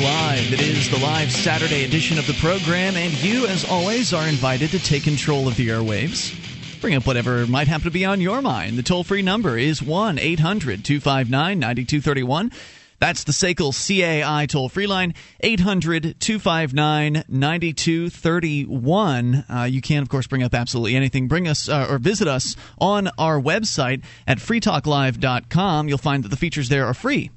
Live. It is the live Saturday edition of the program, and you, as always, are invited to take control of the airwaves. Bring up whatever might happen to be on your mind. The toll free number is 1 800 259 9231. That's the SACL CAI toll free line, 800 259 9231. Uh, you can, of course, bring up absolutely anything. Bring us uh, or visit us on our website at freetalklive.com. You'll find that the features there are free.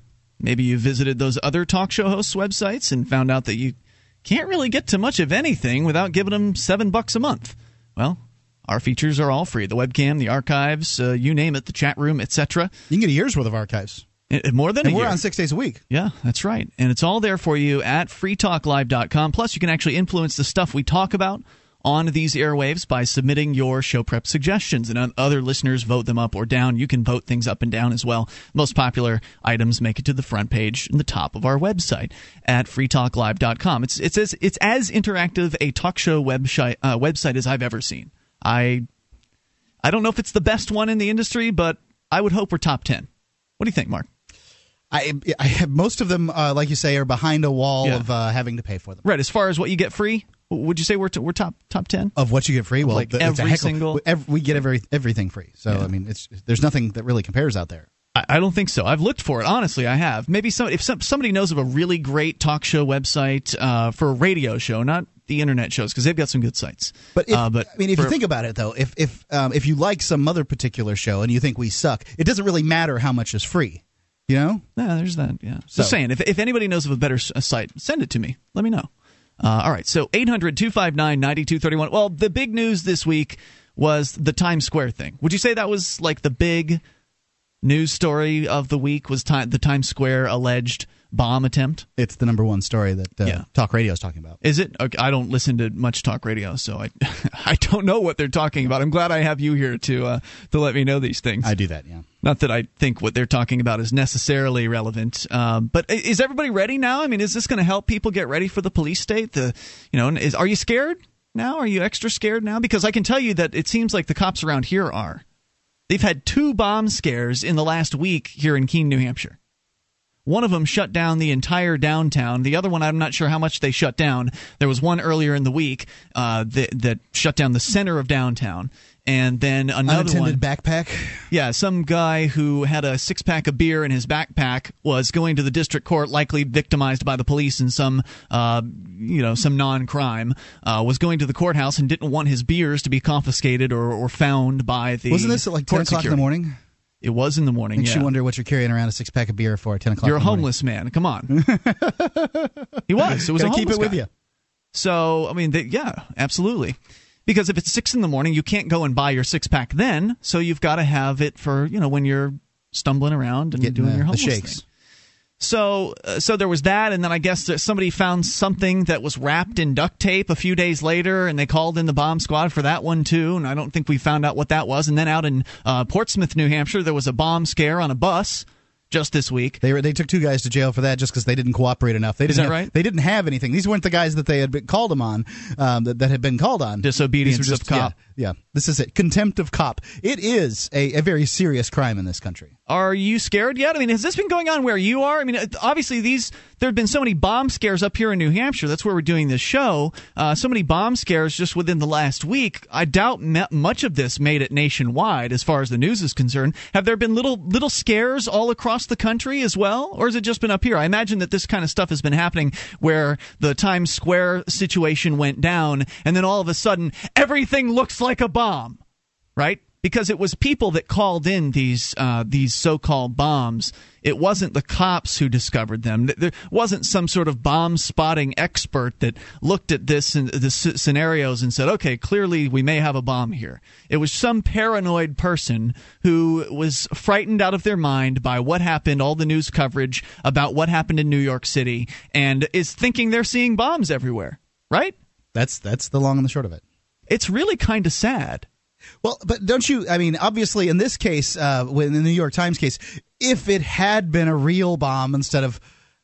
Maybe you visited those other talk show hosts' websites and found out that you can't really get to much of anything without giving them seven bucks a month. Well, our features are all free: the webcam, the archives, uh, you name it, the chat room, etc. You can get a year's worth of archives. More than and a we're year. on six days a week. Yeah, that's right. And it's all there for you at freetalklive.com. Plus, you can actually influence the stuff we talk about on these airwaves by submitting your show prep suggestions. And other listeners vote them up or down. You can vote things up and down as well. Most popular items make it to the front page and the top of our website at freetalklive.com. It's, it's, as, it's as interactive a talk show website, uh, website as I've ever seen. I, I don't know if it's the best one in the industry, but I would hope we're top 10. What do you think, Mark? I, I have, most of them, uh, like you say, are behind a wall Yeah. of uh, having to pay for them. Right. As far as what you get free, would you say we're t- we're top top ten? Of what you get free, well, Like the- every heck single- ev- we get every everything free. So Yeah. I mean, it's there's nothing that really compares out there. I, I don't think so. I've looked for it. Honestly, I have. Maybe some if some, somebody knows of a really great talk show website uh, for a radio show, not the internet shows, because they've got some good sites. But, if, uh, but I mean, if for- you think about it, though, if if um, if you like some other particular show and you think we suck, it doesn't really matter how much is free. You know, Yeah, there's that. Yeah. So- Just saying, if, if anybody knows of a better site, send it to me. Let me know. Uh, all right. So 800 259 9231. Well, the big news this week was the Times Square thing. Would you say that was like the big news story of the week? Was ti- the Times Square alleged bomb attempt? it's the number one story that uh, Yeah. talk radio is talking about. Is it? Okay, I don't listen to much talk radio, so I I don't know what they're talking about. I'm glad I have you here to uh, to let me know these things. I do that, yeah. Not that I think what they're talking about is necessarily relevant, um, but is everybody ready now? I mean, is this going to help people get ready for the police state? The you know, is are you scared now? Are you extra scared now? Because I can tell you that it seems like the cops around here are. They've had two bomb scares in the last week here in Keene, New Hampshire. One of them shut down the entire downtown. The other one, I'm not sure how much they shut down. There was one earlier in the week uh, that, that shut down the center of downtown, and then another one. Unattended backpack. Yeah, some guy who had a six pack of beer in his backpack was going to the district court, likely victimized by the police in some, uh, you know, some non-crime. Uh, was going to the courthouse and didn't want his beers to be confiscated or, or found by the. Wasn't this at like ten o'clock in the morning? It was in the morning. Makes yeah. you wonder what you're carrying around a six pack of beer for at ten o'clock. You're a the morning. homeless man. Come on. he was. It was keep homeless it with guy. you. So, I mean, they, yeah, absolutely. Because if it's six in the morning, you can't go and buy your six pack then. So you've got to have it for you know when you're stumbling around and Getting doing the- your the homeless shakes. thing. So, uh, so there was that, and then I guess somebody found something that was wrapped in duct tape a few days later, and they called in the bomb squad for that one too. And I don't think we found out what that was. And then out in uh, Portsmouth, New Hampshire, there was a bomb scare on a bus just this week. They were they took two guys to jail for that just because they didn't cooperate enough. They didn't that have, right? They didn't have anything. These weren't the guys that they had been called them on. Um, that, that had been called on Disobedience were of cop. Yeah, yeah, this is it. Contempt of cop. It is a, a very serious crime in this country. Are you scared yet? I mean, has this been going on where you are? I mean, obviously these there have been so many bomb scares up here in New Hampshire. That's where we're doing this show. Uh, so many bomb scares just within the last week. I doubt much of this made it nationwide, as far as the news is concerned. Have there been little little scares all across the country as well, or has it just been up here? I imagine that this kind of stuff has been happening where the Times Square situation went down, and then all of a sudden everything looks like a bomb right? Because it was people that called in these uh, these so-called bombs. It wasn't the cops who discovered them. There wasn't some sort of bomb spotting expert that looked at this and the scenarios and said, "Okay, clearly we may have a bomb here." It was some paranoid person who was frightened out of their mind by what happened, all the news coverage about what happened in New York City, and is thinking they're seeing bombs everywhere. Right? That's that's the long and the short of it. It's really kind of sad. Well, but don't you? I mean, obviously, in this case, uh, in the New York Times case, if it had been a real bomb instead of,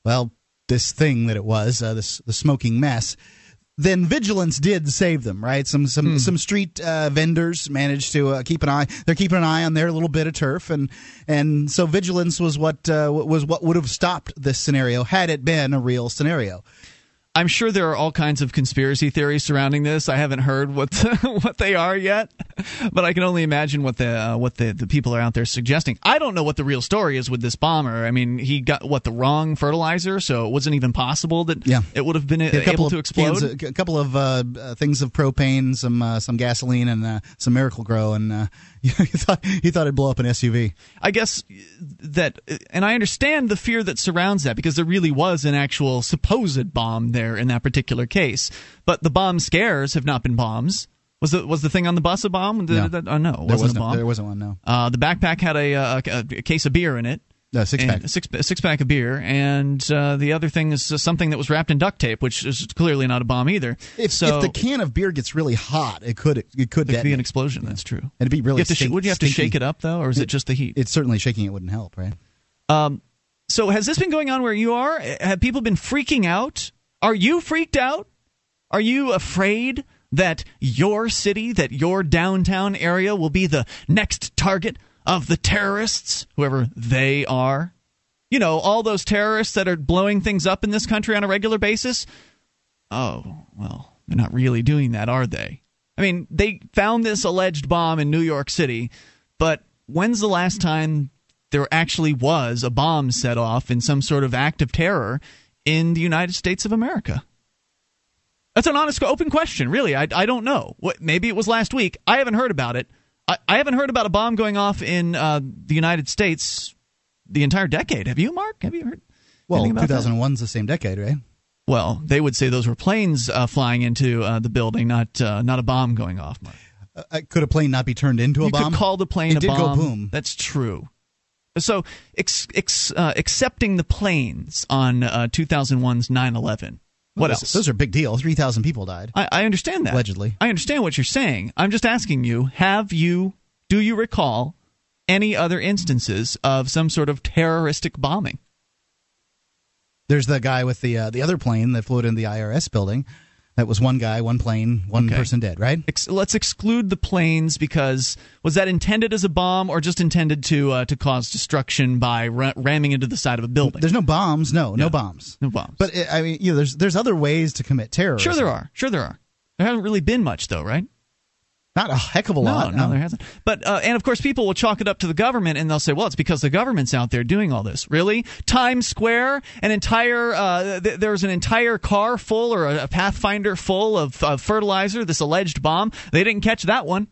well, this thing that it was, uh, this the smoking mess, then vigilance did save them, right? Some some Hmm. some street uh, vendors managed to uh, keep an eye. They're keeping an eye on their little bit of turf, and and so vigilance was what uh, was what would have stopped this scenario had it been a real scenario. I'm sure there are all kinds of conspiracy theories surrounding this. I haven't heard what what they are yet, but I can only imagine what the uh, what the, the people are out there suggesting. I don't know what the real story is with this bomber. I mean, he got what the wrong fertilizer, so it wasn't even possible that Yeah. it would have been A couple able of to explode. of- a couple of uh, uh, things of propane, some uh, some gasoline, and uh, some Miracle-Gro, and uh, he thought he thought it'd blow up an SUV. I guess that, and I understand the fear that surrounds that because there really was an actual supposed bomb there in that particular case. But the bomb scares have not been bombs. Was the was the thing on the bus a bomb? No. oh, no, it There wasn't, wasn't a bomb. there wasn't one. No, Uh, the backpack had a, uh, a, a case of beer in it. No six pack. Six, six pack of beer, and uh, the other thing is uh, something that was wrapped in duct tape, which is clearly not a bomb either. If, so if the can of beer gets really hot, it could it could could be an explosion. That's true. And it'd be really you to sh- would you have to shake it up though, or is it, just the heat? It's certainly shaking it wouldn't help, right? Um, so has this been going on where you are? Have people been freaking out? Are you freaked out? Are you afraid that your city, that your downtown area will be the next target of the terrorists, whoever they are? You know, all those terrorists that are blowing things up in this country on a regular basis? Oh, well, they're not really doing that, are they? I mean, they found this alleged bomb in New York City, but when's the last time there actually was a bomb set off in some sort of act of terror in the United States of America? That's an honest, open question. Really, I, I don't know. What, maybe it was last week. I haven't heard about it. I, I haven't heard about a bomb going off in uh, the United States the entire decade. Have you, Mark? Have you heard? Well, anything about that? 2001's the same decade, right? Well, they would say those were planes uh, flying into uh, the building, not uh, not a bomb going off. Mark. Uh, could a plane not be turned into a you bomb? could call the plane it a did bomb. go boom. That's true. So, ex, ex, uh, accepting the planes on uh, 2001's 9/11. What else? Those are a big deal. Three thousand people died. I, I understand that. Allegedly. I understand what you're saying. I'm just asking you: Have you? Do you recall any other instances of some sort of terroristic bombing? There's the guy with the uh, the other plane that flew into the IRS building. That was one guy, one plane, one Okay. person dead, right? Ex- let's exclude the planes because was that intended as a bomb or just intended to uh, to cause destruction by ra- ramming into the side of a building? There's no bombs. No, no Yeah. bombs. no bombs. But uh, I mean, you know, there's there's other ways to commit terror. sure there are. Sure there are. There haven't really been much though, right? Not a heck of a No, lot. no, there hasn't. But uh, and of course, people will chalk it up to the government, and they'll say, "Well, it's because the government's out there doing all this." Really, Times Square, an entire uh, th- there's an entire car full or a, a Pathfinder full of, of fertilizer. This alleged bomb, they didn't catch that one.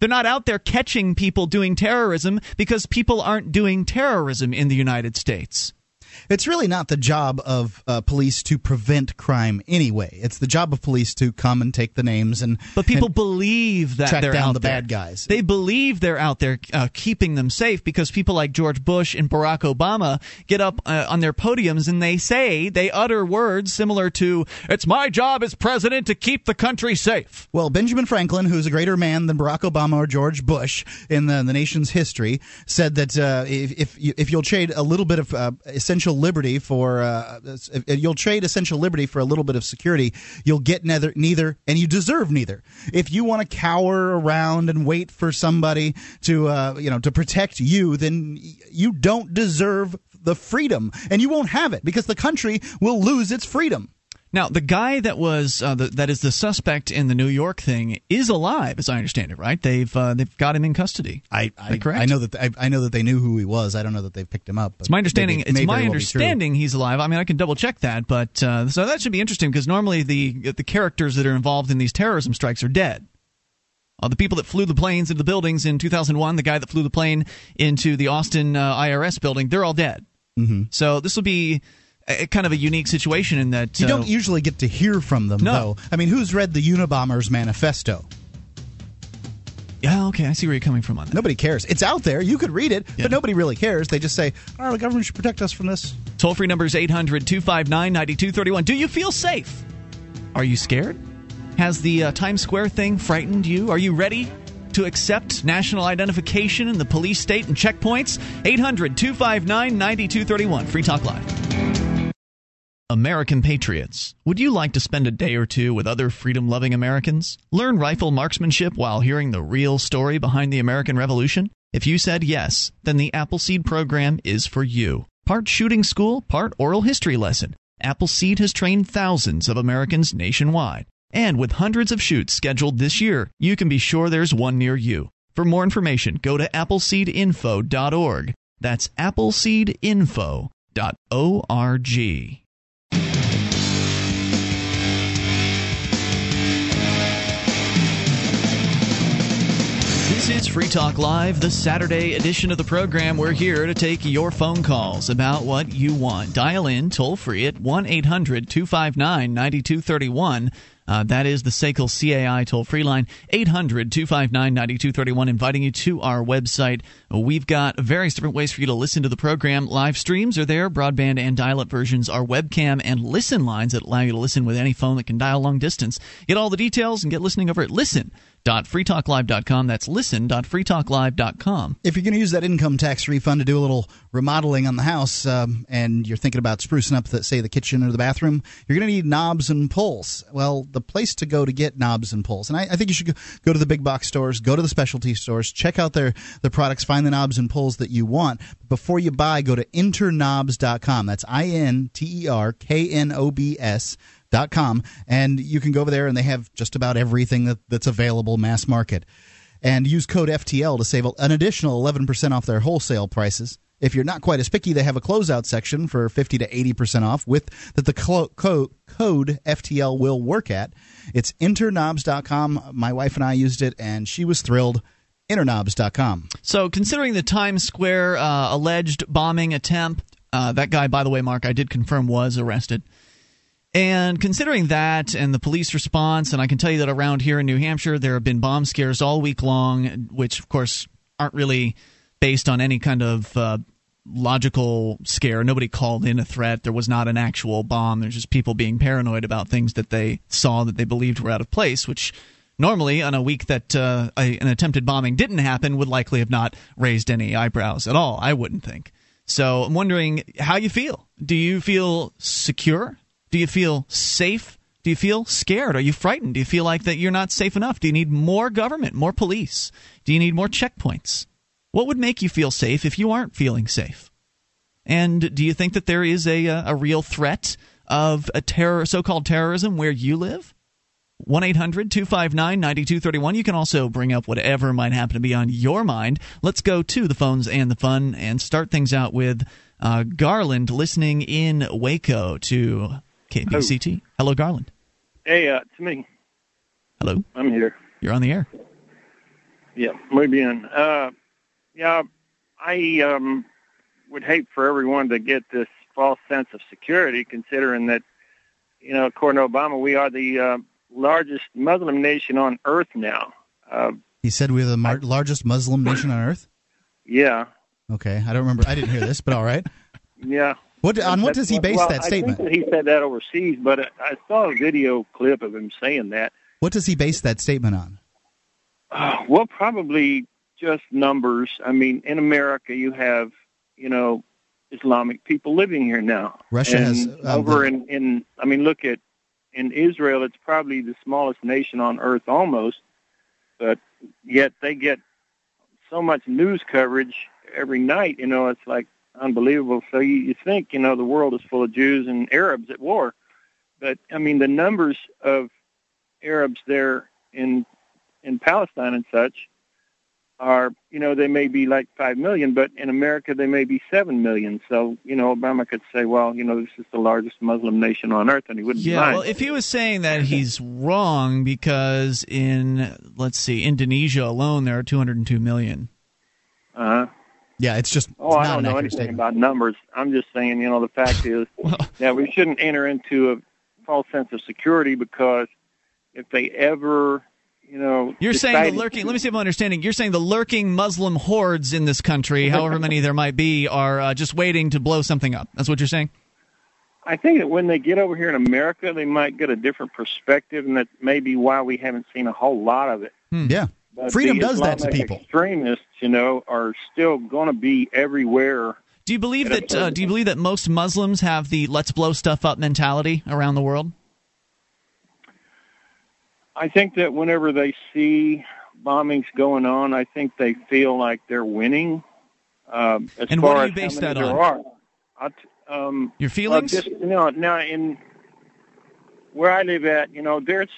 They're not out there catching people doing terrorism because people aren't doing terrorism in the United States. It's really not the job of uh, police to prevent crime anyway. It's the job of police to come and take the names and. But people and- believe that track they're down out the there. bad guys. They believe they're out there uh, keeping them safe because people like George Bush and Barack Obama get up uh, on their podiums and they say they utter words similar to "It's my job as president to keep the country safe." Well, Benjamin Franklin, who's a greater man than Barack Obama or George Bush in the, the nation's history, said that uh, if if, you, if you'll trade a little bit of uh, essential liberty for uh, you'll trade essential liberty for a little bit of security, you'll get neither neither, and you deserve neither. If you want to cower around and wait for somebody to uh, you know to protect you, then you don't deserve the freedom, and you won't have it because the country will lose its freedom. Now, the guy that was uh, the, that is the suspect in the New York thing is alive, as I understand it. Right? They've uh, they've got him in custody. I I, correct? I know that I, I know that they knew who he was. I don't know that they've picked him up. But It's my understanding. It may It's my understanding he's alive. I mean, I can double check that, but uh, so that should be interesting because normally the the characters that are involved in these terrorism strikes are dead. Uh, the people that flew the planes into the buildings in 2001, the guy that flew the plane into the Austin uh, IRS building, they're all dead. Mm-hmm. So this will be a, kind of a unique situation in that You uh, don't usually get to hear from them, No. though. I mean, who's read the Unabomber's manifesto? yeah, okay, I see where you're coming from on that. Nobody cares. It's out there. You could read it, Yeah. but nobody really cares. They just say, "Oh, the government should protect us from this." Toll free number is 800 259 9231. Do you feel safe? Are you scared? Has the uh, Times Square thing frightened you? Are you ready to accept national identification in the police state and checkpoints? 800 259 9231. Free Talk Live. American Patriots. Would you like to spend a day or two with other freedom loving Americans? Learn rifle marksmanship while hearing the real story behind the American Revolution? If you said yes, then the Appleseed program is for you. Part shooting school, part oral history lesson. Appleseed has trained thousands of Americans nationwide. And with hundreds of shoots scheduled this year, you can be sure there's one near you. For more information, go to appleseedinfo.org. That's appleseedinfo.org. This is Free Talk Live, the Saturday edition of the program. We're here to take your phone calls about what you want. Dial in toll free at 1 800 259 9231. Uh, that is the SACL CAI toll free line, 800 259 9231, inviting you to our website. We've got various different ways for you to listen to the program. Live streams are there, broadband and dial up versions are webcam and listen lines that allow you to listen with any phone that can dial long distance. Get all the details and get listening over at listen listen.freetalklive.com. That's listen.freetalklive.com. If you're going to use that income tax refund to do a little remodeling on the house um, and you're thinking about sprucing up, the, say, the kitchen or the bathroom, you're going to need knobs and pulls. Well, the place to go to get knobs and pulls, and I, I think you should go to the big box stores, go to the specialty stores, check out their, their products, find the knobs and pulls that you want. Before you buy, go to interknobs.com. That's I N T E R K N O B S com, and you can go over there and they have just about everything that, that's available mass market. And use code FTL to save an additional 11% off their wholesale prices. If you're not quite as picky, they have a closeout section for 50 to 80% off with that the clo- co- code FTL will work at. It's interknobs.com. My wife and I used it, and she was thrilled interknobs.com. So, considering the Times Square uh, alleged bombing attempt, uh, that guy, by the way, Mark, I did confirm was arrested. And considering that and the police response, and I can tell you that around here in New Hampshire, there have been bomb scares all week long, which, of course, aren't really based on any kind of uh, logical scare. Nobody called in a threat. There was not an actual bomb. There's just people being paranoid about things that they saw that they believed were out of place, which normally on a week that uh, a, an attempted bombing didn't happen would likely have not raised any eyebrows at all. I wouldn't think. So I'm wondering how you feel. Do you feel secure? Do you feel safe? Do you feel scared? Are you frightened? Do you feel like that you're not safe enough? Do you need more government, more police? Do you need more checkpoints? What would make you feel safe if you aren't feeling safe? And do you think that there is a, a real threat of a terror, so-called terrorism where you live? 1 800 259 9231. You can also bring up whatever might happen to be on your mind. Let's go to the phones and the fun and start things out with uh, Garland listening in Waco to KBCT. Oh. Hello, Garland. Hey, uh, it's me. Hello. I'm here. You're on the air. Yeah, muy bien. Uh, yeah, I um, would hate for everyone to get this false sense of security, considering that, you know, according to Obama, we are the uh, largest Muslim nation on earth now. Uh, he said we're the mar- largest Muslim nation on earth. Yeah. Okay, I don't remember. I didn't hear this, but all right. Yeah. What on what does he base well, that statement? I think that he said that overseas, but I saw a video clip of him saying that. What does he base that statement on? Uh, well, probably just numbers. I mean, in America, you have you know Islamic people living here now. Russia and has um, over in in. I mean, look at in Israel. It's probably the smallest nation on earth, almost, but yet they get so much news coverage every night. You know, it's like unbelievable. So you, you think, you know, the world is full of Jews and Arabs at war. But, I mean, the numbers of Arabs there in in Palestine and such are, you know, they may be like 5 million, but in America they may be 7 million. So, you know, Obama could say, well, you know, this is the largest Muslim nation on earth, and he wouldn't yeah, mind. well, if he was saying that he's wrong because in, let's see, Indonesia alone there are 202 million. Uh-huh. Yeah, it's just oh, it's I don't know anything statement. about numbers. I'm just saying, you know, the fact is well, that we shouldn't enter into a false sense of security because if they ever, you know, you're saying the lurking. to- Let me see if I'm understanding. You're saying the lurking Muslim hordes in this country, however many there might be, are uh, just waiting to blow something up. That's what you're saying. I think that when they get over here in America, they might get a different perspective, and that may be why we haven't seen a whole lot of it. Yeah, But freedom does that to people. Extremists, you know, are still going to be everywhere. Do you believe that? Uh, do you believe that most Muslims have the "let's blow stuff up" mentality around the world? I think that whenever they see bombings going on, I think they feel like they're winning. Um, as and far what do you base that on? Are, I um, Your feelings? just you know, now in where I live at, you know, there's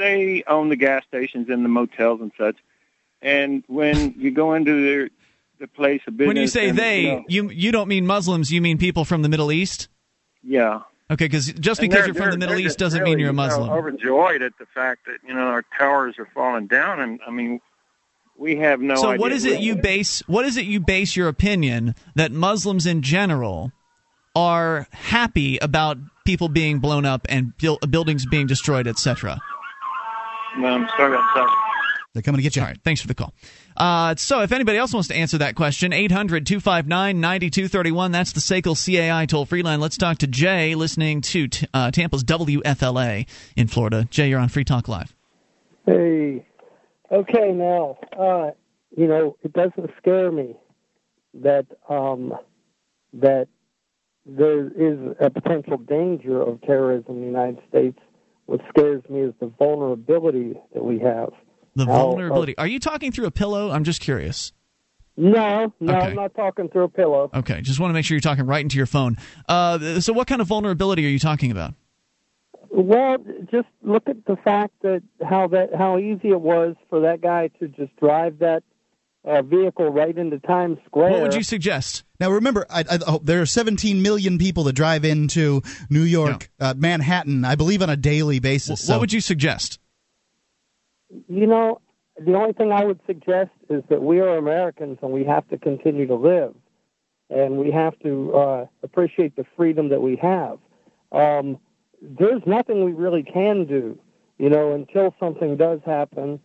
they own the gas stations and the motels and such. And when you go into their the place of business, when you say and, they, you, know, you you don't mean Muslims. You mean people from the Middle East. yeah, Okay, because just because you're from the Middle East doesn't really, mean you're a you know, Muslim. overjoyed at the fact that you know our towers are falling down, and I mean, we have no so idea. what is it you base? What is it you base your opinion that Muslims in general are happy about people being blown up and buildings being destroyed, etc. No, I'm sorry, I'm sorry. They're coming to get you. All right, thanks for the call. Uh, so, if anybody else wants to answer that question, 800 259 9231. That's the SACL CAI toll free line. Let's talk to Jay, listening to t- uh, Tampa's WFLA in Florida. Jay, you're on Free Talk Live. Hey, okay, now, uh, you know, it doesn't scare me that um, that there is a potential danger of terrorism in the United States. What scares me is the vulnerability that we have. The How- vulnerability. Are you talking through a pillow? I'm just curious. No, no, Okay. I'm not talking through a pillow. Okay, just want to make sure you're talking right into your phone. Uh, so, what kind of vulnerability are you talking about? Well, just look at the fact that how that how easy it was for that guy to just drive that uh, vehicle right into Times Square. What would you suggest? Now remember, I, I, oh, there are 17 million people that drive into New York, uh, Manhattan, I believe, on a daily basis. What would you suggest? You know, the only thing I would suggest is that we are Americans and we have to continue to live, and we have to uh, appreciate the freedom that we have. Um, there's nothing we really can do, you know, until something does happen.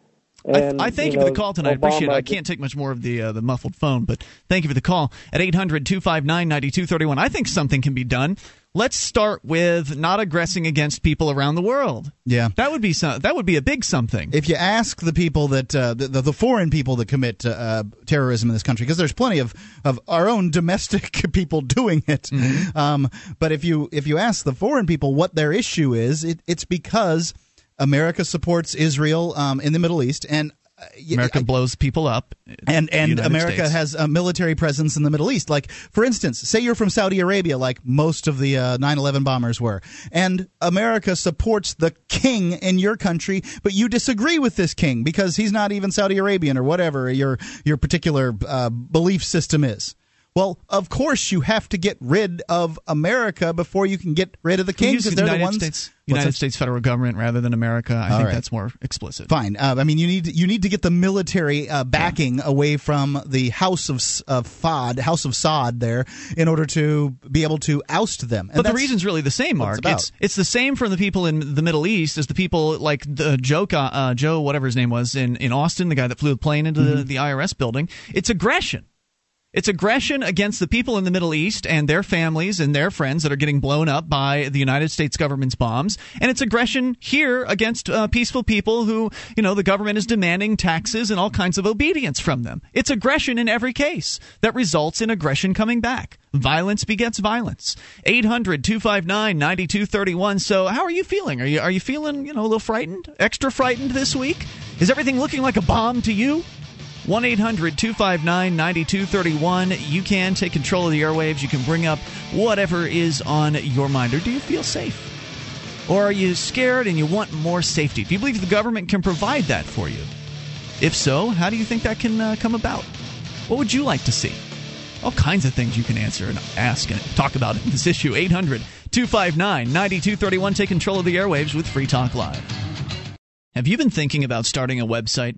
And, I, I thank you, know, for the call tonight. I appreciate it. I can't take much more of the uh, the muffled phone, but thank you for the call at 800 259 9231. I think something can be done. Let's start with not aggressing against people around the world. Yeah. That would be some, that would be a big something. If you ask the people that uh, the, the foreign people that commit uh, terrorism in this country, because there's plenty of, of our own domestic people doing it, Mm-hmm. um, but if you if you ask the foreign people what their issue is, it, it's because America supports Israel um, in the Middle East, and uh, America I- blows people up. and and America States. has a military presence in the Middle East. Like for instance, say you're from Saudi Arabia, like most of the uh, 9/11 bombers were, and America supports the king in your country, but you disagree with this king because he's not even Saudi Arabian or whatever your your particular uh, belief system is. Well, of course you have to get rid of America before you can get rid of the king because they're United the ones. States United? States federal government rather than America. I All think right. that's more explicit. Fine. Uh, I mean, you need you need to get the military uh, backing away from the House of of Fad, House of Saud, there, in order to be able to oust them. And But the reason's really the same, Mark. it's. It's it's the same for the people in the Middle East as the people like the Joe, uh, Joe, whatever his name was in, in Austin, the guy that flew the plane into Mm-hmm. the, the IRS building. It's aggression. It's aggression against the people in the Middle East and their families and their friends that are getting blown up by the United States government's bombs. And it's aggression here against uh, peaceful people who, you know, the government is demanding taxes and all kinds of obedience from them. It's aggression in every case that results in aggression coming back. Violence begets violence. 800 259 9231. So, how are you feeling? Are you, are you feeling, you know, a little frightened? Extra frightened this week? Is everything looking like a bomb to you? 1 800 259 9231. You can take control of the airwaves. You can bring up whatever is on your mind. Or do you feel safe? Or are you scared and you want more safety? Do you believe the government can provide that for you? If so, how do you think that can uh, come about? What would you like to see? All kinds of things you can answer and ask and talk about in this issue. 800 259 9231. Take control of the airwaves with Free Talk Live. Have you been thinking about starting a website?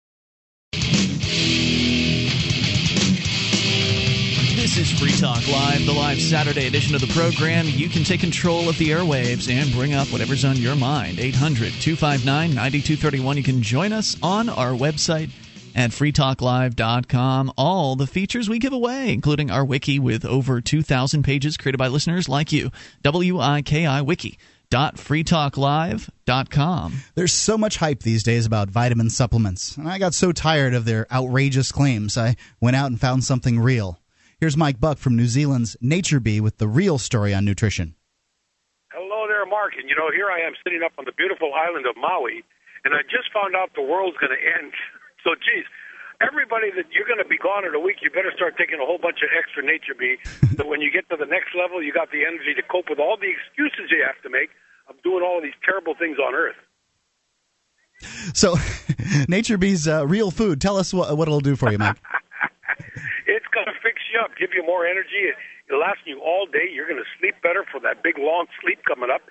This is Free Talk Live, the live Saturday edition of the program. You can take control of the airwaves and bring up whatever's on your mind. 800 259 9231. You can join us on our website at freetalklive.com. All the features we give away, including our wiki with over 2,000 pages created by listeners like you. W I K I Wiki www.freetalklive.com. There's so much hype these days about vitamin supplements, and I got so tired of their outrageous claims, I went out and found something real. Here's Mike Buck from New Zealand's Nature Bee with the real story on nutrition. Hello there, Mark. And you know, here I am sitting up on the beautiful island of Maui, and I just found out the world's going to end. So, geez, everybody that you're going to be gone in a week, you better start taking a whole bunch of extra Nature Bee. so when you get to the next level, you got the energy to cope with all the excuses you have to make of doing all of these terrible things on Earth. So, Nature Bee's uh, real food. Tell us what, what it'll do for you, Mike. it's going to fix you up, give you more energy. It'll last you all day. You're going to sleep better for that big long sleep coming up.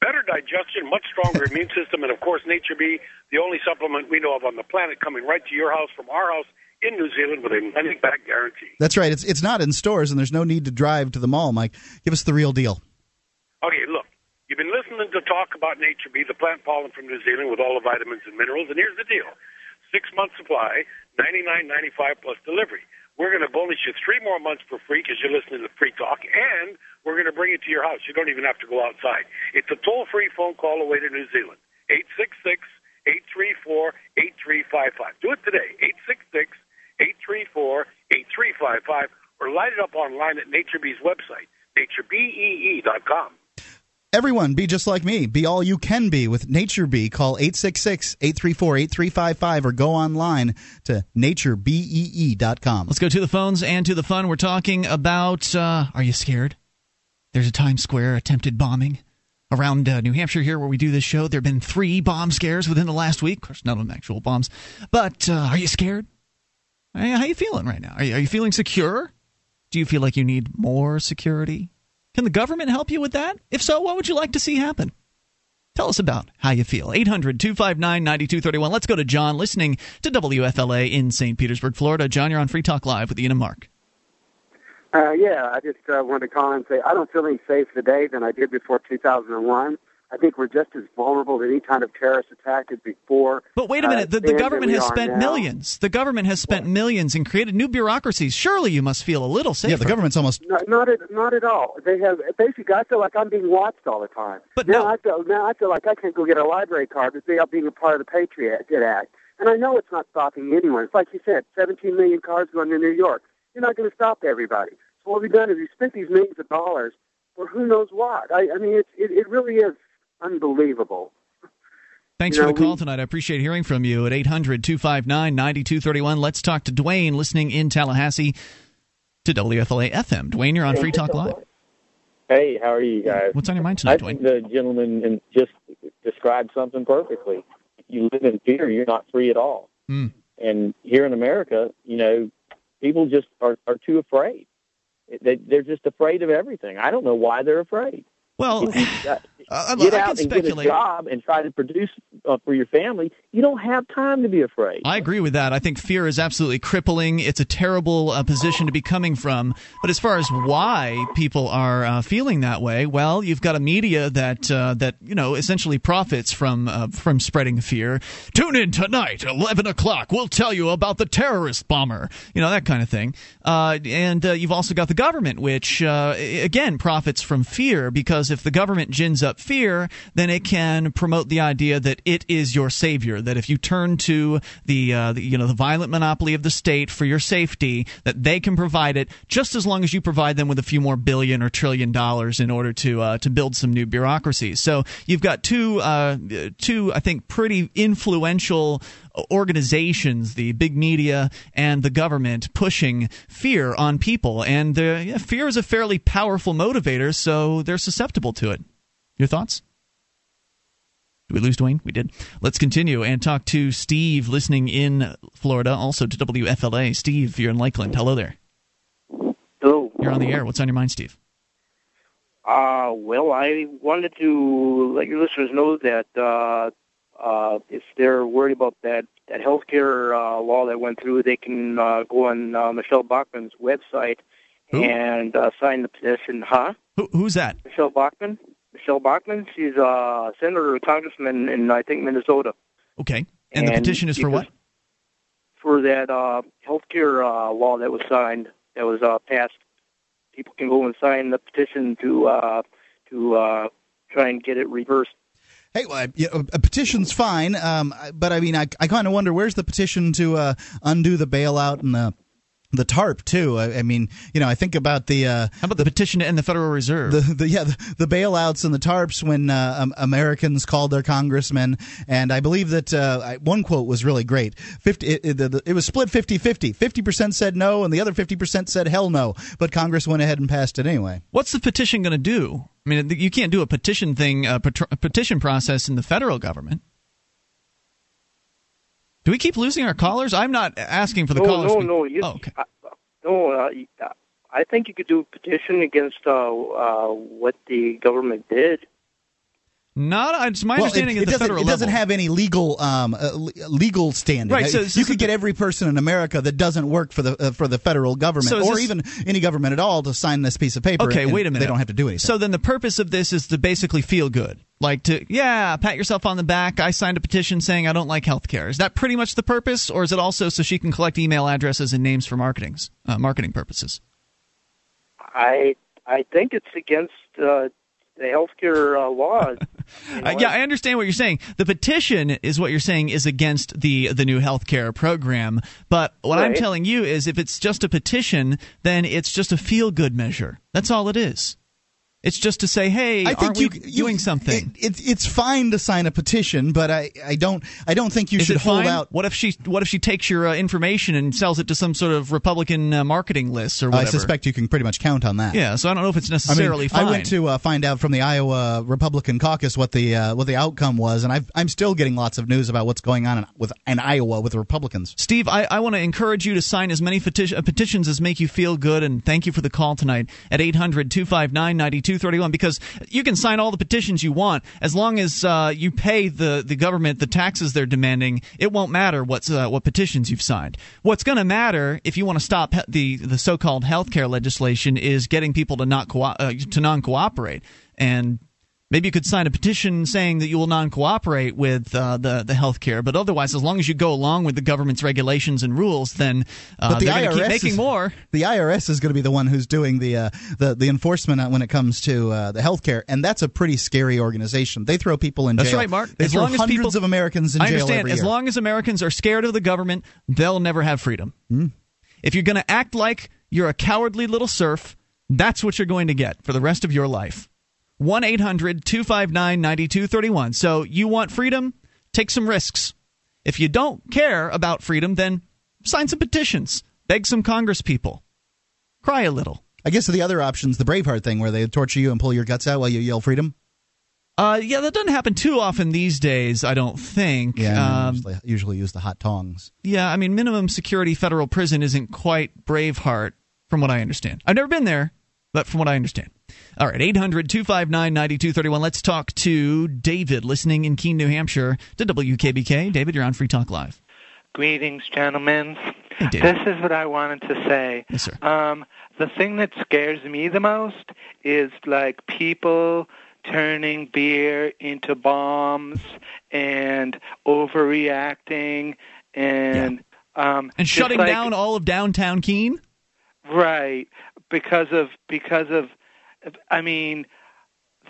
Better digestion, much stronger immune system, and of course, Nature Bee, the only supplement we know of on the planet, coming right to your house from our house in New Zealand with a money back guarantee. That's right. It's it's not in stores, and there's no need to drive to the mall. Mike, give us the real deal. Okay, look. You've been listening to talk about Nature Bee, the plant pollen from New Zealand with all the vitamins and minerals, and here's the deal: six month supply, ninety nine ninety five plus delivery. We're going to bonus you three more months for free because you're listening to Free Talk, and we're going to bring it to your house. You don't even have to go outside. It's a toll free phone call away to New Zealand. Eight six six eight three four eight three five five. Do it today. Eight six six 834-8355 or light it up online at NatureBee's website, naturebee.com. Everyone, be just like me. Be all you can be with Nature Bee. Call 866-834-8355 or go online to naturebee.com. Let's go to the phones and to the fun. We're talking about uh, are you scared? There's a Times Square attempted bombing around uh, New Hampshire here where we do this show. There have been three bomb scares within the last week. Of course, none of them actual bombs. But uh, are you scared? How are you feeling right now? Are you, are you feeling secure? Do you feel like you need more security? Can the government help you with that? If so, what would you like to see happen? Tell us about how you feel. 800 259 9231. Let's go to John listening to WFLA in St. Petersburg, Florida. John, you're on Free Talk Live with Ian and Mark. Uh, yeah, I just uh, wanted to call and say I don't feel any safer today than I did before 2001. I think we're just as vulnerable to any kind of terrorist attack as before. But wait a minute, uh, the, the government has spent now. millions. The government has spent millions and created new bureaucracies. Surely you must feel a little safer. Yeah, the government's almost No, not at not at all. They have basically. I feel like I'm being watched all the time. But now no- I feel now I feel like I can't go get a library card without being a part of the Patriot Act. And I know it's not stopping anyone. It's like you said, 17 million cards going to New York. You're not going to stop everybody. So what we've done is we spent these millions of dollars for who knows what. I, I mean, it's, it, it really is unbelievable. Thanks You for the call we- tonight. I appreciate hearing from you at 800 259 9231. Let's talk to Dwayne listening in Tallahassee to WFLA FM. Dwayne, you're on Free Talk Live. Hey, how are you guys? What's on your mind I tonight, think Dwayne? the gentleman just described something perfectly. If you live in fear, you're not free at all. Hmm. And here in America, you know, people just are, are too afraid. They, they're just afraid of everything. I don't know why they're afraid. Well, Uh, get I out can and get a job and try to produce uh, for your family. You don't have time to be afraid. I agree with that. I think fear is absolutely crippling. It's a terrible uh, position to be coming from. But as far as why people are uh, feeling that way, well, you've got a media that uh, that you know essentially profits from uh, from spreading fear. Tune in tonight, eleven o'clock. We'll tell you about the terrorist bomber. You know that kind of thing. Uh, and you've also got the government, which again profits from fear because if the government gins up fear, then it can promote the idea that it is your savior. That if you turn to the, uh, the you know the violent monopoly of the state for your safety, that they can provide it just as long as you provide them with a few more billion or trillion dollars in order to uh, to build some new bureaucracies. So you've got two uh, two I think pretty influential organizations, the big media and the government, pushing fear on people. And uh, yeah, fear is a fairly powerful motivator, so they're susceptible to it. Your thoughts? Did we lose Dwayne? We did. Let's continue and talk to Steve, listening in Florida, also to WFLA. Steve, you're in Lakeland. Hello there. Hello. You're on the air. What's on your mind, Steve? Uh, well, I wanted to let your listeners know that uh, uh, if they're worried about that that healthcare uh, law that went through, they can uh, go on uh, Michelle Bachmann's website Who? and uh, signed the petition. Huh? Who, who's that? Michelle Bachmann. Michelle Bachmann. She's a senator or congressman in I think Minnesota. Okay. And, the petition is for what? For that uh, health care uh, law that was signed, that was uh, passed. People can go and sign the petition to uh, to uh, try and get it reversed. Hey, well, I- you know, a petition's fine, um, but I mean, I, I kind of wonder where's the petition to uh, undo the bailout and the the TARP too. I, I mean, you know, I think about the uh, How about the petition to end the Federal Reserve? the, the yeah the, the bailouts and the tarps when uh, um, Americans called their congressmen and I believe that uh, I- one quote was really great 50 it, it, the- it was split 50-50 50% said no and the other 50% said hell no but Congress went ahead and passed it anyway What's the petition going to do? I mean, you can't do a petition thing, a, a petition process in the federal government. Do we keep losing our callers? I'm not asking for the no, callers. no, to no. You, oh, okay. uh, no, uh, uh, I think you could do a petition against uh, uh, what the government did. Not. It's my well, it, understanding it at the doesn't, federal it doesn't have any legal um, uh, legal standing. Right, so Uh, you could get every person in America that doesn't work for the uh, for the federal government So or this- even any government at all to sign this piece of paper. Okay, and wait a minute. They don't have to do anything. So then the purpose of this is to basically feel good. Like to, yeah, pat yourself on the back. I signed a petition saying I don't like health care. Is that pretty much the purpose? Or is it also so she can collect email addresses and names for marketings, uh, marketing purposes? I I think it's against uh, the healthcare uh, laws. You know, yeah, I understand what you're saying. The petition is what you're saying is against the the new healthcare program. But what I'm telling you is if it's just a petition, then it's just a feel good measure. That's all it is. It's just to say, hey, I think aren't you, we you- doing something? It, it, it's fine to sign a petition, but I, I don't I don't think you Is should hold fine? out. What if she What if she takes your uh, information and sells it to some sort of Republican uh, marketing list or whatever? I suspect you can pretty much count on that. Yeah, so I don't know if it's I mean, necessarily I went to uh, find out from the Iowa Republican caucus what the uh, what the outcome was, and I've, I'm still getting lots of news about what's going on in, with in Iowa with the Republicans. Steve, I, I want to encourage you to sign as many peti- uh, petitions as make you feel good, and thank you for the call tonight at 800 259 9231 because you can sign all the petitions you want as long as uh, you pay the, the government the taxes they're demanding. It won't matter what's, uh, what petitions you've signed. What's going to matter if you want to stop the, the so called health care legislation is getting people to, not co- uh, to non cooperate. And Maybe you could sign a petition saying that you will non-cooperate with uh, the the health care, but otherwise, as long as you go along with the government's regulations and rules, then uh, But the they're to keep IRS making is- more. The IRS is going to be the one who's doing the uh, the the enforcement when it comes to uh, the healthcare, and that's a pretty scary organization. They throw people in That's jail. right, Mark. They as throw long as hundreds people, of Americans in I jail understand. As year. long as Americans are scared of the government, they'll never have freedom. Hmm. If you're going to act like you're a cowardly little serf, that's what you're going to get for the rest of your life. 1 800 259 9231. So you want freedom? Take some risks. If you don't care about freedom, then sign some petitions, beg some Congress people, cry a little. I guess the other option's the Braveheart thing, where they torture you and pull your guts out while you yell freedom. Uh, yeah, that doesn't happen too often these days, I don't think. Yeah, Um, usually, usually use the hot tongs. Yeah, I mean, minimum security federal prison isn't quite Braveheart, from what I understand. I've never been there, but from what I understand. All right, 800 259 9231. Let's talk to David, listening in Keene, New Hampshire, to WKBK. David, you're on Free Talk Live. Greetings, gentlemen. Hey. This is what I wanted to say. Yes, sir. Um, the thing that scares me the most is like people turning beer into bombs and overreacting and um, And shutting like- down all of downtown Keene? Right, because of because of, I mean,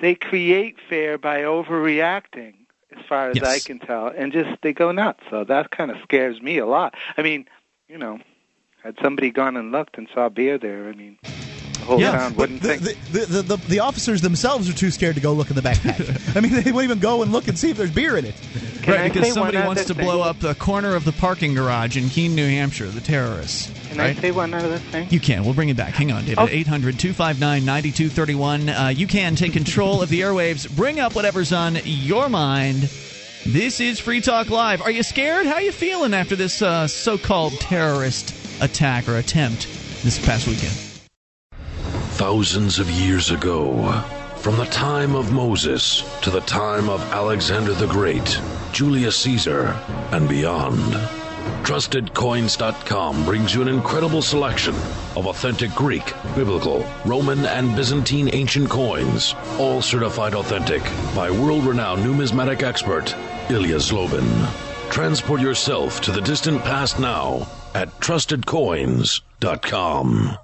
they create fear by overreacting, as far as Yes. I can tell, and just they go nuts. So that kind of scares me a lot. I mean, you know, had somebody gone and looked and saw beer there, I mean, whole Yeah, town But wouldn't the, think. the, the, the, the officers themselves are too scared to go look in the backpack. I mean, they won't even go and look and see if there's beer in it. Can right, I because say somebody wants other to blow up the corner of the parking garage in Keene, New Hampshire, the terrorists. Can right? I say one other thing? You can. We'll bring it back. Hang on, David. Okay. 800 259 9231. Uh, You can take control of the airwaves. Bring up whatever's on your mind. This is Free Talk Live. Are you scared? How are you feeling after this uh, so called terrorist attack or attempt this past weekend? Thousands of years ago, from the time of Moses to the time of Alexander the Great, Julius Caesar, and beyond, TrustedCoins.com brings you an incredible selection of authentic Greek, Biblical, Roman, and Byzantine ancient coins, all certified authentic by world renowned numismatic expert Ilya Zlobin. Transport yourself to the distant past now at TrustedCoins.com.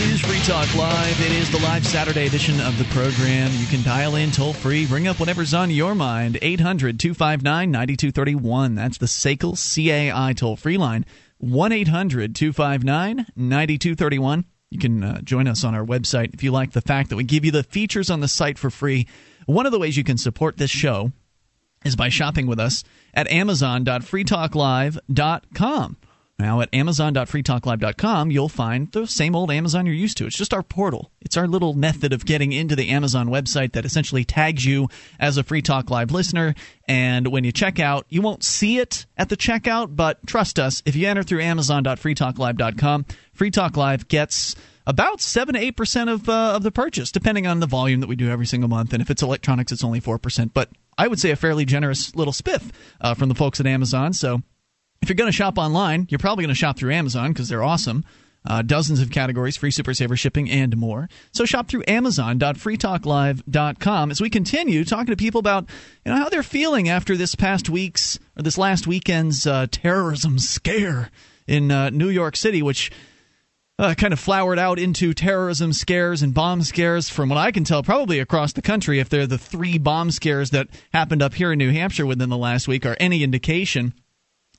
Is Free Talk Live. It is the live Saturday edition of the program. You can dial in toll free, bring up whatever's on your mind. 800 259 9231. That's the SACL CAI toll free line. 1 800 259 9231. You can uh, join us on our website if you like the fact that we give you the features on the site for free. One of the ways you can support this show is by shopping with us at amazon.freetalklive.com. Now, at amazon.freetalklive.com, you'll find the same old Amazon you're used to. It's just our portal. It's our little method of getting into the Amazon website that essentially tags you as a Free Talk Live listener. And when you check out, you won't see it at the checkout, but trust us, if you enter through amazon.freetalklive.com, Free Talk Live gets about seven to eight percent of uh, of the purchase, depending on the volume that we do every single month. And if it's electronics, it's only four percent. But I would say a fairly generous little spiff uh, from the folks at Amazon. So if you're going to shop online, you're probably going to shop through Amazon because they're awesome. Uh, dozens of categories, free Super Saver shipping, and more. So shop through Amazon.freetalklive.com as we continue talking to people about you know how they're feeling after this past week's or this last weekend's uh, terrorism scare in uh, New York City, which uh, kind of flowered out into terrorism scares and bomb scares, from what I can tell, probably across the country. If they're the three bomb scares that happened up here in New Hampshire within the last week, are any indication.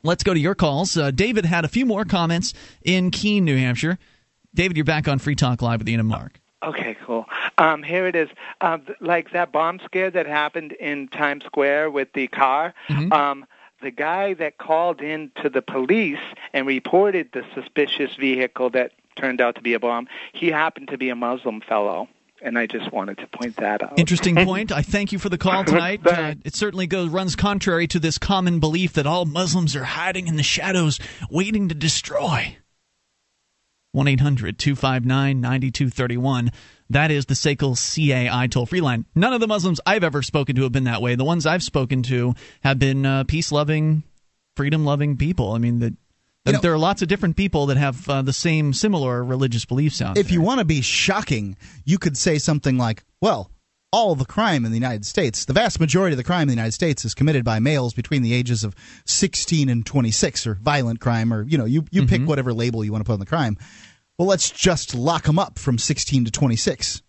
Let's go to your calls. Uh, David had a few more comments in Keene, New Hampshire. David, you're back on Free Talk Live with Ian and Mark. Okay, cool. Um, here it is. Uh, like that bomb scare that happened in Times Square with the car. Mhm. Um, the guy that called in to the police and reported the suspicious vehicle that turned out to be a bomb, he happened to be a Muslim fellow. And I just wanted to point that out. Interesting point. I thank you for the call tonight. Uh, it certainly goes runs contrary to this common belief that all Muslims are hiding in the shadows, waiting to destroy. 1 800 259 9231. That is the SACL CAI toll free line. None of the Muslims I've ever spoken to have been that way. The ones I've spoken to have been uh, peace loving, freedom loving people. I mean, the, You know- there are lots of different people that have uh, the same similar religious beliefs out If you want to be shocking, you could say something like, well, all the crime in the United States, the vast majority of the crime in the United States is committed by males between the ages of 16 and 26, or violent crime, or, you know, you, you pick whatever label you want to put on the crime. Well, let's just lock them up from 16 to 26.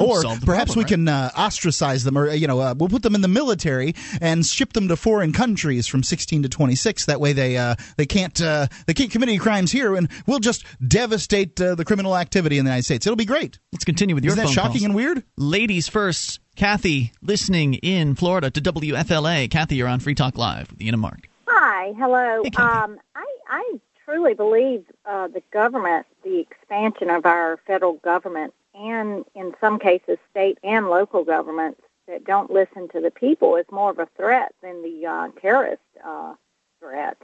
That'll Or perhaps problem, we can uh, ostracize them, or you know, uh, we'll put them in the military and ship them to foreign countries from 16 to 26. That way, they uh, they can't uh, they can't commit any crimes here, and we'll just devastate uh, the criminal activity in the United States. It'll be great. Let's continue with your Isn't that shocking calls. and weird? Ladies first. Kathy, listening in Florida to WFLA. Kathy, you're on Free Talk Live with Ian and Mark. Hi, hello. Hey, um, I, I truly believe uh, the government, the expansion of our federal government, and in some cases state and local governments that don't listen to the people is more of a threat than the uh, terrorist uh, threat.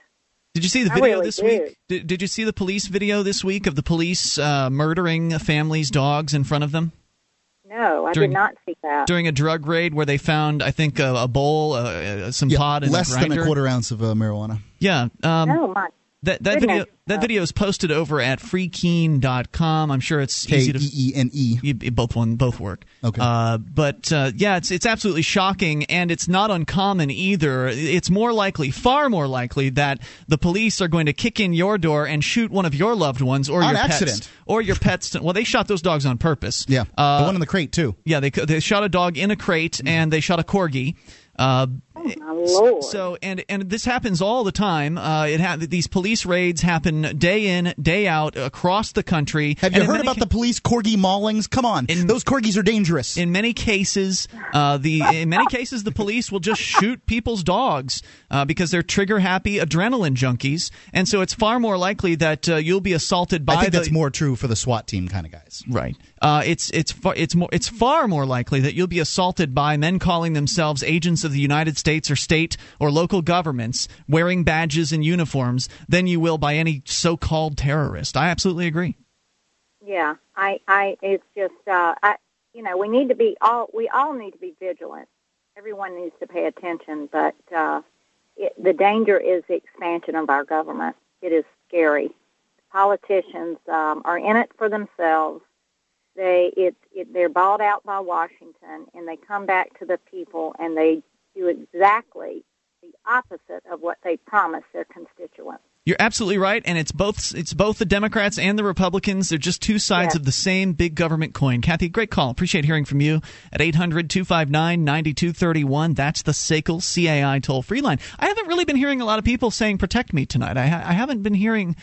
Did you see the video really this do. week? Did, did you see the police video this week of the police uh, murdering families' dogs in front of them No, I During- did not see that. during a drug raid where they found, I think, a, a bowl, uh, uh, some Yeah, pot, and less a than a quarter ounce of uh, marijuana. Yeah. Um, oh my! That that goodness. video that video is posted over at freekeene.com. I'm sure it's K easy to E E N E. You, you- both one, both work. Okay. Uh, but uh, yeah, it's it's absolutely shocking, and it's not uncommon either. It's more likely, far more likely, that the police are going to kick in your door and shoot one of your loved ones or On your accident. pets, or your pets. Well, they shot those dogs on purpose. Yeah, Uh, the one in the crate too. yeah, they they shot a dog in a crate and they shot a corgi. Uh, Oh my lord! so and and this happens all the time. Uh, it ha- these police raids happen day in day out across the country. Have you in heard about ca- the police corgi maulings? Come on, In- those corgis are dangerous. in many cases, uh, the in many cases the police will just shoot people's dogs uh, because they're trigger happy adrenaline junkies, and so it's far more likely that uh, you'll be assaulted by I think the that's more true for the SWAT team kind of guys. right. Uh, it's it's far, it's more it's far more likely that you'll be assaulted by men calling themselves agents of the United States or state or local governments wearing badges and uniforms than you will by any so-called terrorist. I absolutely agree. Yeah, I, I, it's just, uh, I, you know, we need to be all, we all need to be vigilant. Everyone needs to pay attention, but uh, it, the danger is the expansion of our government. It is scary. Politicians um, are in it for themselves. They, it, it, they're bought out by Washington, and they come back to the people, and they do exactly the opposite of what they promised their constituents. You're absolutely right, and it's both it's both the Democrats and the Republicans. They're just two sides Yes. of the same big government coin. Kathy, great call. Appreciate hearing from you at 800-259-9231. That's the SACL CAI toll free line. I haven't really been hearing a lot of people saying "protect me" tonight. I, I haven't been hearing.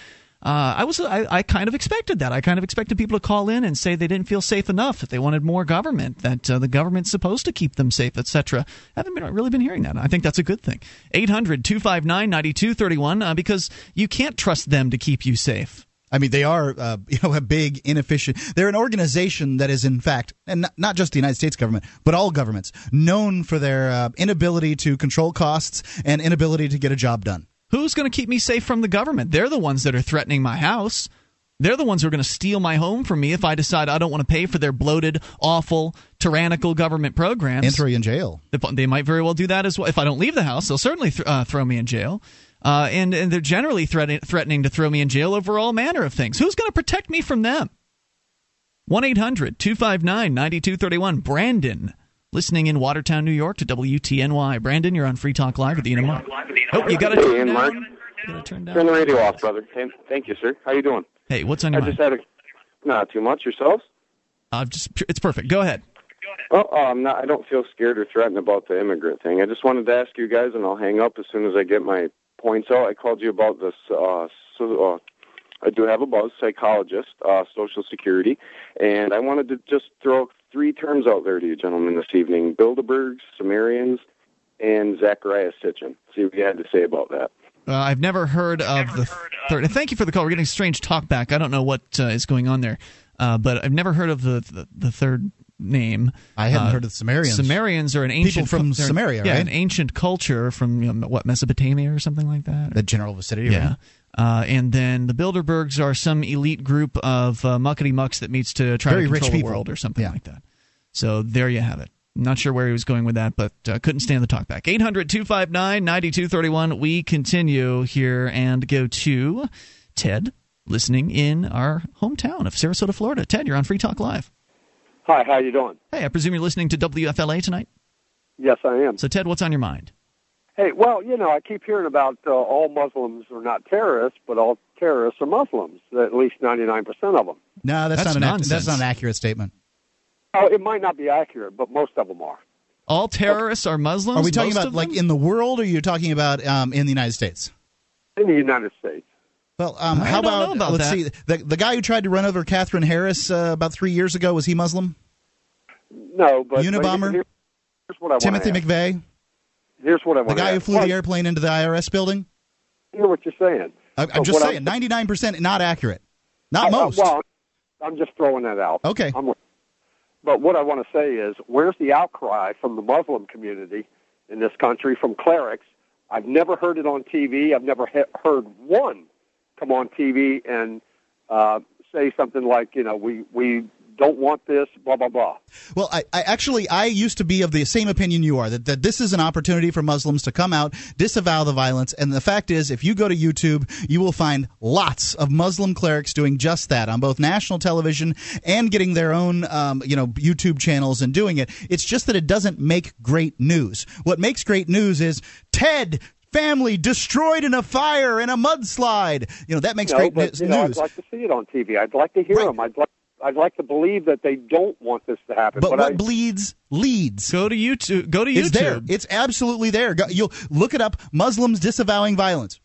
Uh, I was I, I kind of expected that. I kind of expected people to call in and say they didn't feel safe enough, that they wanted more government, that uh, the government's supposed to keep them safe, etc. I Haven't been, really been hearing that. I think that's a good thing. 800-259-9231 uh, because you can't trust them to keep you safe. I mean, they are, uh, you know, a big, inefficient. They're an organization that is, in fact, and not, not just the United States government, but all governments, known for their uh, inability to control costs and inability to get a job done. Who's going to keep me safe from the government? They're the ones that are threatening my house. They're the ones who are going to steal my home from me if I decide I don't want to pay for their bloated, awful, tyrannical government programs. And throw you in jail. They might very well do that as well. If I don't leave the house, they'll certainly th- uh, throw me in jail. Uh, and, and they're generally threaten- threatening to throw me in jail over all manner of things. Who's going to protect me from them? 1 800 259 9231. Brandon, listening in Watertown, New York to WTNY. Brandon, you're on Free Talk Live with the and Mark. Oh, you got to Hey, turn Mark. Gotta turn down. Turn the radio off, brother. Thank thank you, sir. How you doing? Hey, what's on your I your just mind? had a not too much yourselves. Uh, just it's perfect. Go ahead. Oh, oh, I'm not. I don't feel scared or threatened about the immigrant thing. I just wanted to ask you guys, and I'll hang up as soon as I get my points out. I called you about this. Uh, so, uh, I do have a buzz, psychologist, uh, Social Security, and I wanted to just throw three terms out there to you, gentlemen, this evening: Bilderbergs, Sumerians, and Zecharia Sitchin. See what you had to say about that. Uh, I've never heard of the third. Thank you for the call. We're getting strange talk back. I don't know what uh, is going on there, uh, but I've never heard of the the, the third name. I hadn't Uh, heard of the Sumerians. Sumerians are an ancient People from they're- Samaria, Yeah, right? an ancient culture from you know, what Mesopotamia or something like that. The general vicinity. Yeah. right? Uh, and then the Bilderbergs are some elite group of uh, muckety mucks that meets to try Very to rich control the people. world or something Yeah. like that. So there you have it. Not sure where he was going with that, but uh, couldn't stand the talkback. 800 259 9231. We continue here and go to Ted, listening in our hometown of Sarasota, Florida. Ted, you're on Free Talk Live. Hi, how are you doing? Hey, I presume you're listening to WFLA tonight? Yes, I am. So, Ted, what's on your mind? Hey, well, you know, I keep hearing about uh, all Muslims are not terrorists, but all terrorists are Muslims. At least ninety-nine percent of them. No, that's, That's not an that's not an accurate statement. Oh, it might not be accurate, but most of them are. All terrorists are Muslims? Are we talking Most about like in the world, or are you talking about um, in the United States? In the United States. Well, um, I how don't about, know about let's that. see the the guy who tried to run over Catherine Harris uh, about three years ago was he Muslim? No, but Unabomber? Here's what I Timothy McVeigh, Here's what I the want. guy who flew the airplane into the IRS building. I hear what you're saying. I, I'm But just saying, ninety nine percent not accurate, not I- I- most. well, I'm just throwing that out. Okay. I'm, but what I want to say is, where's the outcry from the Muslim community in this country, from clerics? I've never heard it on TV. I've never he- heard one come on TV and uh, say something like, you know, we we don't want this, blah blah blah. Well, I, I actually I used to be of the same opinion you are that, that this is an opportunity for Muslims to come out, disavow the violence, and the fact is, if you go to YouTube, you will find lots of Muslim clerics doing just that on both national television and getting their own um, you know YouTube channels and doing it. It's just that it doesn't make great news. What makes great news is Ted. Family destroyed in a fire in a mudslide. You know that makes no, great but, ne- you know, news. I'd like to see it on TV. I'd like to hear them. I'd like I'd like to believe that they don't want this to happen. But, But, what I, leads leads. Go to YouTube. Go to YouTube. It's there. It's absolutely there. Go, you'll look it up. Muslims disavowing violence.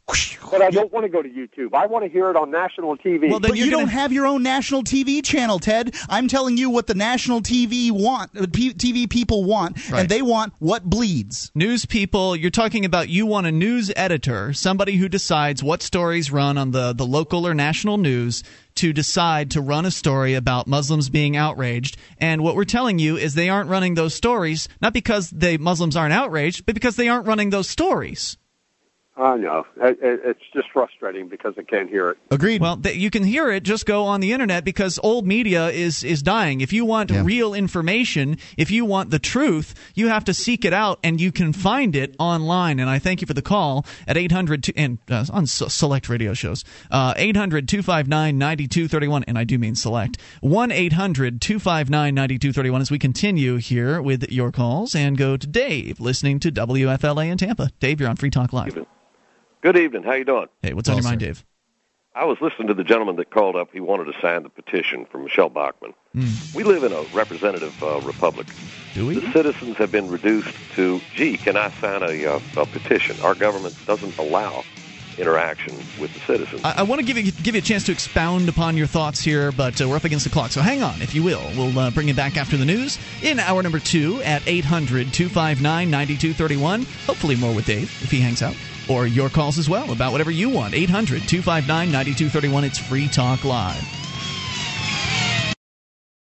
but I don't want to go to YouTube. I want to hear it on national TV. Well but you don't have your own national TV channel, Ted. I'm telling you what the national TV want, uh, TV people want, Right. and they want what bleeds. News people, you're talking about you want a news editor, somebody who decides what stories run on the, the local or national news to decide to run a story about Muslims being outraged. And what we're telling you is they aren't running those stories, not because the Muslims aren't outraged, but because they aren't running those stories. I know. It, it, it's just frustrating because I can't hear it. Agreed. Well, th- you can hear it. Just go on the internet because old media is is dying. If you want Yeah. real information, if you want the truth, you have to seek it out, and you can find it online. And I thank you for the call at eight hundred and uh, on s- select radio shows uh, eight hundred two five nine ninety two thirty one, and I do mean select one eight hundred two five nine ninety two thirty one. As we continue here with your calls and go to Dave, listening to WFLA in Tampa. Dave, you're on Free Talk Live. Good evening. How you doing? Hey, what's on your mind, Dave? I was listening to the gentleman that called up. He wanted to sign the petition from Michele Bachmann. We live in a representative uh, republic. Do we? The citizens have been reduced to, gee, can I sign a, uh, a petition? Our government doesn't allow interaction with the citizens. I, I want to give you give you a chance to expound upon your thoughts here, but uh, we're up against the clock. So hang on, if you will. We'll uh, bring you back after the news in hour number two at 800 259 9231. Hopefully, more with Dave if he hangs out. Or your calls as well about whatever you want. 800 259 9231. It's Free Talk Live.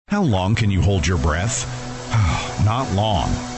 How long can you hold your breath? Not long.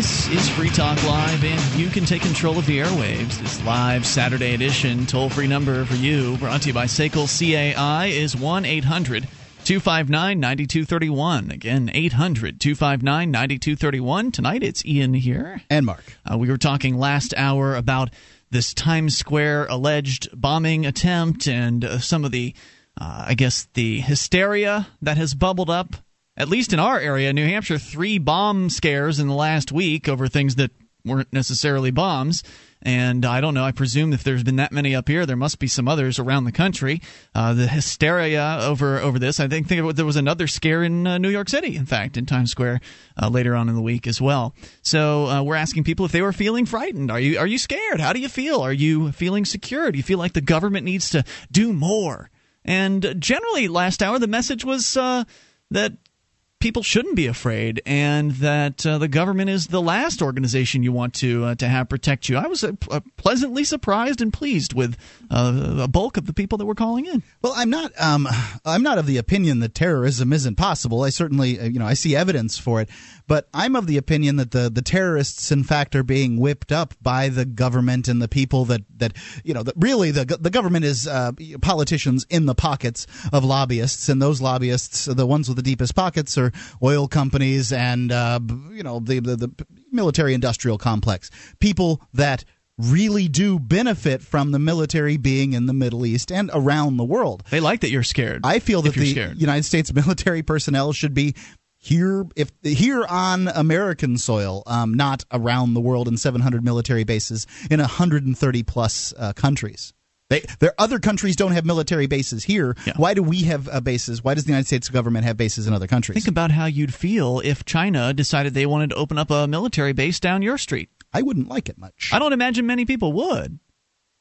This is Free Talk Live, and you can take control of the airwaves. This live Saturday edition toll free number for you, brought to you by Sekel CAI, is 1 800 259 9231. Again, 800 259 9231. Tonight it's Ian here. And Mark. Uh, we were talking last hour about this Times Square alleged bombing attempt and uh, some of the, uh, I guess, the hysteria that has bubbled up at least in our area, New Hampshire, three bomb scares in the last week over things that weren't necessarily bombs. And I don't know. I presume if there's been that many up here, there must be some others around the country. Uh, the hysteria over over this. I think think there was another scare in uh, New York City. In fact, in Times Square uh, later on in the week as well. So uh, we're asking people if they were feeling frightened. Are you are you scared? How do you feel? Are you feeling secure? Do you feel like the government needs to do more? And generally, last hour the message was uh, that people shouldn't be afraid, and that uh, the government is the last organization you want to uh, to have protect you. I was uh, uh, pleasantly surprised and pleased with uh, a bulk of the people that were calling in. Well, I'm not. Um, I'm not of the opinion that terrorism isn't possible. I certainly, uh, you know, I see evidence for it, but I'm of the opinion that the the terrorists, in fact, are being whipped up by the government and the people that that you know that really the the government is politicians in the pockets of lobbyists, and those lobbyists, the ones with the deepest pockets, are oil companies and uh, you know the the, the military industrial complex, people that really do benefit from the military being in the Middle East and around the world. They like that you're scared. I feel that the scared. United States military personnel should be here if here on American soil, um, not around the world in 700 military bases in 130 plus uh, countries. They, there, other countries don't have military bases here. Why do we have uh, bases? Why does the United States government have bases in other countries? Think about how you'd feel if China decided they wanted to open up a military base down your street. I wouldn't like it much. I don't imagine many people would.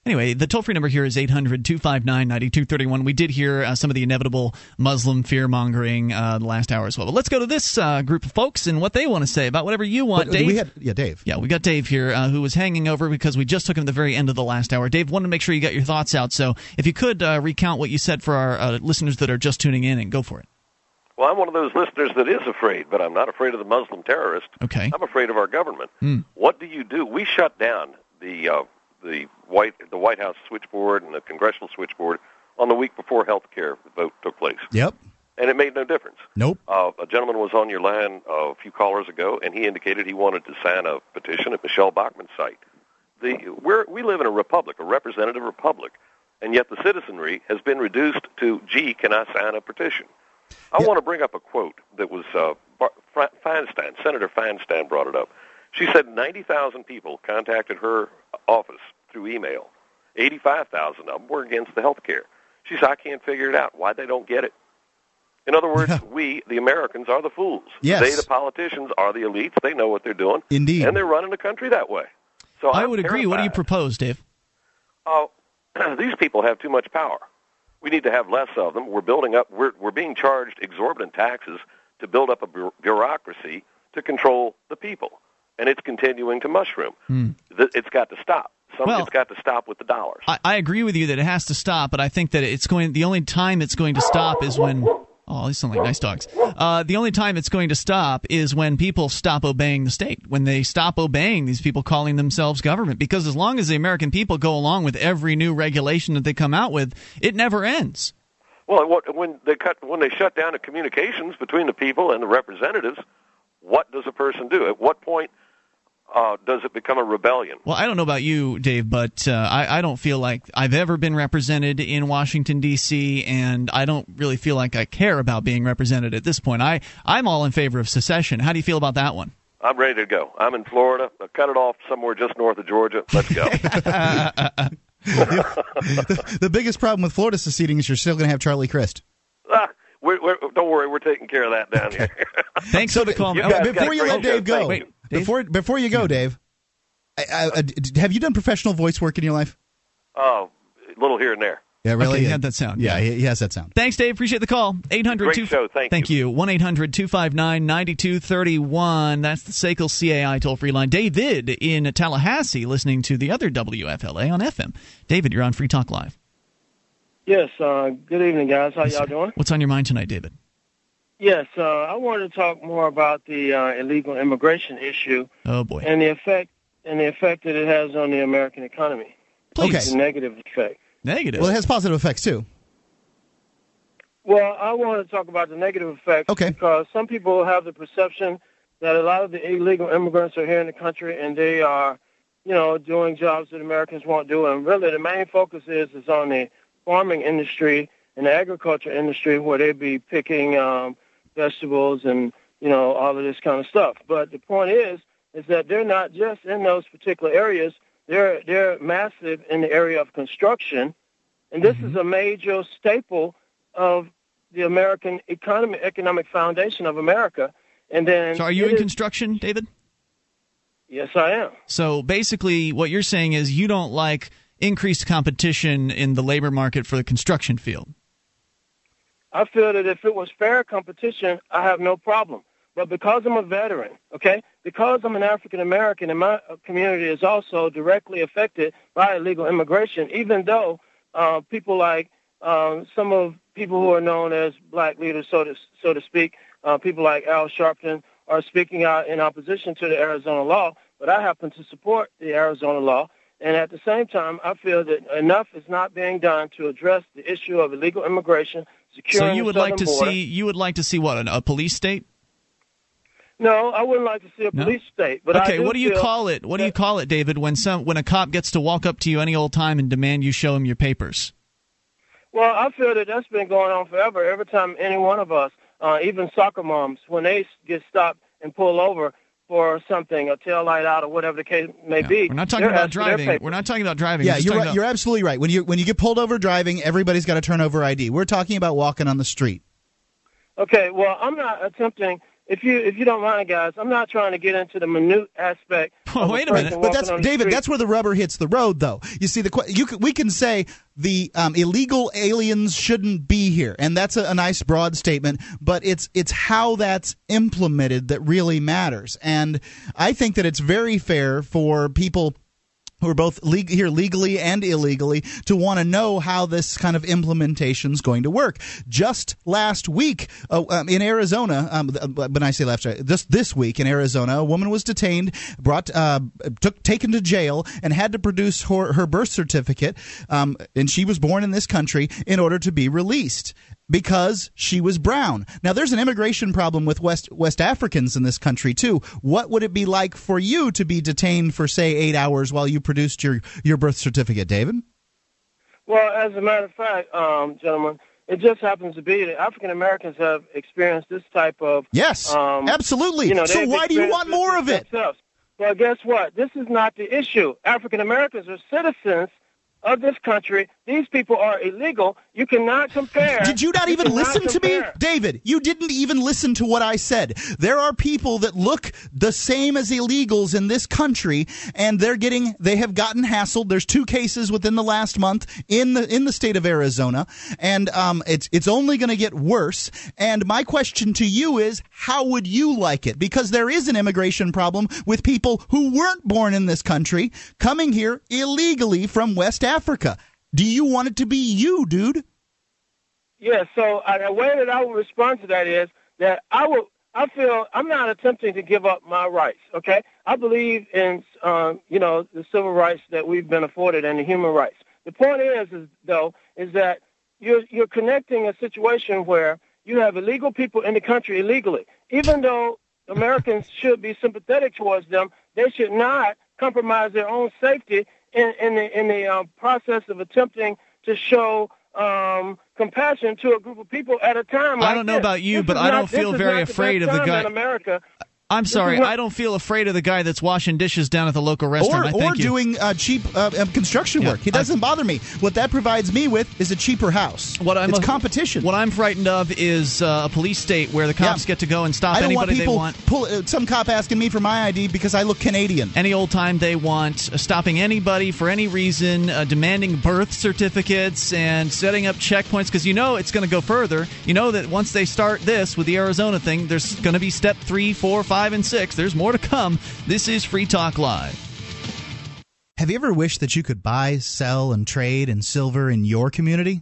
Anyway, the toll free number here is 800 259 9231. We did hear uh, some of the inevitable Muslim fear mongering uh, the last hour as well. But let's go to this uh, group of folks and what they want to say about whatever you want. But, Dave? we had- yeah, Dave. Yeah, we got Dave here uh, who was hanging over because we just took him at the very end of the last hour. Dave, wanted to make sure you got your thoughts out. So if you could uh, recount what you said for our uh, listeners that are just tuning in and go for it. Well, I'm one of those listeners that is afraid, but I'm not afraid of the Muslim terrorist. Okay. I'm afraid of our government. Hmm. What do you do? We shut down the uh, the White the White House switchboard and the congressional switchboard on the week before health care vote took place. Yep. and it made no difference. Nope. Uh, a gentleman was on your line uh, a few callers ago, and he indicated he wanted to sign a petition at Michele Bachmann's site. The, we're, we live in a republic, a representative republic, and yet the citizenry has been reduced to, gee, can I sign a petition? I want to bring up a quote that was uh, Feinstein, Senator Feinstein brought it up. She said 90,000 people contacted her office through email. 85,000 of them were against the health care. She said, I can't figure it out. Why they don't get it? In other words, we, the Americans, are the fools. Yes. They, the politicians, are the elites. They know what they're doing. Indeed. And they're running the country that way. So I I'm would agree. What do you propose, Dave? Oh, these people have too much power. We need to have less of them. We're building up. We're we're being charged exorbitant taxes to build up a bu- bureaucracy to control the people, and it's continuing to mushroom. Th- It's got to stop. Some, Well- it's got to stop with the dollars. I, I agree with you that it has to stop, but I think that it's going. The only time it's going to stop is when. Oh, these sound like nice dogs. Uh, the only time it's going to stop is when people stop obeying the state. When they stop obeying these people calling themselves government. Because as long as the American people go along with every new regulation that they come out with, it never ends. Well, when they cut when they shut down the communications between the people and the representatives, what does a person do? At what point uh, does it become a rebellion? Well, I don't know about you, Dave, but uh, I, I don't feel like I've ever been represented in Washington D.C., and I don't really feel like I care about being represented at this point. I I'm all in favor of secession. How do you feel about that one? I'm ready to go. I'm in Florida. I cut it off somewhere just north of Georgia. Let's go. the biggest problem with Florida seceding is you're still going to have Charlie Crist. Ah, we're, we're, don't worry, we're taking care of that down here. Thanks for the call. You man. guys got before you let. Dave go, Thank Wait, you. Dave? before before you go, Dave, I, I, I- have you done professional voice work in your life? Oh, a little here and there. Yeah, really. Okay, he had that sound. Yeah, he, he has that sound. Thanks, Dave. Appreciate the call. 800 Great show. Thank Thank you. 1 800 259 9231. That's the SACL CAI toll free line. David in Tallahassee listening to the other WFLA on FM. David, you're on Free Talk Live. Yes, uh, good evening, guys. How y'all doing? What's on your mind tonight, David? Yes, uh, I wanted to talk more about the uh, illegal immigration issue Oh, boy. and the effect and the effect that it has on the American economy. Please. The negative effect. Negative. Well, it has positive effects too. Well, I want to talk about the negative effects Okay. because some people have the perception that a lot of the illegal immigrants are here in the country and they are, you know, doing jobs that Americans won't do. And really, the main focus is is on the farming industry and the agriculture industry, where they'd be picking um, vegetables and you know all of this kind of stuff. But the point is, is that they're not just in those particular areas. They're they're massive in the area of construction, and this is mm-hmm. a major staple of the American economy, economic foundation of America. And then, So, are you in is- construction, David? Yes, I am. So, basically, what you're saying is you don't like increased competition in the labor market for the construction field. I feel that if it was fair competition, I have no problem. But because I'm a veteran, okay, because I'm an African American and my uh, community is also directly affected by illegal immigration, even though uh, people like um, some of people who are known as black leaders, so to so to speak, uh, people like Al Sharpton are speaking out in opposition to the Arizona law, but I happen to support the Arizona law. And at the same time, I feel that enough is not being done to address the issue of illegal immigration, So, you would like to border. see you would like to see what an- a police state? No, I wouldn't like to see a No? police state. But okay, do what do you call it? What do you call it, David? When some when a cop gets to walk up to you any old time and demand you show him your papers? Well, I feel that that's been going on forever. Every time any one of us, uh, even soccer moms, when they get stopped and pulled over for something, a tail light out or whatever the case may be, We're not talking they're about asked for their driving. We're not talking about driving. Yeah, you're right, about- you're absolutely right. When you when you get pulled over driving, everybody's got to turn over ID. We're talking about walking on the street. Okay, well, I'm not attempting. If you if you don't mind, guys, I'm not trying to get into the minute aspect. of Wait a minute, but that's David. That's where the rubber hits the road, though. You see, the que- you can, we can say the um, illegal aliens shouldn't be here, and that's a, a nice broad statement. But it's it's how that's implemented that really matters, and I think that it's very fair for people who are both le- here legally and illegally to want to know how this kind of implementation is going to work. Just last week uh, um, in Arizona, um, when I say last, uh, just this week in Arizona, a woman was detained, brought, uh, took, taken to jail, and had to produce her, her birth certificate. Um, and she was born in this country in order to be released. Because she was brown. Now there's an immigration problem with West West Africans in this country too. What would it be like for you to be detained for say 8 hours while you produced your your birth certificate, David? Well, as a matter of fact, um, gentlemen, it just happens to be that African Americans have experienced this type of yes, um, absolutely. You know, so why do you want more of it? Themselves. Well, guess what? This is not the issue. African Americans are citizens of this country. These people are illegal. You cannot compare. Did you not you even listen to me? David, you didn't even listen to what I said. There are people that look the same as illegals in this country and they're getting they have gotten hassled. There's two cases within the last month in the in the state of Arizona and um it's it's only going to get worse. And my question to you is how would you like it? Because there is an immigration problem with people who weren't born in this country coming here illegally from West Africa. Do you want it to be you, dude? Yeah, so uh, the way that I would respond to that is that I will. I feel I'm not attempting to give up my rights. Okay, I believe in um, you know the civil rights that we've been afforded and the human rights. The point is, is though, is that you're you're connecting a situation where you have illegal people in the country illegally. Even though Americans should be sympathetic towards them, they should not compromise their own safety in, in the in the um, process of attempting to show um, compassion to a group of people at a time. I don't know this. about you, This but I don't feel very not afraid of the guy- in America. I'm sorry, I don't feel afraid of the guy that's washing dishes down at the local or, restaurant. I or you. doing uh, cheap uh, uh, construction work. He doesn't bother me. What that provides me with is a cheaper house. What I'm it's a- competition. What I'm frightened of is uh, a police state where the cops get to go and stop I don't want people they want. Pull, uh, some cop asking me for my ID because I look Canadian. Any old time they want, uh, stopping anybody for any reason, uh, demanding birth certificates, and setting up checkpoints because you know it's going to go further. You know that once they start this with the Arizona thing, there's going to be step three, four, five, and six. There's more to come. This is Free Talk Live. Have you ever wished that you could buy, sell, and trade in silver in your community?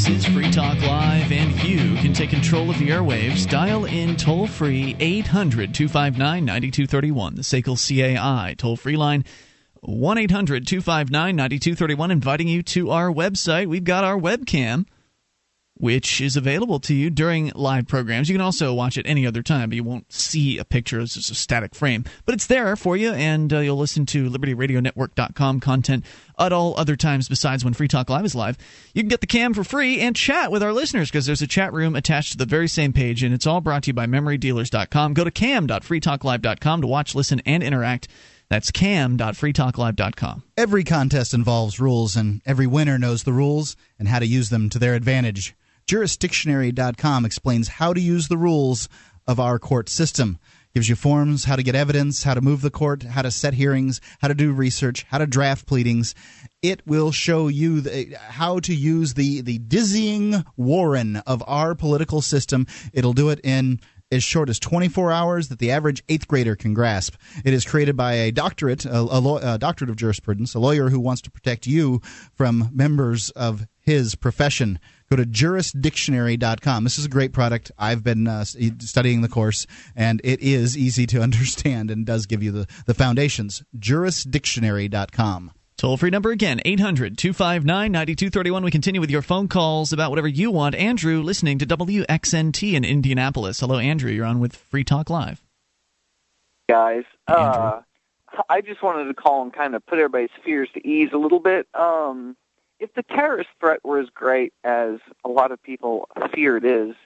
This is Free Talk Live, and you can take control of the airwaves. Dial in toll free 800 259 9231, the SACL CAI toll free line. 1 800 259 9231, inviting you to our website. We've got our webcam, which is available to you during live programs. You can also watch it any other time, but you won't see a picture. It's just a static frame. But it's there for you, and uh, you'll listen to LibertyRadioNetwork.com content at all other times besides when Free Talk Live is live. You can get the cam for free and chat with our listeners because there's a chat room attached to the very same page, and it's all brought to you by MemoryDealers.com. Go to cam.freetalklive.com to watch, listen, and interact. That's cam.freetalklive.com. Every contest involves rules, and every winner knows the rules and how to use them to their advantage. Jurisdictionary.com explains how to use the rules of our court system. Gives you forms, how to get evidence, how to move the court, how to set hearings, how to do research, how to draft pleadings. It will show you the, how to use the, the dizzying warren of our political system. It'll do it in as short as 24 hours that the average eighth grader can grasp. It is created by a doctorate, a, a, a doctorate of jurisprudence, a lawyer who wants to protect you from members of his profession. Go to jurisdictionary.com. This is a great product. I've been uh, studying the course, and it is easy to understand and does give you the, the foundations. Jurisdictionary.com. Toll free number again, 800 259 9231. We continue with your phone calls about whatever you want. Andrew, listening to WXNT in Indianapolis. Hello, Andrew. You're on with Free Talk Live. guys. Uh, I just wanted to call and kind of put everybody's fears to ease a little bit. Um, if the terrorist threat were as great as a lot of people fear it is,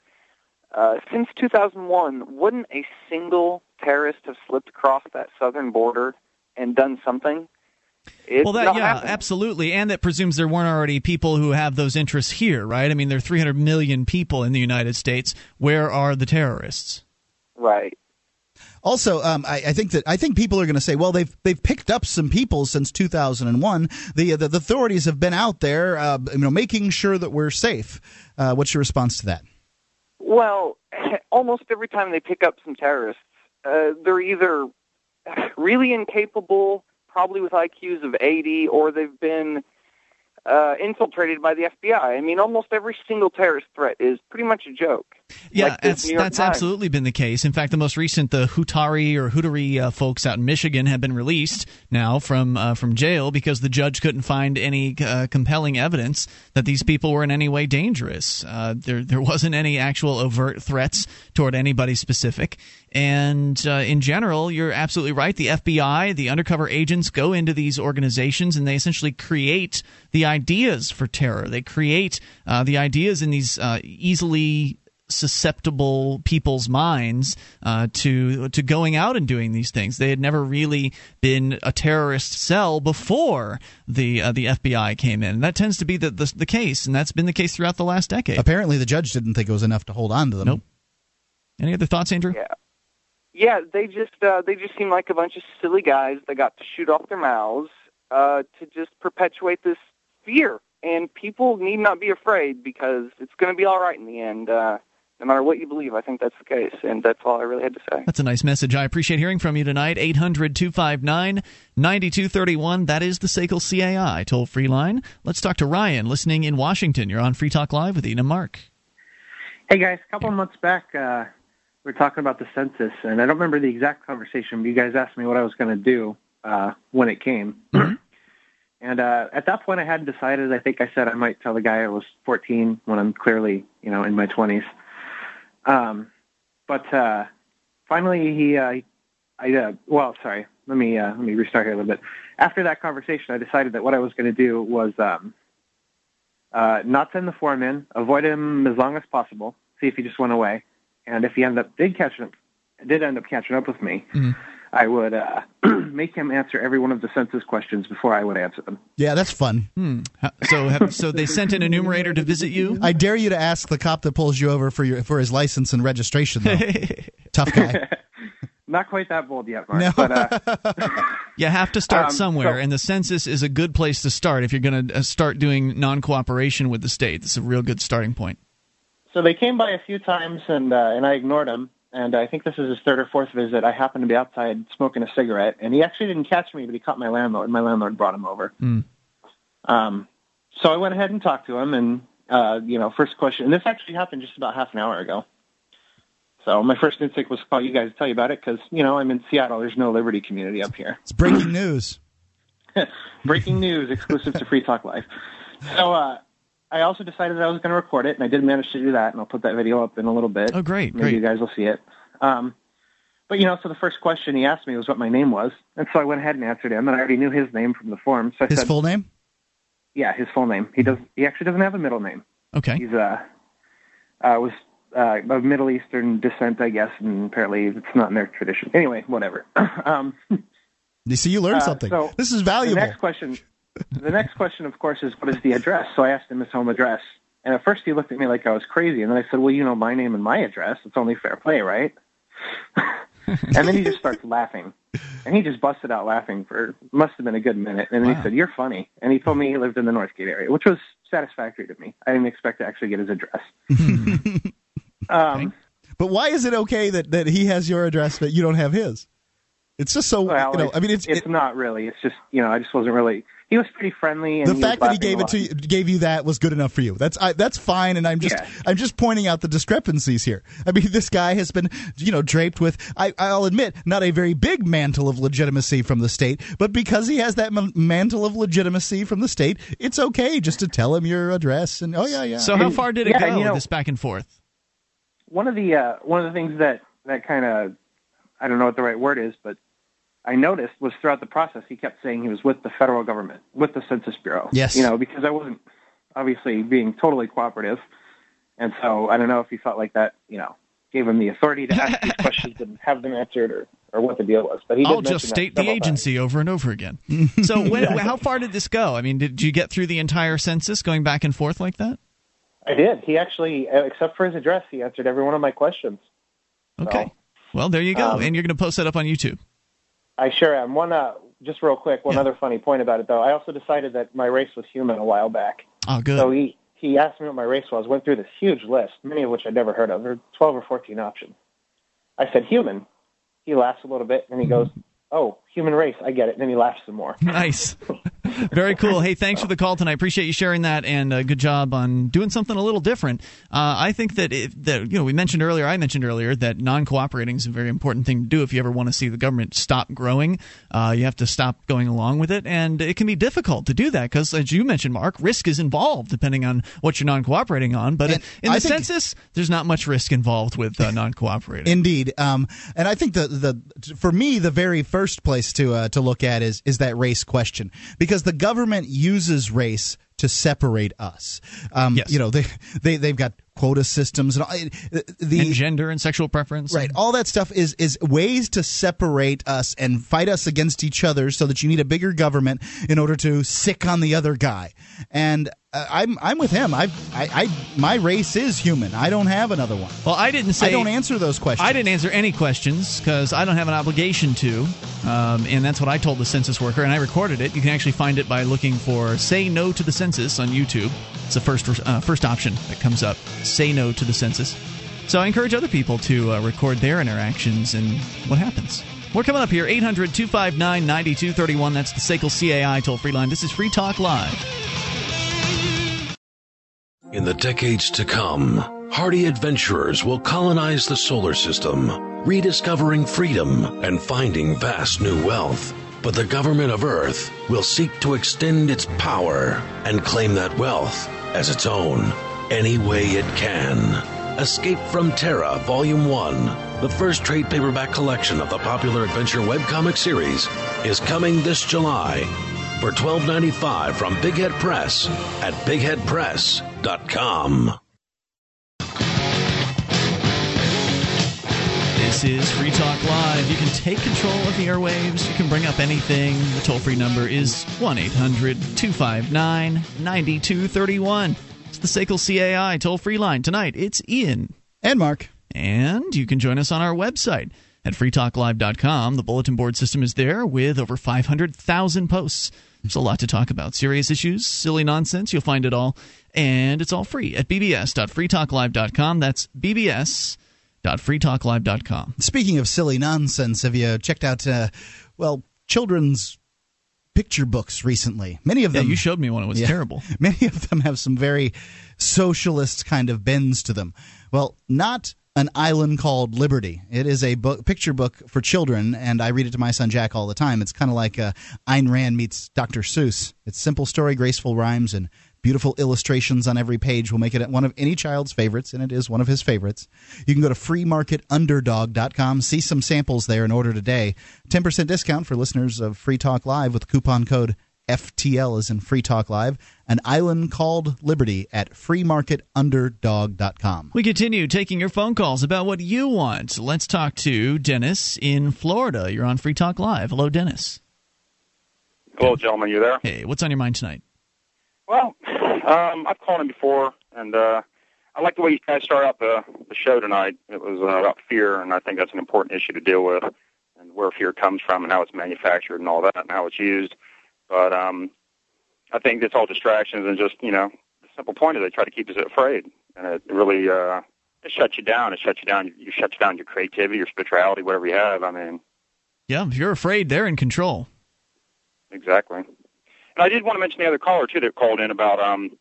uh, since 2001, wouldn't a single terrorist have slipped across that southern border and done something? It's well, that yeah, happening. absolutely, and that presumes there weren't already people who have those interests here, right? I mean, there are 300 million people in the United States. Where are the terrorists? Right. Also, um, I, I, think that I think people are going to say, well, they've they've picked up some people since 2001. The the, the authorities have been out there, uh, you know, making sure that we're safe. Uh, what's your response to that? Well, almost every time they pick up some terrorists, uh, they're either really incapable, probably with IQs of 80, or they've been uh, infiltrated by the FBI. I mean, almost every single terrorist threat is pretty much a joke. Yeah, like that's that's absolutely been the case. In fact, the most recent, the Hutaree or Hutaree uh, folks out in Michigan have been released now from uh, from jail because the judge couldn't find any uh, compelling evidence that these people were in any way dangerous. Uh, there there wasn't any actual overt threats toward anybody specific. And uh, in general, you're absolutely right. The FBI, the undercover agents, go into these organizations and they essentially create the ideas for terror. They create uh, the ideas in these easily susceptible people's minds uh, to to going out and doing these things. They had never really been a terrorist cell before the uh, the FBI came in. That tends to be the, the, the case, and that's been the case throughout the last decade. Apparently, the judge didn't think it was enough to hold on to them. Nope. Any other thoughts, Andrew? Yeah. Yeah, they just uh, they just seem like a bunch of silly guys that got to shoot off their mouths uh, to just perpetuate this fear. And people need not be afraid because it's going to be all right in the end. Uh, no matter what you believe, I think that's the case. And that's all I really had to say. That's a nice message. I appreciate hearing from you tonight. 800 259 9231. That is the SACL CAI toll free line. Let's talk to Ryan, listening in Washington. You're on Free Talk Live with Ian and Mark. Hey, guys. A couple of months back, uh, we were talking about the census, and I don't remember the exact conversation, but you guys asked me what I was going to do uh, when it came. And uh, at that point, I hadn't decided. I think I said I might tell the guy I was 14 when I'm clearly, you know, in my 20s. Um, but uh, finally, he, uh, I, uh, well, sorry, let me uh, let me restart here a little bit. After that conversation, I decided that what I was going to do was um, uh, not send the form in, avoid him as long as possible, see if he just went away, and if he ended up did catch up, did end up catching up with me, mm-hmm. I would uh, make him answer every one of the census questions before I would answer them. Yeah, that's fun. Hmm. So, have, so they sent an enumerator to visit you. I dare you to ask the cop that pulls you over for your for his license and registration. Though. Tough guy. Not quite that bold yet, Mark. No. But, uh, you have to start Um, somewhere, so- and the census is a good place to start if you're going to start doing non-cooperation with the state. It's a real good starting point. so they came by a few times, and uh, and I ignored them. And I think this is his third or fourth visit. I happened to be outside smoking a cigarette, and he actually didn't catch me, but he caught my landlord. My landlord brought him over. Hmm. Um, so I went ahead and talked to him, and uh, you know, first question. And this actually happened just about half an hour ago. So my first instinct was to call you guys to tell you about it because you know I'm in Seattle. There's no Liberty community up here. It's breaking news. Breaking news, exclusive to Free Talk Live. So uh, I also decided that I was going to record it, and I did manage to do that, and I'll put that video up in a little bit. Oh, great, Maybe great. you guys will see it. Um, but you know, so the first question he asked me was what my name was, and so I went ahead and answered him, and I already knew his name from the form. So I His said, full name? yeah, his full name. He does. He actually doesn't have a middle name. Okay. He's uh, uh was uh, of Middle Eastern descent, I guess, and apparently it's not in their tradition. Anyway, whatever. um, You see, you learned uh, something. so this is valuable. The next question, the next question, of course, is what is the address? So I asked him his home address, and at first he looked at me like I was crazy, and then I said, "Well, you know my name and my address. It's only fair play, right?" and then he just starts laughing, and he just busted out laughing for must have been a good minute, and then Wow. he said, "You're funny," and he told me he lived in the Northgate area, which was satisfactory to me. I didn't expect to actually get his address. um, But why is it okay that, that he has your address but you don't have his? It's just so well, you know. I mean, it's, it's not really. It's just you know, I just wasn't really. He was pretty friendly, and the fact that he gave it to you, gave you that was good enough for you. That's I, that's fine, and I'm just Yeah. I'm just pointing out the discrepancies here. I mean, this guy has been you know draped with I, I'll admit not a very big mantle of legitimacy from the state, but because he has that m- mantle of legitimacy from the state, it's okay just to tell him your address and oh yeah yeah. So, how far did it Yeah, go? you know- this back and forth. one of the uh, one of the things that that kind of I don't know what the right word is, but I noticed was throughout the process he kept saying he was with the federal government, with the Census Bureau. Yes. you know, because I wasn't obviously being totally cooperative, and so I don't know if he felt like that, you know, gave him the authority to ask these questions and have them answered, or or what the deal was. But he I'll just state the several times. agency over and over again. So, when, Exactly. how far did this go? I mean, did you get through the entire census going back and forth like that? I did. He actually, except for his address, he answered every one of my questions. Okay. Well, there you go, Um, and you're going to post that up on YouTube. I sure am. One, uh, just real quick, one other funny point about it though. I also decided that my race was human a while back. Oh, good. So he he asked me what my race was. Went through this huge list, many of which I'd never heard of. There were twelve or fourteen options. I said human. He laughs a little bit, and then he goes, "Oh, human race. I get it." And then he laughs some more. Nice. Very cool. Hey, thanks for the call tonight. Appreciate you sharing that, and uh, good job on doing something a little different. Uh, I think that if, that you know we mentioned earlier, I mentioned earlier that non-cooperating is a very important thing to do if you ever want to see the government stop growing. Uh, you have to stop going along with it, and it can be difficult to do that because, as you mentioned, Mark, risk is involved depending on what you're non-cooperating on. But in the census, there's not much risk involved with uh, non-cooperating. Indeed, um, and I think the the for me the very first place to uh, to look at is is that race question because the government uses race to separate us. Um, You know they they they've got quota systems and all, the and gender and sexual preference, Right. All that stuff is is ways to separate us and fight us against each other so that you need a bigger government in order to sick on the other guy. And I'm I'm with him. I I I my race is human. I don't have another one. Well, I didn't say I don't answer those questions. I didn't answer any questions because I don't have an obligation to, um, and that's what I told the census worker, and I recorded it. You can actually find it by looking for "Say No to the Census" on YouTube. It's the first uh, first option that comes up. Say no to the census. So I encourage other people to uh, record their interactions and what happens. We're coming up here 800 259 9231. That's the SACL CAI toll free line. This is Free Talk Live. In the decades to come, hardy adventurers will colonize the solar system, rediscovering freedom and finding vast new wealth. But the government of Earth will seek to extend its power and claim that wealth as its own any way it can. Escape from Terra Volume 1, the first trade paperback collection of the popular adventure webcomic series, is coming this July for $12.95 from Big Head Press at bigheadpress.com. This is Free Talk Live. You can take control of the airwaves. You can bring up anything. The toll free number is 1 800 259 9231. It's the SACL CAI toll free line. Tonight, it's Ian. And Mark. And you can join us on our website at freetalklive.com. The bulletin board system is there with over 500,000 posts. There's a lot to talk about. Serious issues, silly nonsense, you'll find it all. And it's all free at bbs.freetalklive.com. That's bbs.freetalklive.com. Speaking of silly nonsense, have you checked out uh, well children's picture books recently? Many of Yeah, them. you showed me one. It was terrible. Many of them have some very socialist kind of bends to them. Well, not an island called Liberty. It is a book, picture book for children, and I read it to my son Jack all the time. It's kind of like uh, Ayn Rand meets Dr. Seuss. It's simple story, graceful rhymes, and beautiful illustrations on every page will make it one of any child's favorites, and it is one of his favorites. You can go to freemarketunderdog.com, see some samples there, and order today. 10% discount for listeners of Free Talk Live with coupon code FTL is in Free Talk Live, an island called Liberty at freemarketunderdog.com. We continue taking your phone calls about what you want. Let's talk to Dennis in Florida. You're on Free Talk Live. Hello, Dennis. Hello, gentlemen. You there? Hey, what's on your mind tonight? Well, um, I've called him before, and uh, I like the way you guys start out the, the show tonight. It was uh, about fear, and I think that's an important issue to deal with, and where fear comes from, and how it's manufactured, and all that, and how it's used. But um, I think it's all distractions, and just you know, the simple point is they try to keep us afraid, and it really uh, it shuts you down. It shuts you down. You shuts down your creativity, your spirituality, whatever you have. I mean, Yeah, if you're afraid, they're in control. Exactly. And I did want to mention the other caller too that called in about um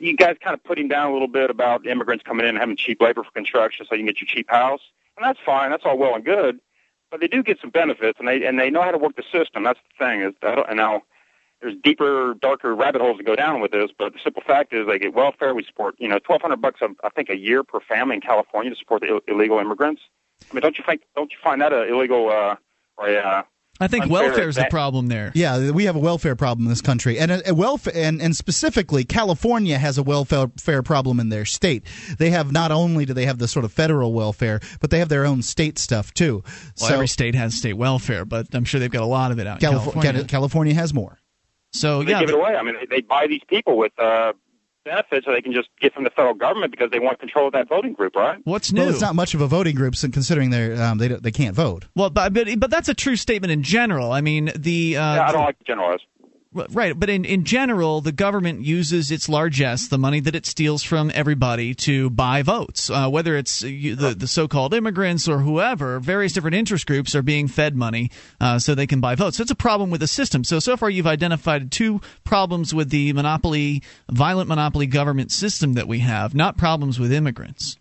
you guys kind of putting down a little bit about immigrants coming in and having cheap labor for construction so you can get your cheap house. And that's fine, that's all well and good. But they do get some benefits and they and they know how to work the system. That's the thing. Is that, and now there's deeper, darker rabbit holes to go down with this, but the simple fact is they get welfare. We support, you know, twelve hundred bucks, a, I think, a year per family in California to support the Ill- illegal immigrants. I mean, don't you think? Don't you find that a illegal uh, or a uh, I think welfare is the problem there. Yeah, we have a welfare problem in this country, and a, a welfare, and, and specifically, California has a welfare problem in their state. They have not only do they have the sort of federal welfare, but they have their own state stuff too. Well, so every state has state welfare, but I'm sure they've got a lot of it out in Calif- California. California has more. So they yeah, give it away. I mean, they, they buy these people with uh, benefits that they can just get from the federal government because they want control of that voting group, right? What's new? Well, it's not much of a voting group, so considering they're um, they don't- they can't vote. Well, but but, but that's a true statement in general. I mean, the uh, yeah, I don't like to generalize. Right, but in, in general, the government uses its largesse, the money that it steals from everybody, to buy votes. Uh, whether it's uh, you- the, the so called immigrants or whoever, various different interest groups are being fed money uh, so they can buy votes. So it's a problem with the system. So, so far, you've identified two problems with the monopoly, violent monopoly government system that we have, not problems with immigrants.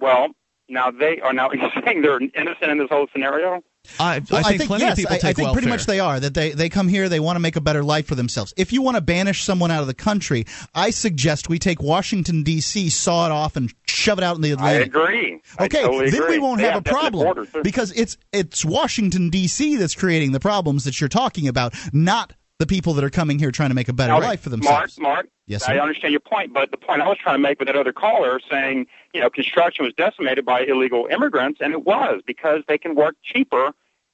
Well, now they are now you're saying they're innocent in this whole scenario. I, Well, I think plenty yes, of people I, take I think welfare. pretty much they are that they they come here they want to make a better life for themselves. If you want to banish someone out of the country, I suggest we take Washington D.C., saw it off, and shove it out in the Atlantic. I Atlantic. agree. I Okay, totally then agree. we won't They have a problem borders, because it's it's Washington D.C. that's creating the problems that you're talking about, not the people that are coming here trying to make a better life for Mark, themselves. Mark, Yes, I understand your point, but the point I was trying to make with that other caller saying, you know, construction was decimated by illegal immigrants, and it was because they can work cheaper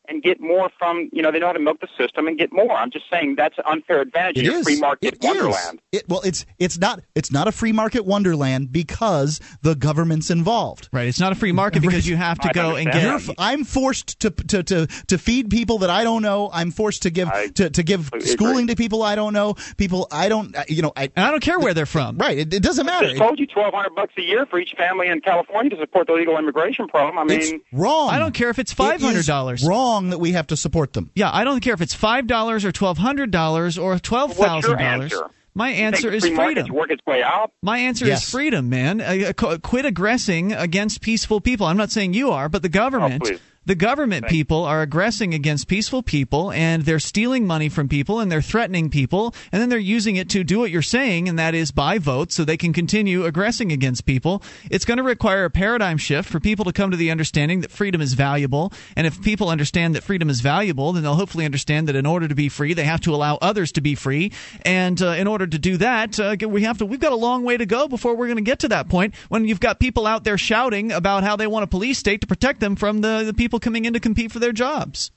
and get more from, you know, they know how to milk the system and get more. I'm just saying that's an unfair advantage It in a is. free market It is. wonderland. It, well, it's it's not it's not a free market wonderland because the government's involved. Right. It's not a free market because you have to I go and get. You're f- I'm forced to, to to to feed people that I don't know. I'm forced to give to, to give schooling to people I don't know. People I don't you know. I, and I don't care where they're from. Right. It, it doesn't matter. I told you twelve hundred bucks a year for each family in California to support the legal immigration problem. I mean, it's wrong. I don't care if it's five hundred dollars. It is Wrong that we have to support them. Yeah, I don't care if it's five dollars or twelve hundred dollars or twelve what's thousand your dollars. My answer is free freedom. work its way out. My answer Yes. is freedom, man. Uh, qu- quit aggressing against peaceful people. I'm not saying you are, but the government. Oh, please. The government people are aggressing against peaceful people and they're stealing money from people and they're threatening people and then they're using it to do what you're saying and that is buy votes so they can continue aggressing against people. It's going to require a paradigm shift for people to come to the understanding that freedom is valuable and if people understand that freedom is valuable then they'll hopefully understand that in order to be free they have to allow others to be free and uh, in order to do that uh, we have to we've got a long way to go before we're going to get to that point when you've got people out there shouting about how they want a police state to protect them from the, the people coming in to compete for their jobs.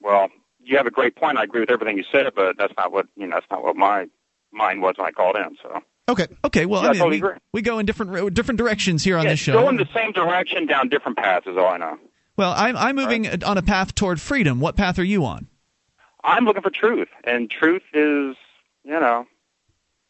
Well, you have a great point. I agree with everything you said, but that's not what you know. That's not what my mind was when I called in. So Okay. Okay. Well, Yeah, I mean, totally we, we go in different uh, different directions here on yeah, this show. go in the same direction down different paths is all I know. well, I'm I'm moving uh, on a path toward freedom. What path are you on? I'm looking for truth, and truth is, you know,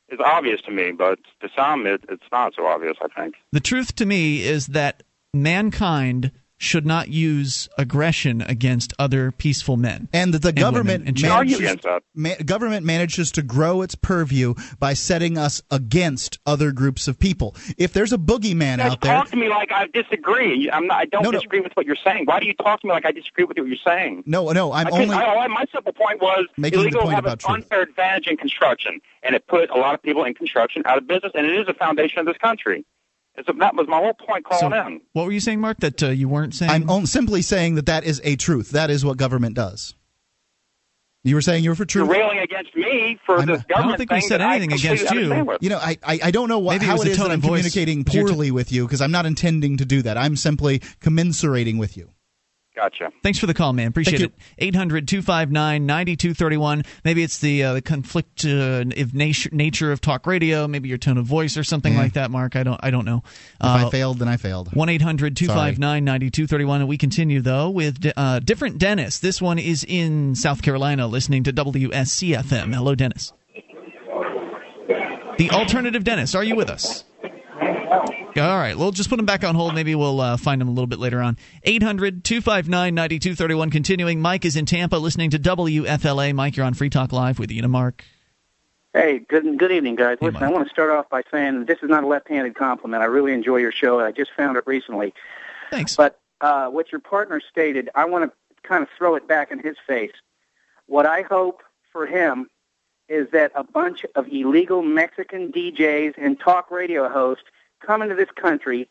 is obvious to me, but to some it, it's not so obvious. I think. The truth to me is that mankind should not use aggression against other peaceful men. And that the women government and children. manages, ma- government manages to grow its purview by setting us against other groups of people. If there's a boogeyman You out there, talk to me like I disagree. I'm not. I don't No, no. disagree with what you're saying. Why do you talk to me like I disagree with what you're saying? no, no, I'm I only. I- my simple point was Making the illegal point have about an truth. unfair advantage in construction, and it put a lot of people in construction out of business, and it is a foundation of this country. It's a, that was my whole point calling in. What were you saying, Mark? That uh, you weren't saying? I'm on- simply saying that that is a truth. That is what government does. You were saying you were for truth. You're railing against me for I'm- this government. I don't government think we said that I anything against you. You know, I, I, I don't know what, Maybe it how was it the is tone that I'm communicating It's your poorly with you because I'm not intending to do that. I'm simply commiserating with you. Gotcha. Thanks for the call, man. Appreciate Thank it. 800 259 9231. Maybe it's the uh, the conflict uh, of nature, nature of talk radio, maybe your tone of voice or something Yeah. like that, Mark. I don't I don't know. If I failed, then I failed. 1 800 259 9231. And we continue, though, with uh, different Dennis. This one is in South Carolina listening to WSCFM. Hello, Dennis. The alternative Dennis, are you with us? All right, we'll just put him back on hold. Maybe we'll uh, find him a little bit later on. 800 259 9231. Continuing. Mike is in Tampa listening to WFLA. Mike, you're on Free Talk Live with Ian and Mark. Hey, good good evening, guys. Listen, I want to start off by saying this is not a left-handed compliment. I really enjoy your show. I just found it recently. Thanks. But uh, what your partner stated, I want to kind of throw it back in his face. What I hope for him is that a bunch of illegal Mexican DJs and talk radio hosts come into this country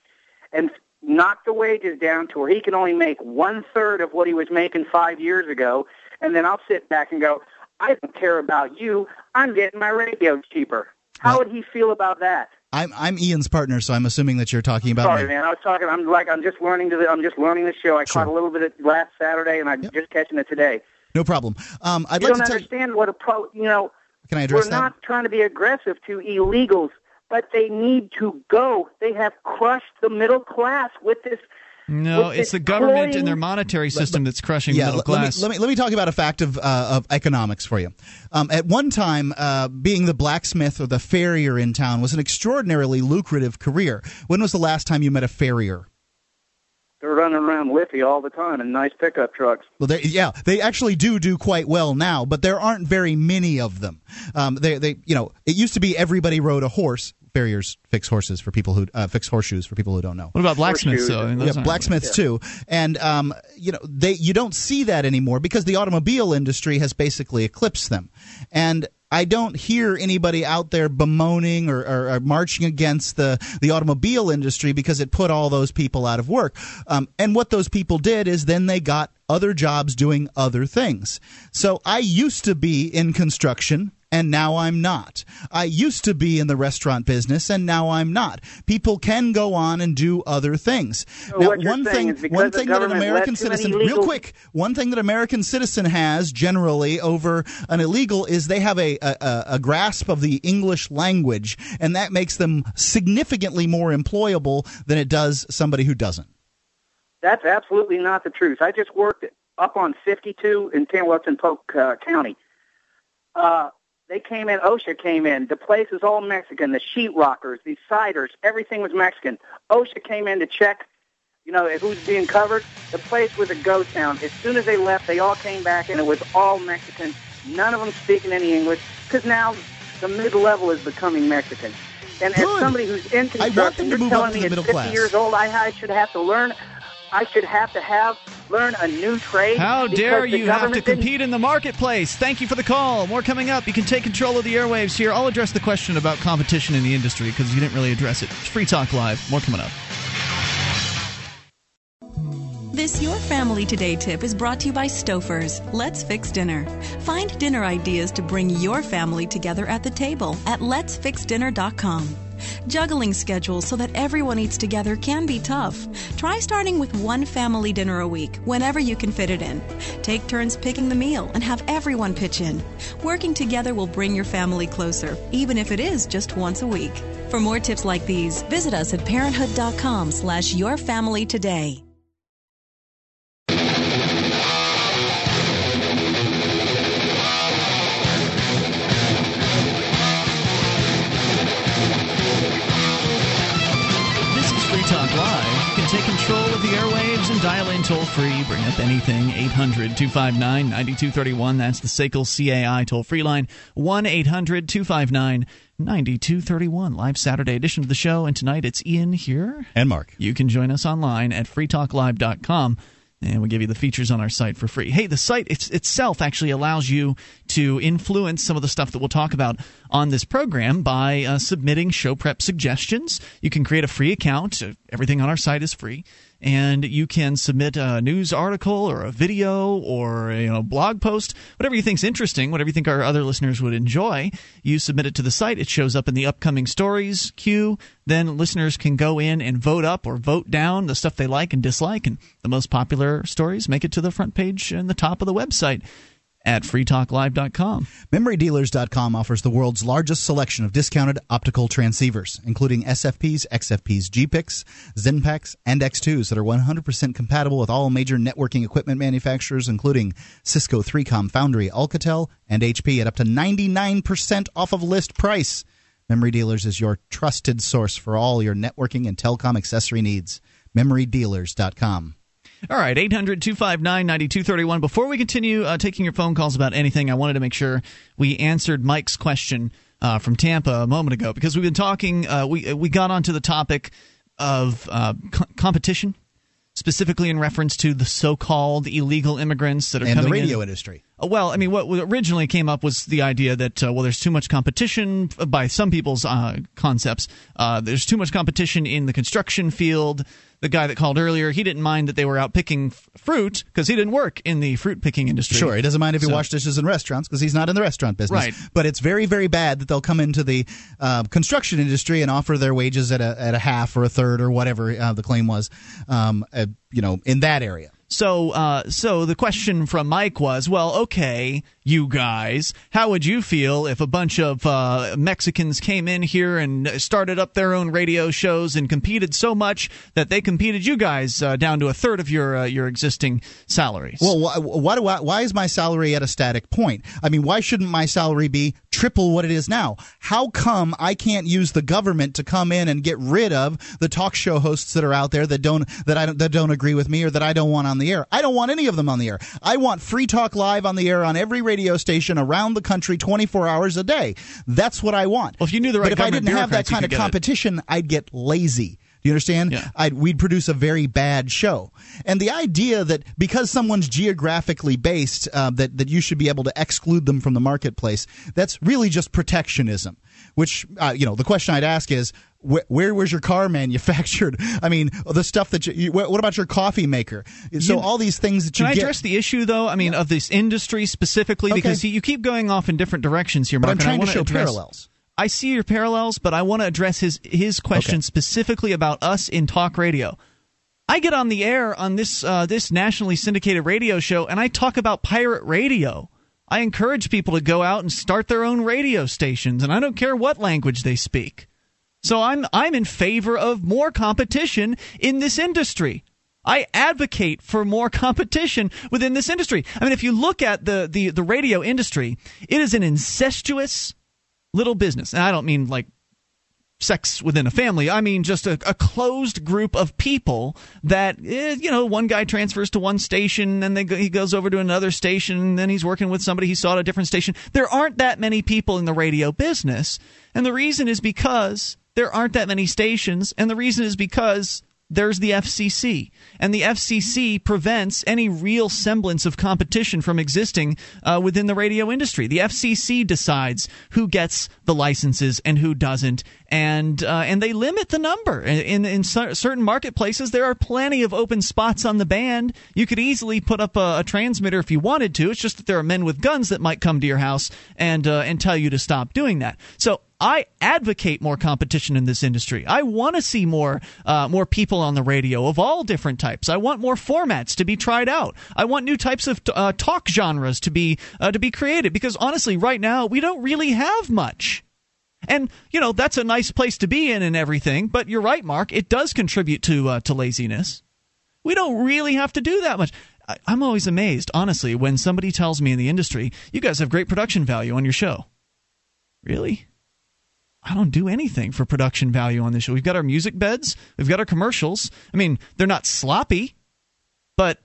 and knock the wages down to where he can only make one third of what he was making five years ago, and then I'll sit back and go, I don't care about you. I'm getting my radio cheaper. How would he feel about that? I'm I'm Ian's partner, so I'm assuming that you're talking about Sorry, me. man. I was talking. I'm like I'm just learning to. The, I'm just learning the show. I caught a little bit of last Saturday, and I'm just catching it today. No problem. Um, I'd you like don't to understand what a pro. You know, Can I address We're that? not trying to be aggressive to illegals, but they need to go. They have crushed the middle class with this. No, with it's this the government cloying- and their monetary system that's crushing yeah, the middle let- let me- class. Let me, let me talk about a fact of uh, of economics for you. Um, at one time, uh, being the blacksmith or the farrier in town was an extraordinarily lucrative career. When was the last time you met a farrier? They're running around Liffey all the time in nice pickup trucks. Well, they, yeah, they actually do do quite well now, but there aren't very many of them. Um, they, they, you know, it used to be everybody rode a horse. Farriers fix horses for people who uh, fix horseshoes for people who don't know. What about blacksmiths, though? I mean, yeah, aren't- blacksmiths too, and um, you know they you don't see that anymore because the automobile industry has basically eclipsed them, and. I don't hear anybody out there bemoaning or, or, or marching against the, the automobile industry because it put all those people out of work. Um, and what those people did is then they got other jobs doing other things. So I used to be in construction and now I'm not. I used to be in the restaurant business and now I'm not. People can go on and do other things. So now, one thing, one thing that an American citizen, real quick, one thing that American citizen has generally over an illegal is they have a, a, a grasp of the English language, and that makes them significantly more employable than it does somebody who doesn't. That's absolutely not the truth. I just worked up on 52 in Tamwelton Polk uh, County. Uh, they came in, OSHA came in. The place was all Mexican. The sheetrockers, the ciders, everything was Mexican. OSHA came in to check, you know, who's being covered. The place was a ghost town. As soon as they left, they all came back, and it was all Mexican. None of them speaking any English, because now the mid-level is becoming Mexican. And as somebody who's in construction, them to you're move up telling me at 50 class. years old, I, I should have to learn. I should have to have learn a new trade. How dare you have to government didn't- compete in the marketplace? Thank you for the call. More coming up. You can take control of the airwaves here. I'll address the question about competition in the industry because you didn't really address it. It's Free Talk Live. More coming up. This Your Family Today tip is brought to you by Stouffer's. Let's fix dinner. Find dinner ideas to bring your family together at the table at letsfixdinner.com. Juggling schedules so that everyone eats together can be tough. Try starting with one family dinner a week, whenever you can fit it in. Take turns picking the meal and have everyone pitch in. Working together will bring your family closer, even if it is just once a week. For more tips like these, visit us at parenthood.com slash your family today. Live. You can take control of the airwaves and dial in toll free. Bring up anything. 800 259 9231. That's the SACL CAI toll free line. 1 800 259 9231. Live Saturday edition of the show. And tonight it's Ian here. And Mark. You can join us online at freetalklive.com. And we'll give you the features on our site for free. Hey, the site it's, itself actually allows you to influence some of the stuff that we'll talk about on this program by uh, submitting show prep suggestions. You can create a free account. Everything on our site is free. And you can submit a news article or a video or a you know, blog post, whatever you think's interesting, whatever you think our other listeners would enjoy. You submit it to the site. It shows up in the upcoming stories queue. Then listeners can go in and vote up or vote down the stuff they like and dislike. And the most popular stories make it to the front page and the top of the website at freetalklive.com. MemoryDealers.com offers the world's largest selection of discounted optical transceivers, including SFPs, XFPs, GBICs, XENPAKs, and X2s that are 100% compatible with all major networking equipment manufacturers, including Cisco, 3Com, Foundry, Alcatel, and HP at up to 99% off of list price. Memory Dealers is your trusted source for all your networking and telecom accessory needs. MemoryDealers.com. All right, 800 259 9231. Before we continue uh, taking your phone calls about anything, I wanted to make sure we answered Mike's question uh, from Tampa a moment ago because we've been talking, uh, we, we got onto the topic of uh, co- competition, specifically in reference to the so called illegal immigrants that are And the radio in. industry. Uh, Well, I mean, what what originally came up was the idea that uh, well, there's too much competition by some people's uh, concepts. Uh, there's too much competition in the construction field. The guy that called earlier, he didn't mind that they were out picking f- fruit because he didn't work in the fruit picking industry. Sure, he doesn't mind if he So- washes dishes in restaurants because he's not in the restaurant business. Right. But it's very, very bad that they'll come into the uh, construction industry and offer their wages at a at a half or a third or whatever uh, the claim was, um, uh, you know, in that area. So, uh, so the question from Mike was, well, okay, you guys, how would you feel if a bunch of uh, Mexicans came in here and started up their own radio shows and competed so much that they competed you guys uh, down to a third of your uh, your existing salaries? Well, why, why do I, why is my salary at a static point? I mean, why shouldn't my salary be triple what it is now? How come I can't use the government to come in and get rid of the talk show hosts that are out there that don't that I don't, that don't agree with me or that I don't want on the air? I don't want any of them on the air. I want Free Talk Live on the air on every radio station around the country 24 hours a day. That's what I want. Well, if you knew the right but if I didn't have that kind of get it. competition, I'd get lazy. Do you understand? I'd, we'd produce a very bad show. And the idea that because someone's geographically based, uh, that that you should be able to exclude them from the marketplace, that's really just protectionism. Which uh, you know, the question I'd ask is. Where, where was your car manufactured? I mean, the stuff that you, you. What about your coffee maker? So You- all these things that you Can I address the issue, though? I mean, of this industry specifically, Okay. because you, you keep going off in different directions here, But I'm and I trying to show address- parallels. I see your parallels, but I want to address his his question specifically about us in talk radio. I get on the air on this uh, this nationally syndicated radio show, and I talk about pirate radio. I encourage people to go out and start their own radio stations, and I don't care what language they speak. So I'm I'm in favor of more competition in this industry. I advocate for more competition within this industry. I mean, if you look at the the, the radio industry, it is an incestuous little business, and I don't mean like sex within a family. I mean just a, a closed group of people that eh, you know one guy transfers to one station then he goes over to another station and then he's working with somebody he saw at a different station. There aren't that many people in the radio business, and the reason is because there aren't that many stations, and the reason is because there's the FCC, and the FCC prevents any real semblance of competition from existing uh, within the radio industry. The FCC decides who gets the licenses and who doesn't, and uh, and they limit the number. In in, in certain marketplaces, there are plenty of open spots on the band. You could easily put up a, a transmitter if you wanted to. It's just that there are men with guns that might come to your house and uh, and tell you to stop doing that. So I advocate more competition in this industry. I want to see more uh, more people on the radio of all different types. I want more formats to be tried out. I want new types of uh, talk genres to be uh, to be created because honestly, right now we don't really have much. And you know that's a nice place to be in and everything. But you're right, Mark. It does contribute to uh, to laziness. We don't really have to do that much. I'm always amazed, honestly, when somebody tells me in the industry, "You guys have great production value on your show." Really? I don't do anything for production value on this show. We've got our music beds, we've got our commercials. I mean, they're not sloppy, but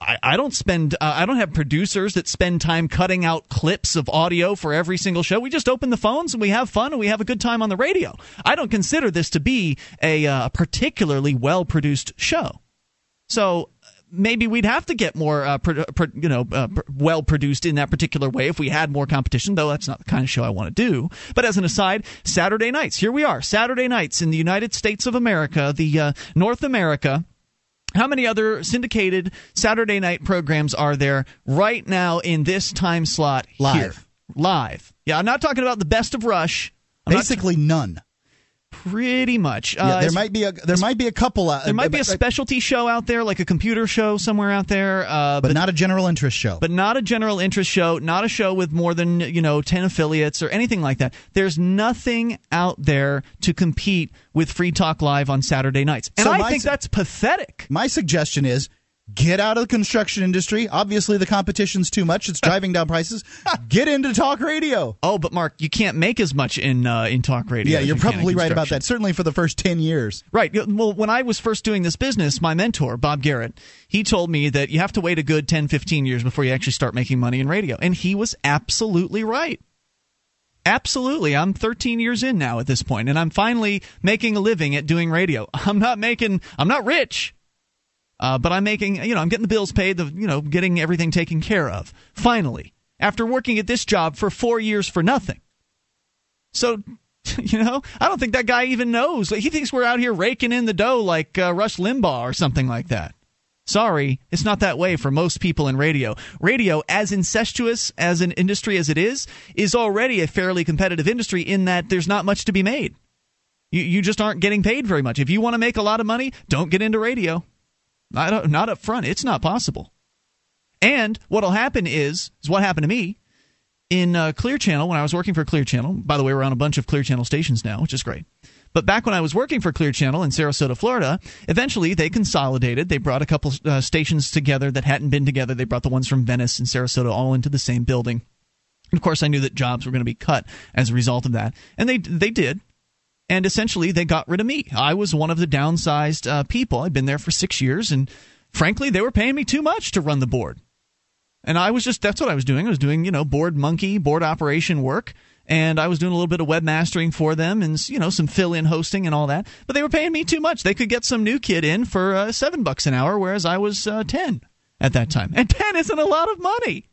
I, I don't spend. Uh, I don't have producers that spend time cutting out clips of audio for every single show. We just open the phones and we have fun and we have a good time on the radio. I don't consider this to be a uh, particularly well produced show. So maybe we'd have to get more, uh, pro- pro- you know, uh, pr- well produced in that particular way if we had more competition. Though that's not the kind of show I want to do. But as an aside, Saturday nights. Here we are, Saturday nights in the United States of America, the uh, North America. How many other syndicated Saturday night programs are there right now in this time slot? Live. Here? Live. Yeah, I'm not talking about the best of Rush. I'm Basically, none. Pretty much. Yeah, Uh, there might be a there might be a couple. Uh, there might be a specialty show out there, like a computer show somewhere out there, uh, but not a general interest show. but not a general interest show, not a show with more than you know ten affiliates or anything like that. There's nothing out there to compete with Free Talk Live on Saturday nights, and So I think su- that's pathetic. My suggestion is get out of the construction industry. Obviously, the competition's too much. It's driving down prices. Get into talk radio. Oh, but Mark, you can't make as much in uh, in talk radio. Yeah, you're you probably right about that. Certainly for the first 10 years. Right. Well, when I was first doing this business, my mentor, Bob Garrett, he told me that you have to wait a good 10, 15 years before you actually start making money in radio. And he was absolutely right. Absolutely. I'm 13 years in now at this point, and I'm finally making a living at doing radio. I'm not making, I'm not rich. Uh, but I'm making, you know, I'm getting the bills paid, the, you know, getting everything taken care of. Finally, after working at this job for four years for nothing. So, you know, I don't think that guy even knows. He thinks we're out here raking in the dough like uh, Rush Limbaugh or something like that. Sorry, it's not that way for most people in radio. Radio, as incestuous as an industry as it is, is already a fairly competitive industry in that there's not much to be made. You, you just aren't getting paid very much. If you want to make a lot of money, don't get into radio. Not, not up front. It's not possible. And what'll happen is, is what happened to me in uh, Clear Channel when I was working for Clear Channel. By the way, we're on a bunch of Clear Channel stations now, which is great. But back when I was working for Clear Channel in Sarasota, Florida, eventually they consolidated. They brought a couple uh, stations together that hadn't been together. They brought the ones from Venice and Sarasota all into the same building. And of course, I knew that jobs were going to be cut as a result of that, and they they did. And essentially, they got rid of me. I was one of the downsized uh, people. I'd been there for six years, and frankly, they were paying me too much to run the board. And I was just, that's what I was doing. I was doing, you know, board monkey, board operation work. And I was doing a little bit of webmastering for them and, you know, some fill in hosting and all that. But they were paying me too much. They could get some new kid in for uh, seven bucks an hour, whereas I was uh, 10 at that time. And 10 isn't a lot of money.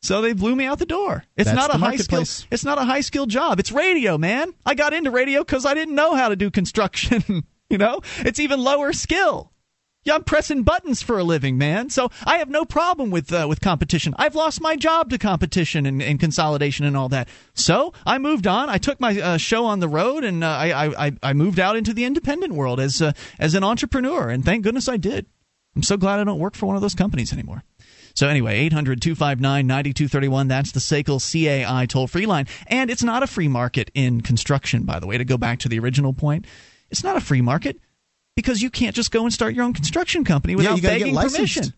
So they blew me out the door. It's That's not a high skill. It's not a high skill job. It's radio, man. I got into radio because I didn't know how to do construction. you know, it's even lower skill. Yeah, I'm pressing buttons for a living, man. So I have no problem with uh, with competition. I've lost my job to competition and, and consolidation and all that. So I moved on. I took my uh, show on the road, and uh, I, I I moved out into the independent world as uh, as an entrepreneur. And thank goodness I did. I'm so glad I don't work for one of those companies anymore. So anyway, 800 259 9231. That's the SACL CAI toll free line. And it's not a free market in construction, by the way, to go back to the original point. It's not a free market because you can't just go and start your own construction company Yeah, without get begging permission.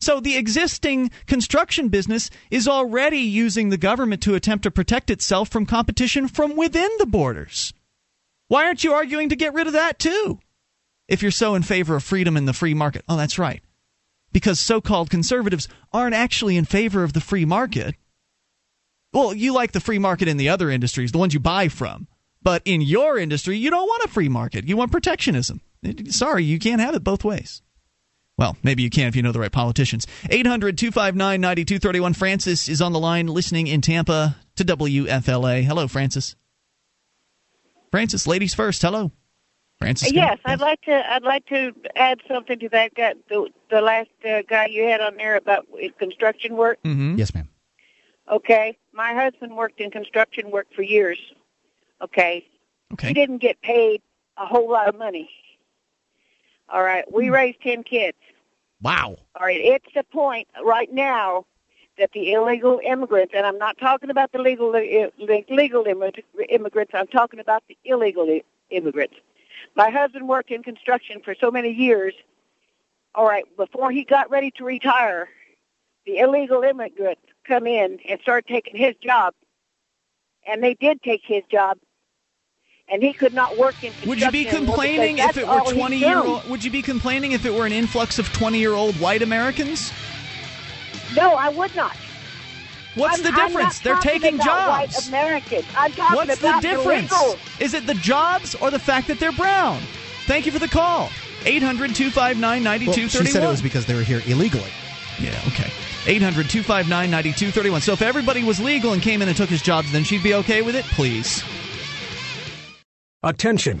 So the existing construction business is already using the government to attempt to protect itself from competition from within the borders. Why aren't you arguing to get rid of that too? If you're so in favor of freedom in the free market. Oh, that's right. Because so called conservatives aren't actually in favor of the free market. Well, you like the free market in the other industries, the ones you buy from. But in your industry, you don't want a free market. You want protectionism. Sorry, you can't have it both ways. Well, maybe you can if you know the right politicians. 800 259 9231. Francis is on the line listening in Tampa to WFLA. Hello, Francis. Francis, ladies first. Hello. Francis. Yes, I'd like to. I'd like to add something to that guy, the, the last uh, guy you had on there about uh, construction work. Mm-hmm. Yes, ma'am. Okay, my husband worked in construction work for years. Okay. Okay. He didn't get paid a whole lot of money. All right, we raised ten kids. Wow. All right, it's the point right now that the illegal immigrants, and I'm not talking about the legal the legal immigrants. I'm talking about the illegal i- immigrants. My husband worked in construction for so many years. All right, before he got ready to retire, the illegal immigrants come in and start taking his job, and they did take his job. And he could not work in construction. Would you be complaining if it were 20 year old Would you be complaining if it were an influx of 20 year old white Americans? No, I would not. What's I'm- the difference? They're taking about jobs. White Americans. I'm talking What's the difference? illegals. Is it the jobs or the fact that they're brown? Thank you for the call. 800 259 9231. she said it was because they were here illegally. Yeah, okay. 800 259 9231. So if everybody was legal and came in and took his jobs, then she'd be okay with it? Please. Attention,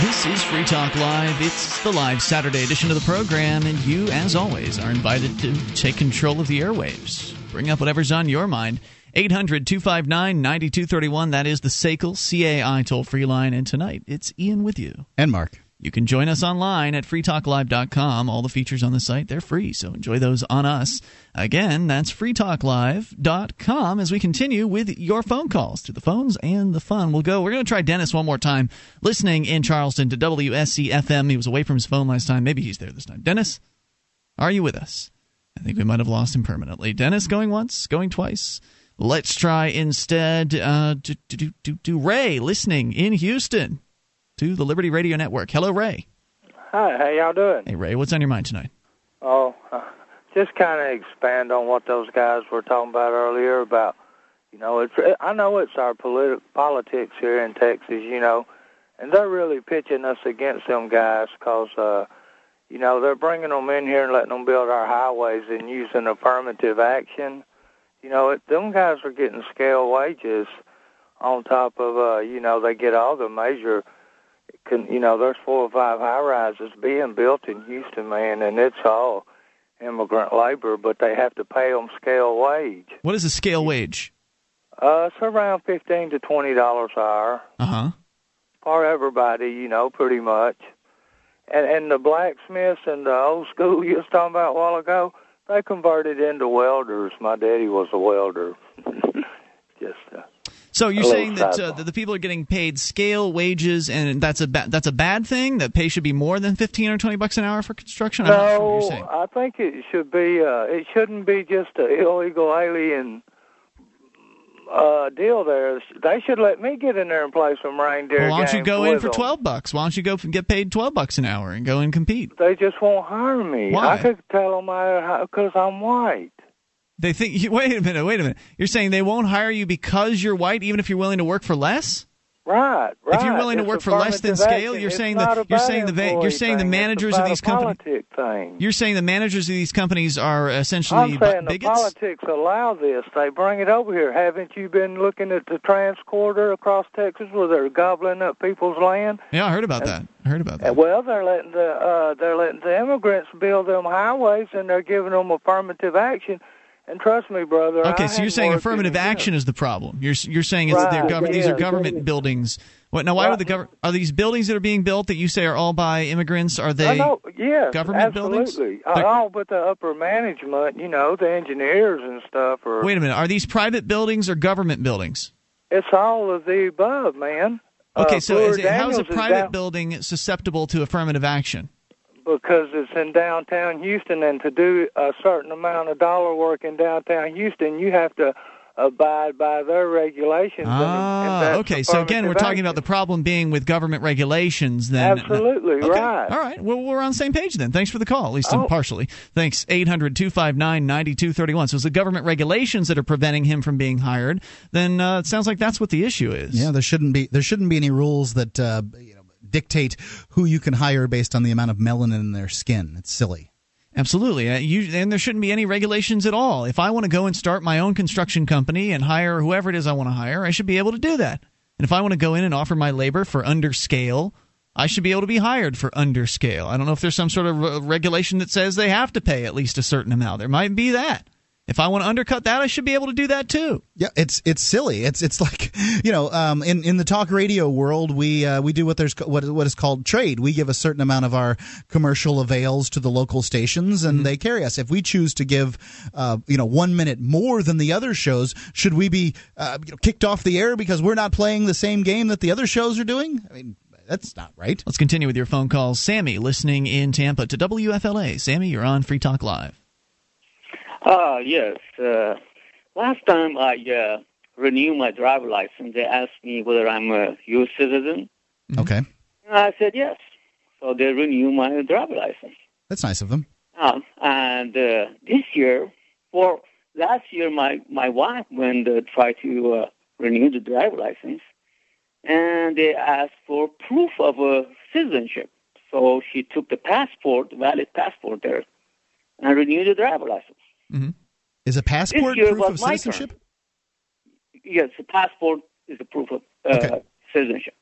This is Free Talk Live. It's the live Saturday edition of the program, and you, as always, are invited to take control of the airwaves. Bring up whatever's on your mind. 800 259 9231. That is the SACL CAI toll free line. And tonight, it's Ian with you. And Mark. You can join us online at freetalklive.com. All the features on the site, they're free, so enjoy those on us. Again, that's freetalklive.com as we continue with your phone calls to the phones and the fun. We'll go. We're going to try Dennis one more time, listening in Charleston to WSCFM. He was away from his phone last time. Maybe he's there this time. Dennis, are you with us? I think we might have lost him permanently. Dennis going once, going twice. Let's try instead uh, do, do, do, do Ray listening in Houston to the Liberty Radio Network. Hello, Ray. Hi, how y'all doing? Hey, Ray, what's on your mind tonight? Oh, uh, just kind of expand on what those guys were talking about earlier about, you know, it's. I know it's our politi- politics here in Texas, you know, and they're really pitching us against them guys because, uh, you know, they're bringing them in here and letting them build our highways and using affirmative action. You know, it, them guys are getting scale wages on top of, uh, you know, they get all the major can you know there's four or five high rises being built in Houston, man, and it's all immigrant labor, but they have to pay them scale wage. What is a scale wage? Uh, it's around fifteen to twenty dollars an hour Uh huh. for everybody, you know, pretty much. And and the blacksmiths and the old school you was talking about a while ago, they converted into welders. My daddy was a welder. Just. Uh, So you're saying that, uh, that the people are getting paid scale wages, and that's a ba- that's a bad thing. That pay should be more than fifteen or twenty bucks an hour for construction. I'm sure No, you're saying. I think it should be. Uh, it shouldn't be just an illegal alien uh, deal. There, they should let me get in there and play some reindeer Well, why don't you go in for twelve bucks? Why don't you go f- get paid twelve bucks an hour and go and compete? They just won't hire me. Why? I could tell them I because I'm white. They think. Wait a minute. Wait a minute. You're saying they won't hire you because you're white, even if you're willing to work for less? Right, right. If you're willing to It's work for less than scale, you're saying that you're saying the you're saying the managers of these companies. You're saying the managers of these companies are essentially I'm saying the politics allow this. They bring it over here. Haven't you been looking at the Trans-Corridor across Texas where they're gobbling up people's land? Yeah, I heard about that. I heard about that. Well, they're letting the uh, they're letting the immigrants build them highways, and they're giving them affirmative action. And trust me, brother. Okay, I so you're saying affirmative action is the problem. You're you're saying it's Right, government. These are yeah. government buildings. What now? Why Right. would the government? Are these buildings that are being built that you say are all by immigrants? Are they? yes, government buildings? absolutely. Uh, They're- all but the upper management, you know, the engineers and stuff. Are Wait a minute. Are these private buildings or government buildings? it's all of the above, man. Okay, uh, so is it, how is a private down- building susceptible to affirmative action? Because it's in downtown Houston, and to do a certain amount of dollar work in downtown Houston, you have to abide by their regulations. and- and Ah, okay. So again, we're affirmative talking about the problem being with government regulations. Then Absolutely, Okay. right. All right. Well, we're on the same page then. Thanks for the call, at least Oh. partially. Thanks. 800 259 9231. So it's the government regulations that are preventing him from being hired. Then uh, it sounds like that's what the issue is. Yeah, there shouldn't be there shouldn't be any rules that uh, you know, dictate who you can hire based on the amount of melanin in their skin. It's silly. Absolutely. Uh, you, and there shouldn't be any regulations at all. If I want to go and start my own construction company and hire whoever it is I want to hire, I should be able to do that. And if I want to go in and offer my labor for under scale, I should be able to be hired for under scale. I don't know if there's some sort of re- regulation that says they have to pay at least a certain amount. There might be that. If I want to undercut that, I should be able to do that too. Yeah, it's it's silly. It's it's like you know, um, in in the talk radio world, we uh, we do what there's what what is called trade. We give a certain amount of our commercial avails to the local stations, and they carry us. If we choose to give, uh, you know, one minute more than the other shows, should we be uh, you know, kicked off the air because we're not playing the same game that the other shows are doing? I mean, that's not right. Let's continue with your phone calls. Sammy, listening in Tampa to WFLA. Sammy, you're on Free Talk Live. Uh, yes. Uh, last time I uh, renewed my driver license, they asked me whether I'm a U.S. citizen. Okay, And I said yes. So they renew my driver license. that's nice of them. Um, and uh, this year, for last year, my, my wife went uh, try to uh, renew the driver license, and they asked for proof of uh, citizenship. So she took the passport, valid passport there, and renewed the driver license. Is a passport proof of citizenship? Yes, the passport is a proof of uh, citizenship.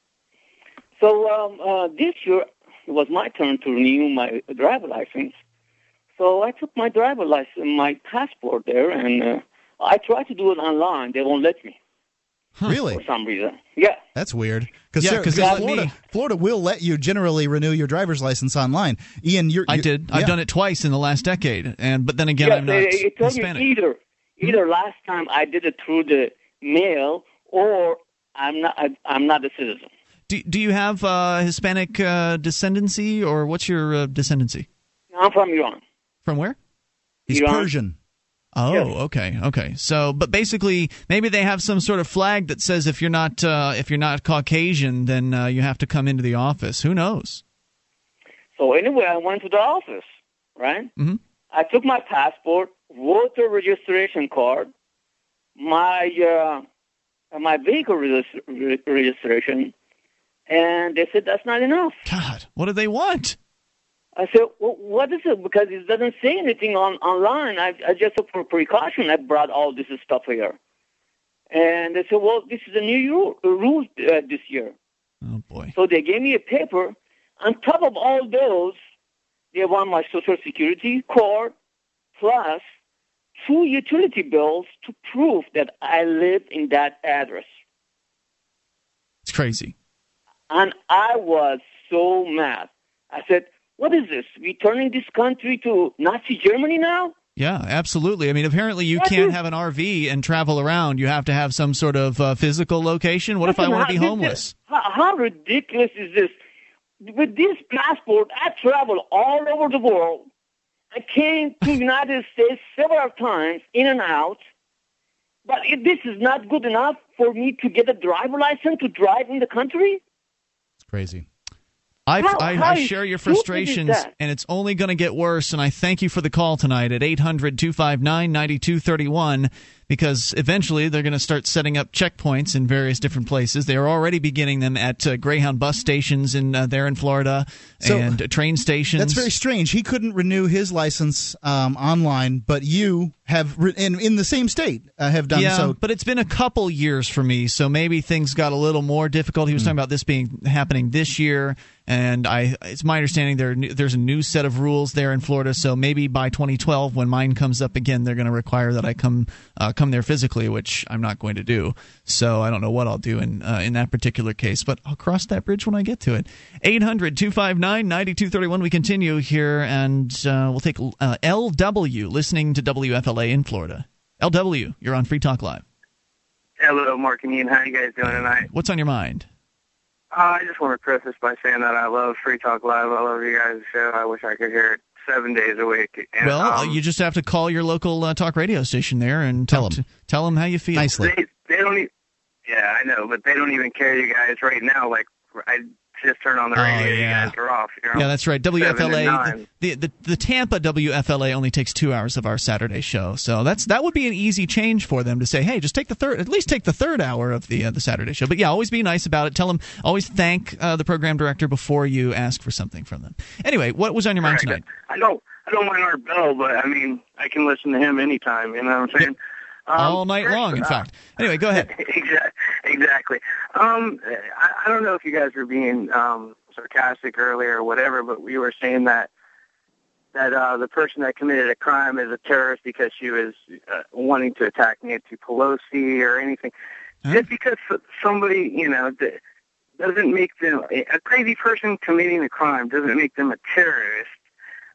So um, uh, this year it was my turn to renew my driver license. So I took my driver license, my passport there, and uh, I tried to do it online. They won't let me. Really? For some reason. Yeah. That's weird. Because Yeah, 'cause they let Florida, me- Florida will let you generally renew your driver's license online. Ian, you're, I you're- did. I've done it twice in the last decade, and but then again, yes, I'm not it, it told Hispanic. me either either last time I did it through the mail or I'm not I, I'm not a citizen. Do, do you have uh, Hispanic uh, descendancy, or what's your uh, descendancy? I'm from Iran. From where? He's Iran. Persian. Oh, Yes. okay, okay. So, but basically, maybe they have some sort of flag that says if you're not uh, if you're not Caucasian, then uh, you have to come into the office. Who knows? So anyway, I went to the office, right? Mm-hmm. I took my passport, voter registration card, my uh, my vehicle regis- re- registration, and they said that's not enough. God, what do they want? I said, well, what is it? Because it doesn't say anything on online. I, I just for precaution, I brought all this stuff here. And they said, well, this is a new rule, uh, this year. Oh boy. So they gave me a paper. On top of all those, they want my social security card plus two utility bills to prove that I live in that address. It's crazy. And I was so mad. I said, what is this? We turning this country to Nazi Germany now? Yeah, absolutely. I mean, apparently you can't is- have an RV and travel around. You have to have some sort of uh, physical location. What if I want to be homeless? How, how ridiculous is this? With this passport, I travel all over the world. I came to the United States several times, in and out. But if this is not good enough for me to get a driver license to drive in the country. It's crazy. I, How- I, how I share your frustrations, and it's only going to get worse. And I thank you for the call tonight at 800 259 9231 because eventually they're going to start setting up checkpoints in various different places. They are already beginning them at uh, Greyhound bus stations in uh, there in Florida So- and uh, train stations. That's very strange. He couldn't renew his license um, online, but you have, re- in, in the same state, uh, have done yeah, so. but it's been a couple years for me, so maybe things got a little more difficult. He was talking about this being happening this year, and I it's my understanding there there's a new set of rules there in Florida. So maybe by 2012, when mine comes up again, they're going to require that I come uh, come there physically, which I'm not going to do. So I don't know what I'll do in uh, in that particular case, but I'll cross that bridge when I get to it. 800 259 9231. We continue here, and uh, we'll take uh, LW listening to WFLA in Florida. LW, you're on Free Talk Live. Hello, Mark and Ian. How you guys doing tonight? What's on your mind? Uh, I just want to preface by saying that I love Free Talk Live. I love you guys' show. I wish I could hear it seven days a week. And, well, um, you just have to call your local uh, talk radio station there and tell them tell them how you feel. They, they don't. E- yeah, I know, but they don't even care you guys right now. Like I just turn on the Oh, radio. yeah. You guys are off. You know? Yeah, that's right. WFLA, the, the the Tampa WFLA only takes two hours of our Saturday show, so that's that would be an easy change for them to say, hey, just take the third, at least take the third hour of the uh, the Saturday show. But yeah, always be nice about it. Tell them, always thank uh, the program director before you ask for something from them. Anyway, what was on your mind tonight? I don't. I don't mind Art Bell, but I mean, I can listen to him anytime. You know what I'm saying? Um, All night long, in fact. Anyway, go ahead. exactly. Exactly. Um, I, I don't know if you guys were being um, sarcastic earlier or whatever, but we were saying that that uh, the person that committed a crime is a terrorist because she was uh, wanting to attack Nancy Pelosi or anything. Just because somebody, you know, doesn't make them a crazy person committing a crime doesn't make them a terrorist.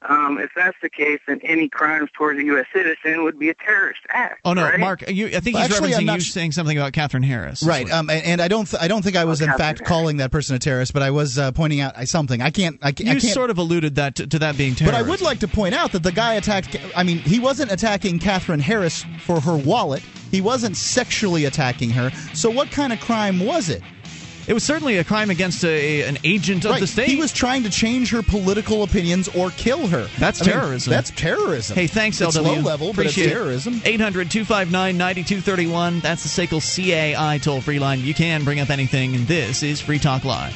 Um, if that's the case, then any crimes towards a U.S. citizen would be a terrorist act. Oh no, right? Mark, you, I think Well, he's actually, referencing not you sh- saying something about Catherine Harris. Right, um, and, and I don't, th- I don't think I was in fact calling that person a terrorist, but I was uh, pointing out uh, something. I can't, I, can't- I You can't. sort of alluded that to, to that being terrorist. But I would like to point out that the guy attacked. I mean, he wasn't attacking Catherine Harris for her wallet. He wasn't sexually attacking her. So what kind of crime was it? It was certainly a crime against a, an agent of Right. the state. He was trying to change her political opinions or kill her. That's I mean, terrorism. that's terrorism. Hey, thanks, it's low level, Appreciate but it's terrorism. 800 259 9231. That's the SACL CAI toll free line. You can bring up anything, and this is Free Talk Live.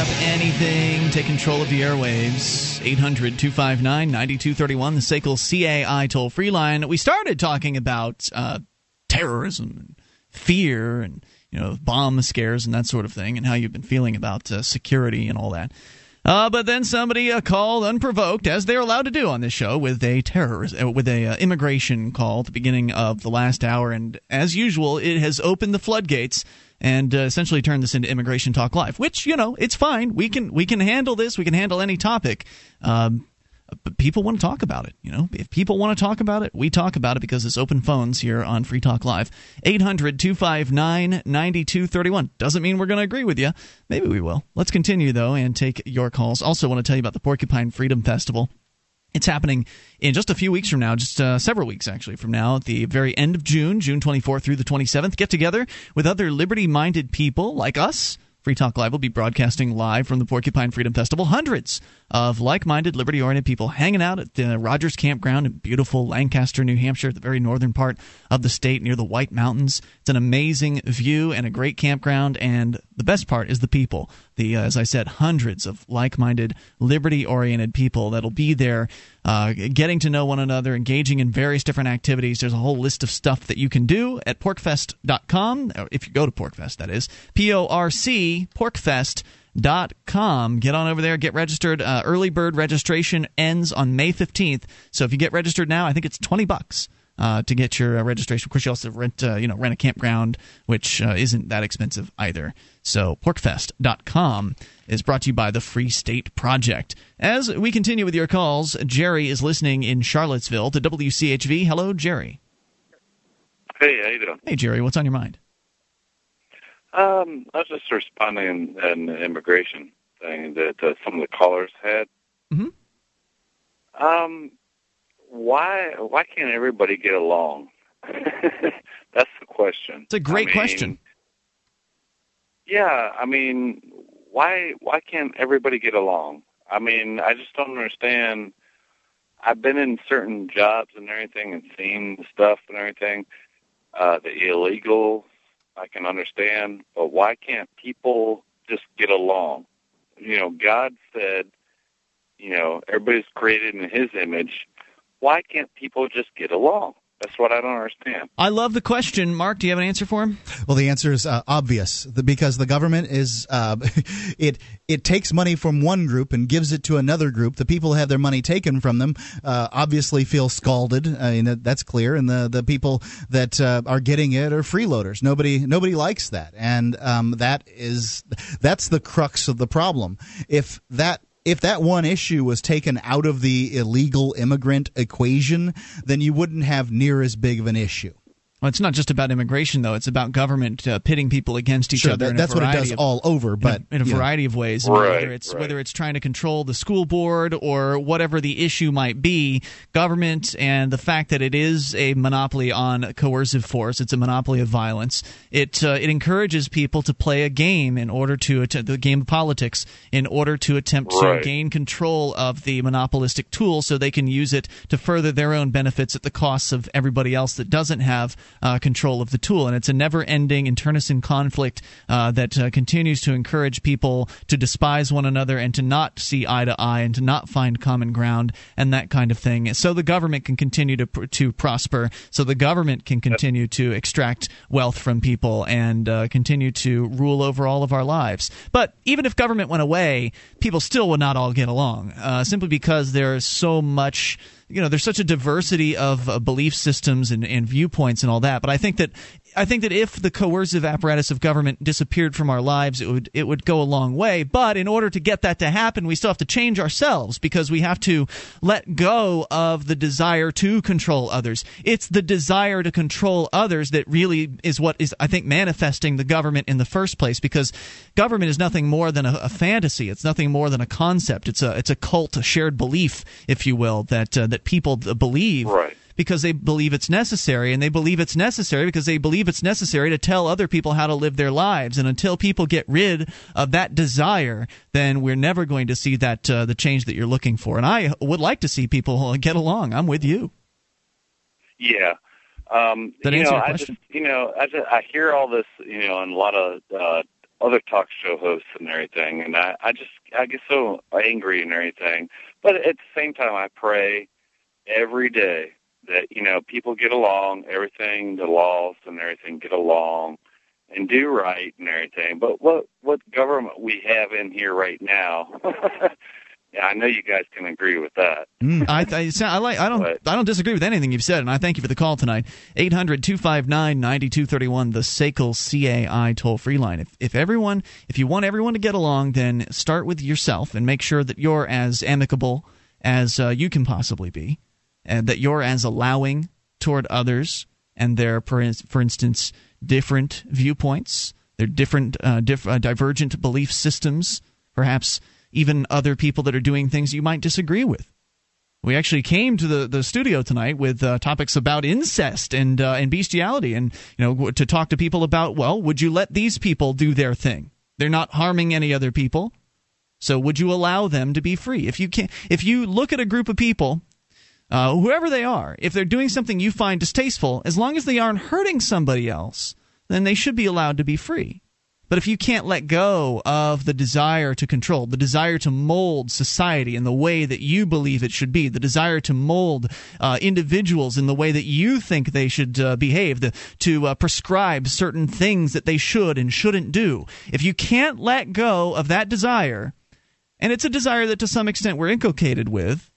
up anything, take control of the airwaves. 800 259 9231, the SACL CAI toll free line. We started talking about uh, terrorism and fear and you know bomb scares and that sort of thing and how you've been feeling about uh, security and all that. Uh, but then somebody uh, called unprovoked, as they're allowed to do on this show, with a terrorist, uh, with a uh, immigration call at the beginning of the last hour, and as usual, it has opened the floodgates and uh, essentially turn this into immigration talk live. Which you know, it's fine. We can we can handle this. We can handle any topic. Um, but people want to talk about it. You know, if people want to talk about it, we talk about it because it's open phones here on Free Talk Live. 800 259 9231. Doesn't mean we're going to agree with you. Maybe we will. Let's continue, though, and take your calls. Also, want to tell you about the Porcupine Freedom Festival. It's happening in just a few weeks from now, just uh, several weeks actually from now, at the very end of June, June 24th through the 27th. Get together with other liberty minded people like us. Free Talk Live will be broadcasting live from the Porcupine Freedom Festival. Hundreds of like minded, liberty oriented people hanging out at the Rogers Campground in beautiful Lancaster, New Hampshire, the very northern part of the state near the White Mountains. It's an amazing view and a great campground, and the best part is the people. The, uh, as I said, hundreds of like minded, liberty oriented people that'll be there uh, getting to know one another, engaging in various different activities. There's a whole list of stuff that you can do at porcfest.com, If you go to PorcFest, that is. P O R C, porcfest dot com get on over there get registered uh, early bird registration ends on may 15th so if you get registered now i think it's 20 bucks uh, to get your uh, registration. Of course, you also rent, uh, you know, rent a campground, which uh, isn't that expensive either. So, porcfest.com is brought to you by the Free State Project. As we continue with your calls, Jerry is listening in Charlottesville to WCHV. Hello, Jerry. Hey, how you doing? Hey, Jerry, what's on your mind? Um, I was just responding in the immigration thing that uh, some of the callers had. Mm-hmm. Um, why why can't everybody get along? That's the question. It's a great I mean, question. Yeah, I mean, why why can't everybody get along? I mean, I just don't understand. I've been in certain jobs and everything and seen the stuff and everything. Uh, the illegal, I can understand, but why can't people just get along? You know, God said, you know, everybody's created in His image. Why can't people just get along? That's what I don't understand. I love the question. Mark, do you have an answer for him? Well, the answer is uh, obvious the, because the government is uh, it it takes money from one group and gives it to another group. The people who have their money taken from them uh, obviously feel scalded. I mean, that's clear. And the the people that uh, are getting it are freeloaders. Nobody nobody likes that, and um, that is that's the crux of the problem. If that if that one issue was taken out of the illegal immigrant equation, then you wouldn't have near as big of an issue. Well, it's not just about immigration, though. It's about government uh, pitting people against each Sure, other. that- in a that's what it does of- all over, in a- but, in a, you know. variety of ways. Right, whether it's right. whether it's trying to control the school board or whatever the issue might be, government and the fact that it is a monopoly on coercive force, it's a monopoly of violence. It uh, it encourages people to play a game in order to att- the game of politics in order to attempt Right. to gain control of the monopolistic tool, so they can use it to further their own benefits at the costs of everybody else that doesn't have uh, control of the tool. And it's a never-ending internecine conflict uh, that uh, continues to encourage people to despise one another and to not see eye to eye and to not find common ground and that kind of thing. So the government can continue to to prosper. So the government can continue to extract wealth from people and uh, continue to rule over all of our lives. But even if government went away, people still would not all get along, uh, simply because there's so much you know there's such a diversity of uh, belief systems and, and viewpoints and all that but i think that I think that if the coercive apparatus of government disappeared from our lives, it would it would go a long way. But in order to get that to happen, we still have to change ourselves because we have to let go of the desire to control others. It's the desire to control others that really is what is I think manifesting the government in the first place because government is nothing more than a, a fantasy. It's nothing more than a concept. It's a it's a cult, a shared belief, if you will, that uh, that people believe. Right because they believe it's necessary, and they believe it's necessary because they believe it's necessary to tell other people how to live their lives. And until people get rid of that desire, then we're never going to see that uh, the change that you're looking for. And I would like to see people get along. I'm with you. Yeah. Um, That you know, your I question? just, you know, I just, I hear all this, you know, and a lot of uh, other talk show hosts and everything, and I, I just, I get so angry and everything. But at the same time, I pray every day that you know people get along, everything, the laws and everything get along, and do right and everything. But what what government we have in here right now? yeah, I know you guys can agree with that. Mm, I, I, I like. I don't. I don't disagree with anything you've said, and I thank you for the call tonight. 800-259-9231, the SACL CAI toll free line. If if everyone, if you want everyone to get along, then start with yourself and make sure that you're as amicable as uh, you can possibly be, and that you're as allowing toward others and their, for, ins- for instance, different viewpoints, their different, uh, uh, divergent belief systems, perhaps even other people that are doing things you might disagree with. We actually came to the, the studio tonight with uh, topics about incest and uh, and bestiality, and you know to talk to people about well, would you let these people do their thing? They're not harming any other people, so would you allow them to be free? If you can, if you look at a group of people, uh, whoever they are, if they're doing something you find distasteful, as long as they aren't hurting somebody else, then they should be allowed to be free. But if you can't let go of the desire to control, the desire to mold society in the way that you believe it should be, the desire to mold uh, individuals in the way that you think they should uh, behave, the, to uh, prescribe certain things that they should and shouldn't do, if you can't let go of that desire, and it's a desire that to some extent we're inculcated with,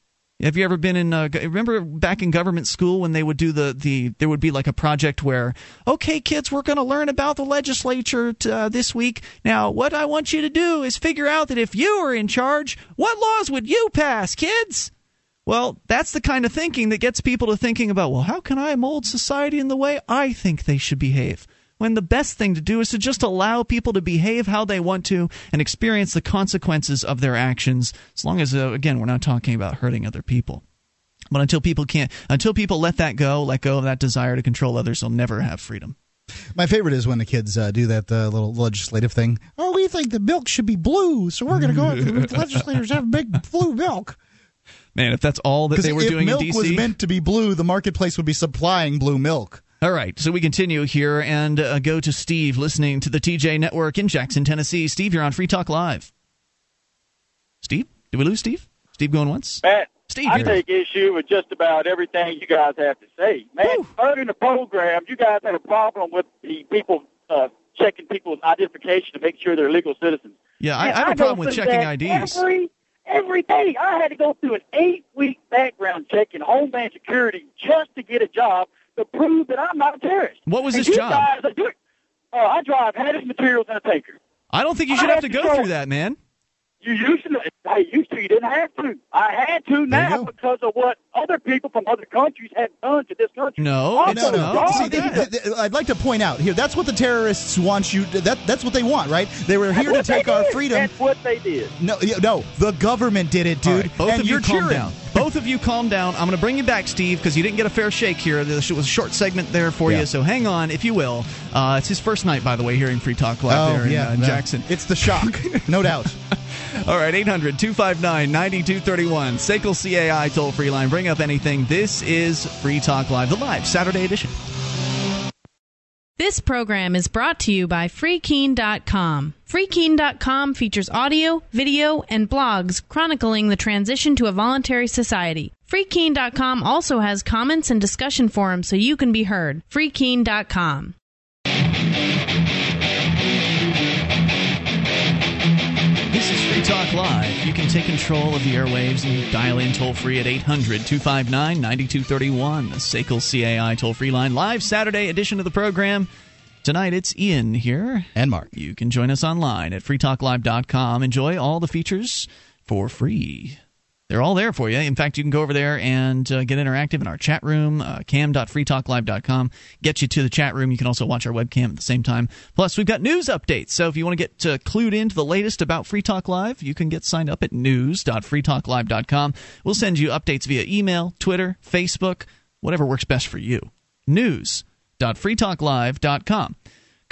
have you ever been in? Uh, remember back in government school when they would do the the there would be like a project where, okay, kids, we're going to learn about the legislature t- uh, this week. Now, what I want you to do is figure out that if you were in charge, what laws would you pass, kids? Well, that's the kind of thinking that gets people to thinking about, well, how can I mold society in the way I think they should behave? When the best thing to do is to just allow people to behave how they want to and experience the consequences of their actions, as long as, uh, again, we're not talking about hurting other people. But until people can't, until people let that go, let go of that desire to control others, they'll never have freedom. My favorite is when the kids uh, do that uh, little legislative thing. Oh, we think the milk should be blue, so we're going to go. Out the legislators have big blue milk. Man, if that's all that they were doing milk in DC, was meant to be blue, the marketplace would be supplying blue milk. All right, so we continue here and uh, go to Steve listening to the TJ Network in Jackson, Tennessee. Steve, you're on Free Talk Live. Steve, did we lose Steve? Steve going once? Matt, Steve, I take issue with just about everything you guys have to say. Man, earlier in the program, you guys had a problem with the people uh, checking people's identification to make sure they're legal citizens. Yeah, I, I have a problem with checking IDs. Every, every day, I had to go through an eight-week background check in Homeland Security just to get a job to prove that I'm not a terrorist. What was And this job? Guys uh, I drive hazardous materials in a tanker. I don't think you I should have to go go- through that, man. You used to. I used to. You didn't have to. I had to now because of what other people from other countries had done to this country. No, Also, no, no. See, did th- th- I'd like to point out here. That's what the terrorists want you. That that's what they want, right? They were here to take our did. freedom. That's what they did. No, no. The government did it, dude. Both and of you you're calm cheering. down. Both of you calm down. I'm going to bring you back, Steve, because you didn't get a fair shake here. There was a short segment there for Yeah. you, so hang on, if you will. Uh, it's his first night, by the way, hearing Free Talk Live Oh there in, yeah, uh, in no. Jackson. It's the shock, no doubt. All right, 800 259 9231. SACL CAI toll free line. Bring up anything. This is Free Talk Live, the live Saturday edition. This program is brought to you by FreeKeene.com. FreeKeene.com features audio, video, and blogs chronicling the transition to a voluntary society. FreeKeene.com also has comments and discussion forums so you can be heard. FreeKeene.com. This is Free Talk Talk Live. You can take control of the airwaves and dial in toll free at 800 259 9231. The SACL CAI toll free line. Live Saturday edition of the program. Tonight it's Ian here. And Mark. You can join us online at freetalklive.com. Enjoy all the features for free. They're all there for you. In fact, you can go over there and uh, get interactive in our chat room, uh, cam.freetalklive.com. Get you to the chat room. You can also watch our webcam at the same time. Plus, we've got news updates. So if you want to get uh, clued into the latest about Free Talk Live, you can get signed up at news.freetalklive.com. We'll send you updates via email, Twitter, Facebook, whatever works best for you. News.freetalklive.com.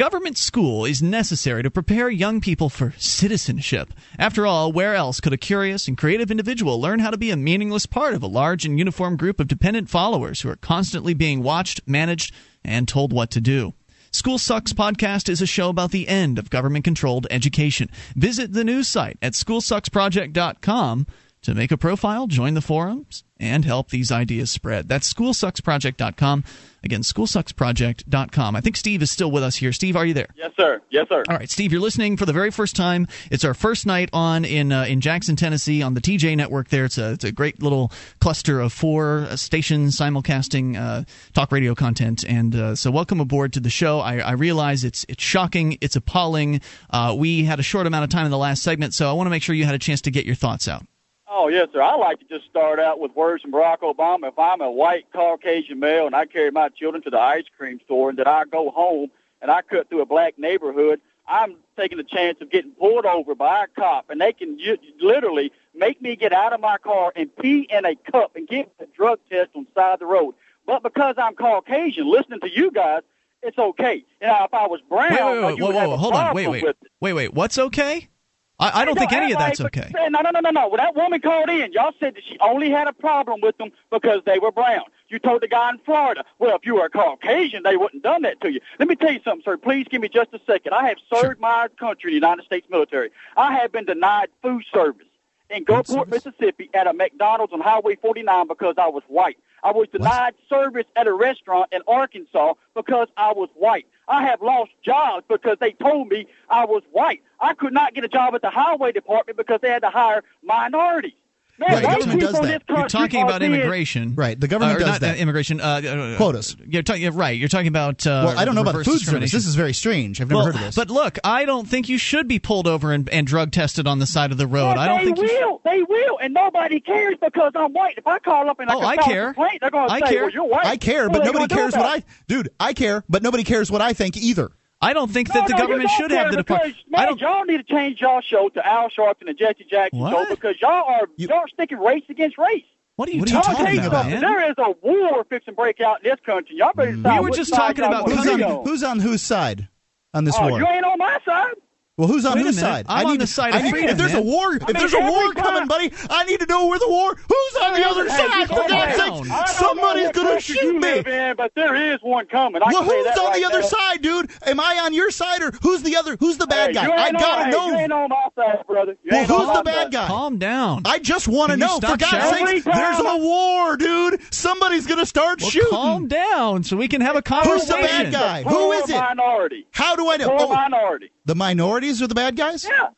Government school is necessary to prepare young people for citizenship. After all, where else could a curious and creative individual learn how to be a meaningless part of a large and uniform group of dependent followers who are constantly being watched, managed, and told what to do? School Sucks podcast is a show about the end of government controlled education. Visit the news site at schoolsucksproject.com to make a profile, join the forums, and help these ideas spread. That's schoolsucksproject.com. Again, schoolsucksproject.com. I think Steve is still with us here. Steve, are you there? Yes, sir. Yes, sir. All right, Steve, you're listening for the very first time. It's our first night on in uh, in Jackson, Tennessee, on the TJ network. There, it's a it's a great little cluster of four uh, stations simulcasting uh, talk radio content. And uh, so, welcome aboard to the show. I, I realize it's it's shocking, it's appalling. Uh, we had a short amount of time in the last segment, so I want to make sure you had a chance to get your thoughts out. Oh, yes, sir. I like to just start out with words from Barack Obama. If I'm a white Caucasian male and I carry my children to the ice cream store and then I go home and I cut through a black neighborhood, I'm taking the chance of getting pulled over by a cop and they can literally make me get out of my car and pee in a cup and give a drug test on the side of the road. But because I'm Caucasian, listening to you guys, it's okay. Now, if I was brown, Wait, wait, wait, you whoa, would whoa, have whoa, a hold on. Wait, wait, wait, wait. What's okay? I, I don't think any of that's okay. No, no, no, no, no. When that woman called in, y'all said that she only had a problem with them because they were brown. You told the guy in Florida, well, if you were a Caucasian, they wouldn't have done that to you. Let me tell you something, sir. Please give me just a second. I have served my country, the United States military. I have been denied food service in Gulfport, Mississippi, at a McDonald's on Highway 49 because I was white. I was denied service at a restaurant in Arkansas because I was white. I have lost jobs because they told me I was white. I could not get a job at the highway department because they had to hire minorities. Man, Right, the government people does that. this You're talking about being- immigration, Right, the government Uh, does not, that. uh, immigration uh, uh, Quotas. You're talking right. You're talking about. Uh, well, I don't know about reverse food service. This is very strange. I've never well, heard of this. But look, I don't think you should be pulled over and, and drug tested on the side of the road. Well, I don't they think you should. will. They will, and nobody cares because I'm white. If I call up and I Oh, can I care. complaint, they're going to I say, care. "Well, you're white." I care, but nobody cares what I. Dude, I care, but nobody cares what I think either. I don't think No, that the no, government should have the department. I don't. y'all need to change y'all show to Al Sharpton and Jesse Jackson show because y'all are y'all sticking race against race. What are you What are you I'll talking about, man? There is a war fixing to break out in this country. Y'all better mm. decide We were just talking about who's on, who's on whose side on this oh, war. you ain't on my side. Well, who's on Wait whose side? I'm I on need the side I of need- freedom, If there's a war, if I mean, there's a war every coming, buddy, I need to know where the war. Who's on the other side? you For God's down. sakes, I don't know somebody's gonna shoot me. live in, but there is one coming. I Well, can tell you who's that on right the other now. side, dude? Am I on your side or who's the other? Who's the bad Hey, guy? I gotta my- know. You ain't on my side, brother. You Well, who's the bad side. guy? Calm down. I just want to know. For God's sake, there's a war, dude. Somebody's gonna start shooting. calm down so we can have a conversation. Who's the bad guy? Who is it? minority. How do I know? Oh, minority. The minorities are the bad guys. Yeah.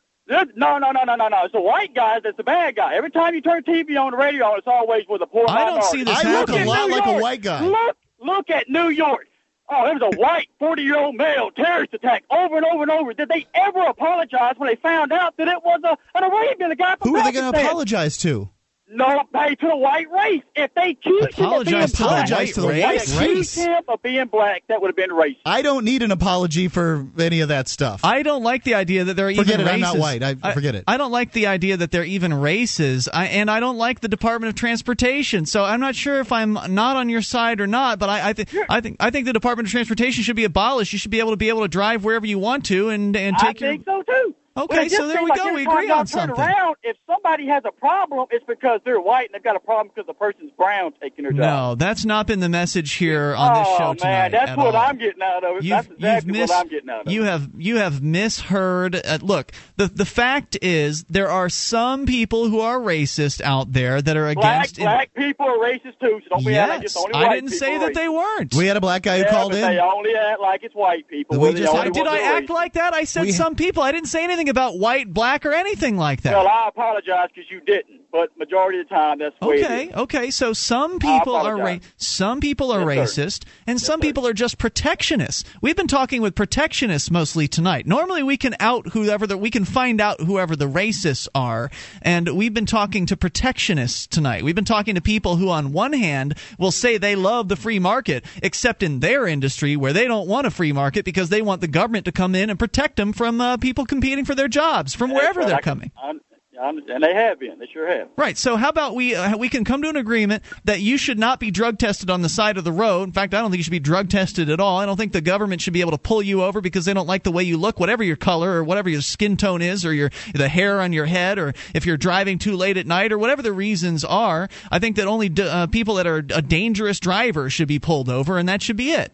No, no, no, no, no, no. It's the white guy that's the bad guy. Every time you turn TV on the radio, it's always with a poor I don't minority. see this I look a lot like a white guy. Look, look at New York. Oh, there was a white 40-year-old male terrorist attack over and over and over. Did they ever apologize when they found out that it was a, an Arabian, a guy from Who are they going to apologize to? No, pay to the white race. If they accused him of being Apologize to the black, Apologize to the white white race. accused him of being black, that would have been racist. I don't need an apology for any of that stuff. I don't like the idea that there are Forget even it, I'm races. not white. I- forget it. I don't like the idea that there are even races, I, and I don't like the Department of Transportation. So I'm not sure if I'm not on your side or not. But I, I think I think I think the Department of Transportation should be abolished. You should be able to be able to drive wherever you want to, and and I take your. think so too. Okay, But it just so there we like go. We agree on something. Around, if somebody has a problem, it's because they're white and they've got a problem because the person's brown taking their job. No, that's not been the message here on this oh, show man, that's at what all. I'm getting out of it. You've, that's exactly you've what I'm getting out of you have you have misheard. Uh, look, the the fact is there are some people who are racist out there that are Black, against. black people are racist too, so don't be acting like yes, it's only I didn't say that they weren't. We had a black guy who yeah, called but in. they only act like it's white people. We just only Did I act racist. like that? I said We- some people. I didn't say anything anything about white, black, or anything like that. Well, I apologize because you didn't, but majority of the time that's the Okay, okay. So some people are ra- some people are Yes, racist, and some people are just protectionists. We've been talking with protectionists mostly tonight. Normally, we can out whoever that we can find out whoever the racists are, and we've been talking to protectionists tonight. We've been talking to people who, on one hand, will say they love the free market, except in their industry where they don't want a free market because they want the government to come in and protect them from uh, people competing for their jobs from wherever they're. I coming. I'm- and they have been. They sure have. Right. So how about we uh, we can come to an agreement that you should not be drug tested on the side of the road. In fact, I don't think you should be drug tested at all. I don't think the government should be able to pull you over because they don't like the way you look, whatever your color or whatever your skin tone is, or your the hair on your head, or if you're driving too late at night, or whatever the reasons are. I think that only d- uh, people that are a dangerous driver should be pulled over, and that should be it.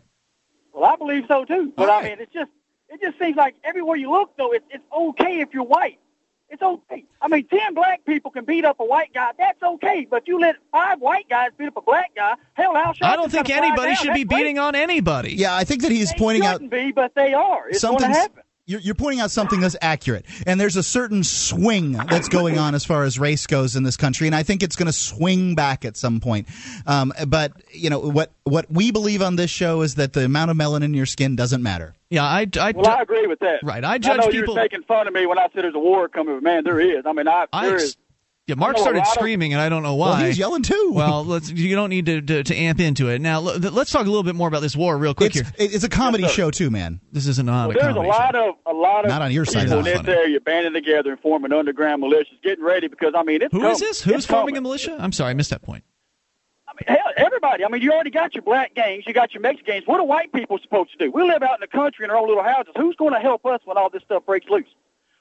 Well, I believe so too. But I mean, it's just it just seems like everywhere you look, though, it's it's okay if you're white. It's okay. I mean, ten black people can beat up a white guy. That's okay. But you let five white guys beat up a black guy. Hell, Al I don't think gonna anybody down. should be That's great. beating on anybody. Yeah, I think that he's pointing out Shouldn't be, but they are. It's going to happen. You're, you're pointing out something that's accurate, and there's a certain swing that's going on as far as race goes in this country, and I think it's going to swing back at some point. Um, but you know what? What we believe on this show is that the amount of melanin in your skin doesn't matter. Yeah, I, I, Well, I agree with that. Right, I I judge know people- you were making fun of me when I said there's a war coming, but man, there is. I mean, I, I there ex- is. Yeah, Mark I know a started lot of- screaming, and I don't know Well, why. he's yelling too. Well, let's. You don't need to, to, to amp into it. Now, l- let's talk a little bit more about this war, real quick It's, here. it's a comedy Yes, show too, man. This isn't Well, a there's a comedy lot of a lot of Not on your side, people it's in not this area banding together and forming underground militias, getting ready because I mean it's Who coming. is this? Who's It's forming a militia? I'm sorry, I missed that point. I mean, hell, everybody. I mean, you already got your black gangs, you got your Mexican gangs. What are white people supposed to do? We live out in the country in our own little houses. Who's going to help us when all this stuff breaks loose?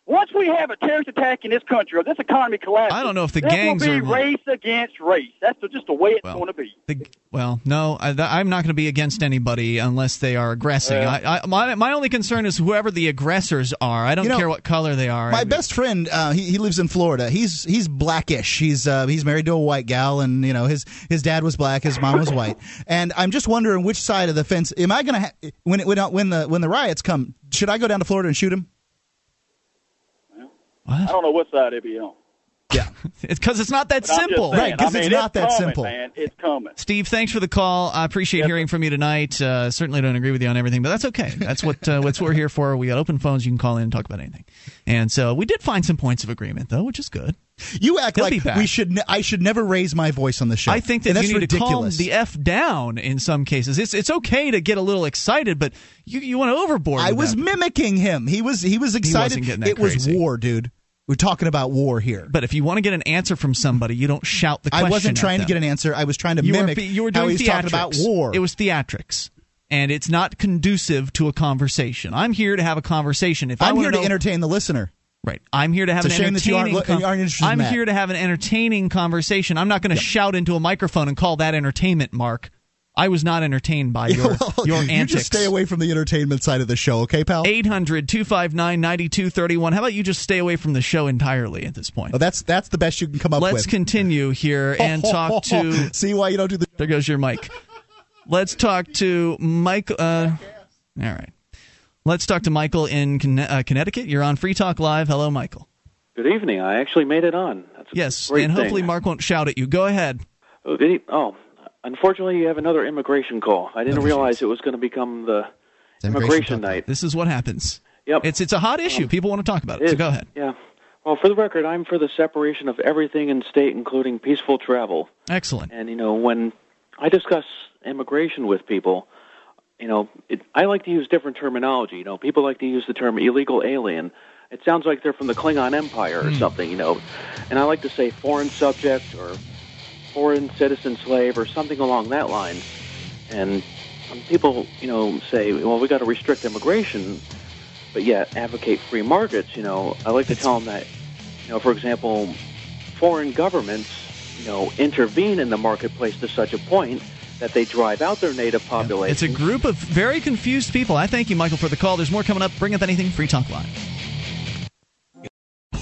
Once we have a terrorist attack in this country or this economy collapses, I don't know if the there gangs will be are- race against race. That's just the way it's going to be. The, well, no, I, I'm not going to be against anybody unless they are aggressing. Yeah. I, I, my, my only concern is whoever the aggressors are. I don't You know, care what color they are. My best friend, uh, he, he lives in Florida. He's he's blackish. He's uh, he's married to a white gal, and you know his his dad was black, his mom was white. And I'm just wondering which side of the fence am I going to ha- when it, when when the when the riots come? Should I go down to Florida and shoot him? I don't know what side it be on. Yeah, it's because it's not that But simple. saying, Right, 'cause I mean, it's not that coming, simple. Man, it's coming. Steve, thanks for the call. I appreciate hearing from you tonight. Uh, certainly don't agree with you on everything, but that's okay. That's what uh, what's what we're here for. We got open phones. You can call in and talk about anything. And so we did find some points of agreement, though, which is good. You act He'll like back. we should. Ne- I should never raise my voice on the show. I think that And you that's need to calm ridiculous. the f down in some cases. It's it's okay to get a little excited, but you you went overboard. I was that. mimiking him. He was he was excited. wasn't getting that it was war, dude. We're talking about war here. But if you want to get an answer from somebody, you don't shout the question. I wasn't trying to get an answer. I was trying to you mimic were, you were how doing he's talking about war. It was theatrics. And it's not conducive to a conversation. I'm here to have a conversation. If I I'm here to know- entertain the listener. Right. I'm here to have It's a an shame that you aren't entertaining. aren't I'm here to have an entertaining conversation. I'm not going to shout into a microphone and call that entertainment, Mark. I was not entertained by your Well, your you just stay away from the entertainment side of the show, okay, pal? 800 259 9231. How about you just stay away from the show entirely at this point? Oh, that's that's the best you can come up with. Let's continue here and talk to. See why you don't do the. There goes your mic. Let's talk to Mike. Uh, all right. Let's talk to Michael in uh, Connecticut. You're on Free Talk Live. Hello, Michael. Good evening. I actually made it on. That's a Yes, great and hopefully thing. Mark won't shout at you. Go ahead. Oh, did he? Oh, unfortunately, you have another immigration call. I didn't realize it was going to become the immigration night. This is what happens. Yep. It's it's a hot issue. Um, people want to talk about it. So go ahead. Yeah. Well, for the record, I'm for the separation of everything in state, including peaceful travel. Excellent. And you know, when I discuss immigration with people, you know, it, I like to use different terminology. You know, people like to use the term illegal alien. It sounds like they're from the Klingon Empire or hmm. something, you know. And I like to say foreign subject or foreign citizen slave or something along that line. And people, you know, say, well, we got to restrict immigration, but yet advocate free markets, you know, I like to tell them that, you know, for example, foreign governments, you know, intervene in the marketplace to such a point that they drive out their native population. It's a group of very confused people. I thank you, Michael, for the call. There's more coming up. Bring up anything. Free Talk Live.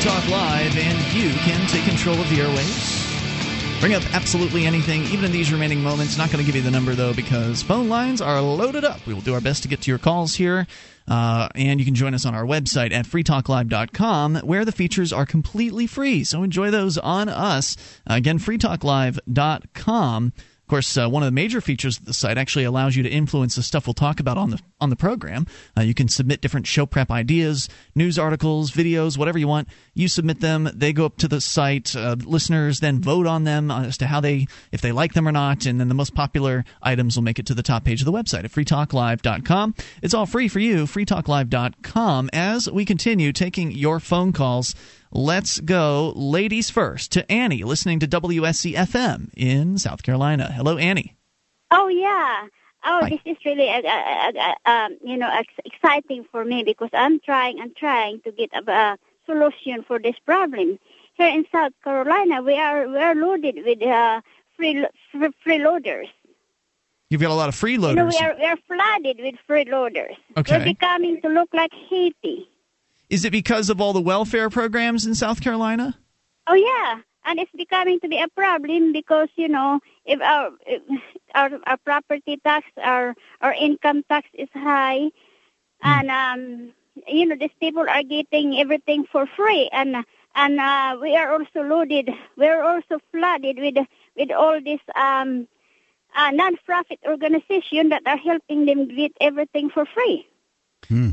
Talk Live, and you can take control of the airwaves. Bring up absolutely anything, even in these remaining moments. Not going to give you the number, though, because phone lines are loaded up. We will do our best to get to your calls here. Uh, and you can join us on our website at freetalklive.com, where the features are completely free. So enjoy those on us. Again, freetalklive.com. Of course, uh, one of the major features of the site actually allows you to influence the stuff we'll talk about on the on the program. Uh, you can submit different show prep ideas, news articles, videos, whatever you want. You submit them; they go up to the site. Uh, listeners then vote on them as to how they if they like them or not, and then the most popular items will make it to the top page of the website at freetalklive.com. It's all free for you, freetalklive.com. As we continue taking your phone calls. Let's go, ladies first, to Annie, listening to WSC FM in South Carolina. Hello, Annie. Oh yeah. Oh, Hi. this is really uh, uh, uh, um, you know ex- exciting for me because I'm trying and trying to get a, a solution for this problem. Here in South Carolina, we are we are loaded with uh, free free freeloaders. You've got a lot of You know, freeloaders. we are we are flooded with freeloaders. Okay. We're becoming to look like Haiti. Is it because of all the welfare programs in South Carolina? Oh yeah, and it's becoming to be a problem because you know if our if our, our property tax, our our income tax is high, and um, you know these people are getting everything for free, and and uh, we are also loaded. We are also flooded with with all these um, uh, non-profit organizations that are helping them get everything for free.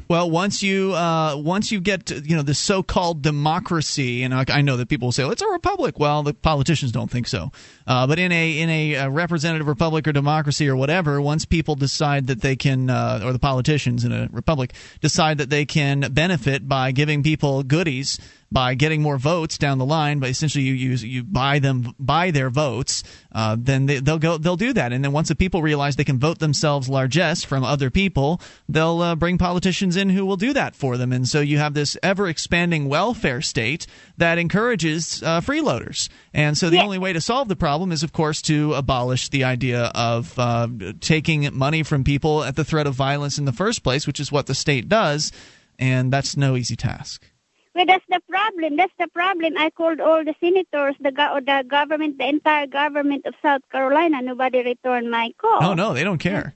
Well, once you uh, once you get to, you know the so-called democracy, and I, I know that people will say well, it's a republic. Well, the politicians don't think so. Uh, but in a in a, uh representative republic or democracy or whatever, once people decide that they can, uh, or the politicians in a republic decide that they can benefit by giving people goodies by getting more votes down the line, but essentially you use you buy them buy their votes, uh, then they, they'll go they'll do that, and then once the people realize they can vote themselves largesse from other people, they'll uh, bring politicians in who will do that for them, and so you have this ever expanding welfare state that encourages uh, freeloaders, and so the only way to solve the problem is, of course, to abolish the idea of uh, taking money from people at the threat of violence in the first place, which is what the state does, and that's no easy task. Well, that's the problem. That's the problem. I called all the senators, the go- the government, the entire government of South Carolina. Nobody returned my call. Oh no, they don't care.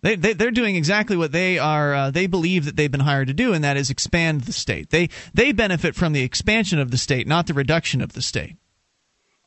They, they they're doing exactly what they are. Uh, they believe that they've been hired to do, and that is expand the state. They they benefit from the expansion of the state, not the reduction of the state.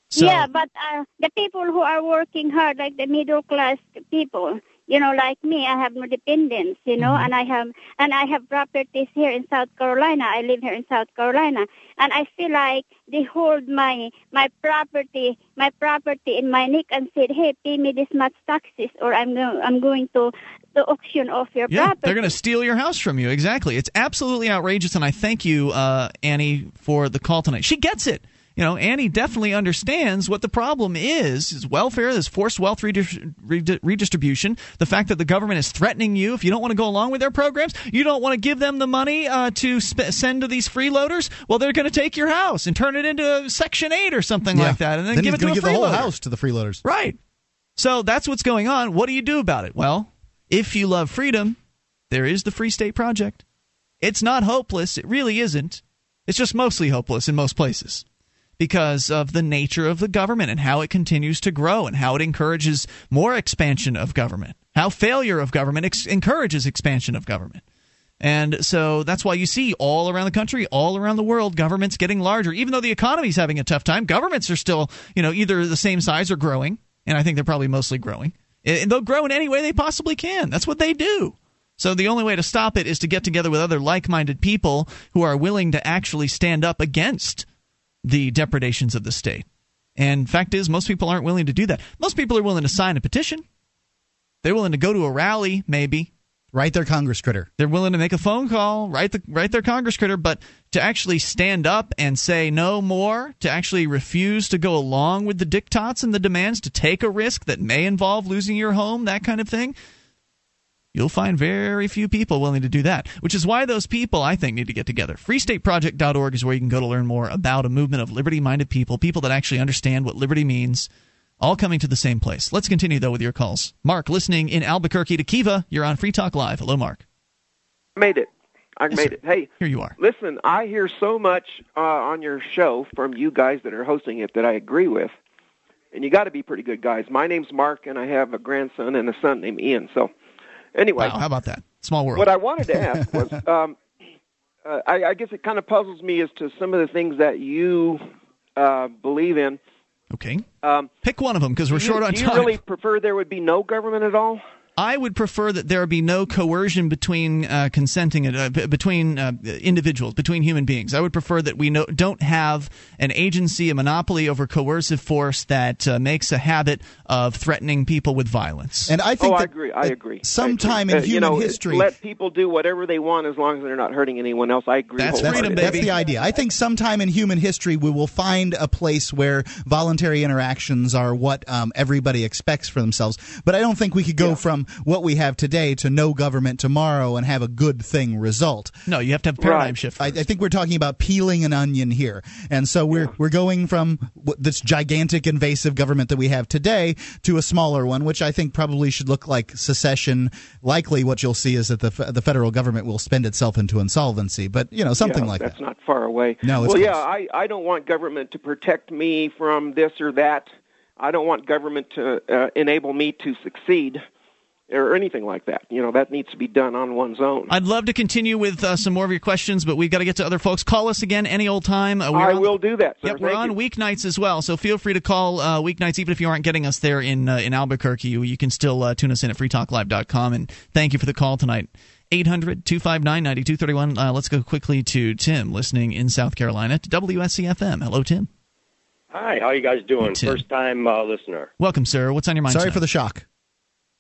So, yeah, but uh, the people who are working hard, like the middle class people, you know, like me, I have no dependents, you know, Mm-hmm. and I have and I have properties here in South Carolina. I live here in South Carolina, and I feel like they hold my my property, my property in my neck and said, "Hey, pay me this much taxes, or I'm going I'm going to the auction off your yeah, property." they're going to steal your house from you. Exactly. It's absolutely outrageous, and I thank you, uh, Annie, for the call tonight. She gets it. You know, Annie definitely understands what the problem is: is welfare, is forced wealth redi- redistribution, the fact that the government is threatening you if you don't want to go along with their programs, you don't want to give them the money uh, to sp- send to these freeloaders. Well, they're going to take your house and turn it into Section Eight or something Yeah. like that, and then, Then give it to a give the whole house to the freeloaders. Right. So that's what's going on. What do you do about it? Well, if you love freedom, there is the Free State Project. It's not hopeless. It really isn't. It's just mostly hopeless in most places because of the nature of the government and how it continues to grow and how it encourages more expansion of government, how failure of government ex- encourages expansion of government. And so that's why you see all around the country, all around the world, governments getting larger. Even though the economy's having a tough time, governments are still, you know, either the same size or growing. And I think they're probably mostly growing. And they'll grow in any way they possibly can. That's what they do. So the only way to stop it is to get together with other like-minded people who are willing to actually stand up against the depredations of the state. And fact is, most people aren't willing to do that. Most people are willing to sign a petition. They're willing to go to a rally, maybe. Write their Congress critter. They're willing to make a phone call, write the write their Congress critter, but to actually stand up and say no more, to actually refuse to go along with the diktats and the demands, to take a risk that may involve losing your home, that kind of thing, you'll find very few people willing to do that. Which is why those people, I think, need to get together. FreeStateProject.org is where you can go to learn more about a movement of liberty-minded people, people that actually understand what liberty means all coming to the same place. Let's continue, though, with your calls. Mark, listening in Albuquerque to Kiva, you're on Free Talk Live. Hello, Mark. Made it. I Yes, made sir. it. Hey, here you are. Listen, I hear so much uh, on your show from you guys that are hosting it that I agree with, and you got to be pretty good guys. My name's Mark, and I have a grandson and a son named Ian. So, anyway, Wow, how about that? Small world. what I wanted to ask was, um, uh, I, I guess it kind of puzzles me as to some of the things that you uh, believe in. Okay. Um, Pick one of them because we're do short you, on do you time. really prefer there would be no government at all? I would prefer that there be no coercion between uh, consenting uh, b- between uh, individuals, between human beings. I would prefer that we no, don't have an agency, a monopoly over coercive force that uh, makes a habit of threatening people with violence. And I think oh, I agree. I agree. sometime I in agree. Uh, human you know, history- let people do whatever they want as long as they're not hurting anyone else. I agree. That's, wholeheartedly. that's the idea. I think sometime in human history we will find a place where voluntary interactions are what um, everybody expects for themselves. But I don't think we could go from what we have today to no government tomorrow and have a good thing result. No, you have to have a paradigm shift. I, I think we're talking about peeling an onion here, and so we're we're going from this gigantic invasive government that we have today to a smaller one, which I think probably should look like secession. Likely, what you'll see is that the the federal government will spend itself into insolvency, but you know something Yeah, like that's that. not far away. No, it's well, yeah. I, I don't want government to protect me from this or that. I don't want government to uh, enable me to succeed or anything like that. You know, that needs to be done on one's own. I'd love to continue with uh, some more of your questions, but we've got to get to other folks. Call us again any old time. Uh, we're I on- will do that. Sir. Yep, we're on you. weeknights as well, so feel free to call uh, weeknights, even if you aren't getting us there in uh, in Albuquerque. You, you can still uh, tune us in at freetalklive.com. And thank you for the call tonight. 800 259 9231. Uh, Let's go quickly to Tim, listening in South Carolina to WSCFM. Hello, Tim. Hi, how you guys doing? Tim. First time uh, listener. Welcome, sir. What's on your mind? Sorry tonight? for the shock.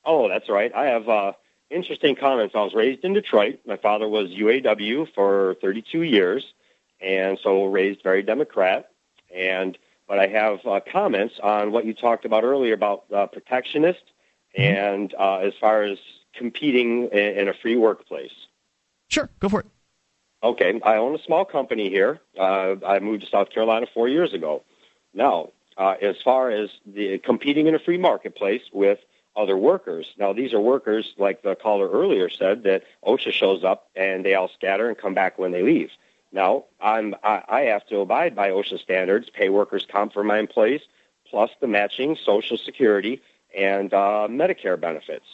Oh, that's right. I have uh, interesting comments. I was raised in Detroit. My father was UAW for 32 years, and so raised very Democrat. And but I have uh, comments on what you talked about earlier about uh, protectionist and uh, as far as competing in, in a free workplace. Sure, go for it. Okay, I own a small company here. Uh, I moved to South Carolina four years ago. Now, uh, as far as the competing in a free marketplace with other workers, now these are workers like the caller earlier said that OSHA shows up and they all scatter and come back when they leave. Now, I'm I, I have to abide by OSHA standards, pay workers' comp for my employees, plus the matching Social Security and uh, Medicare benefits.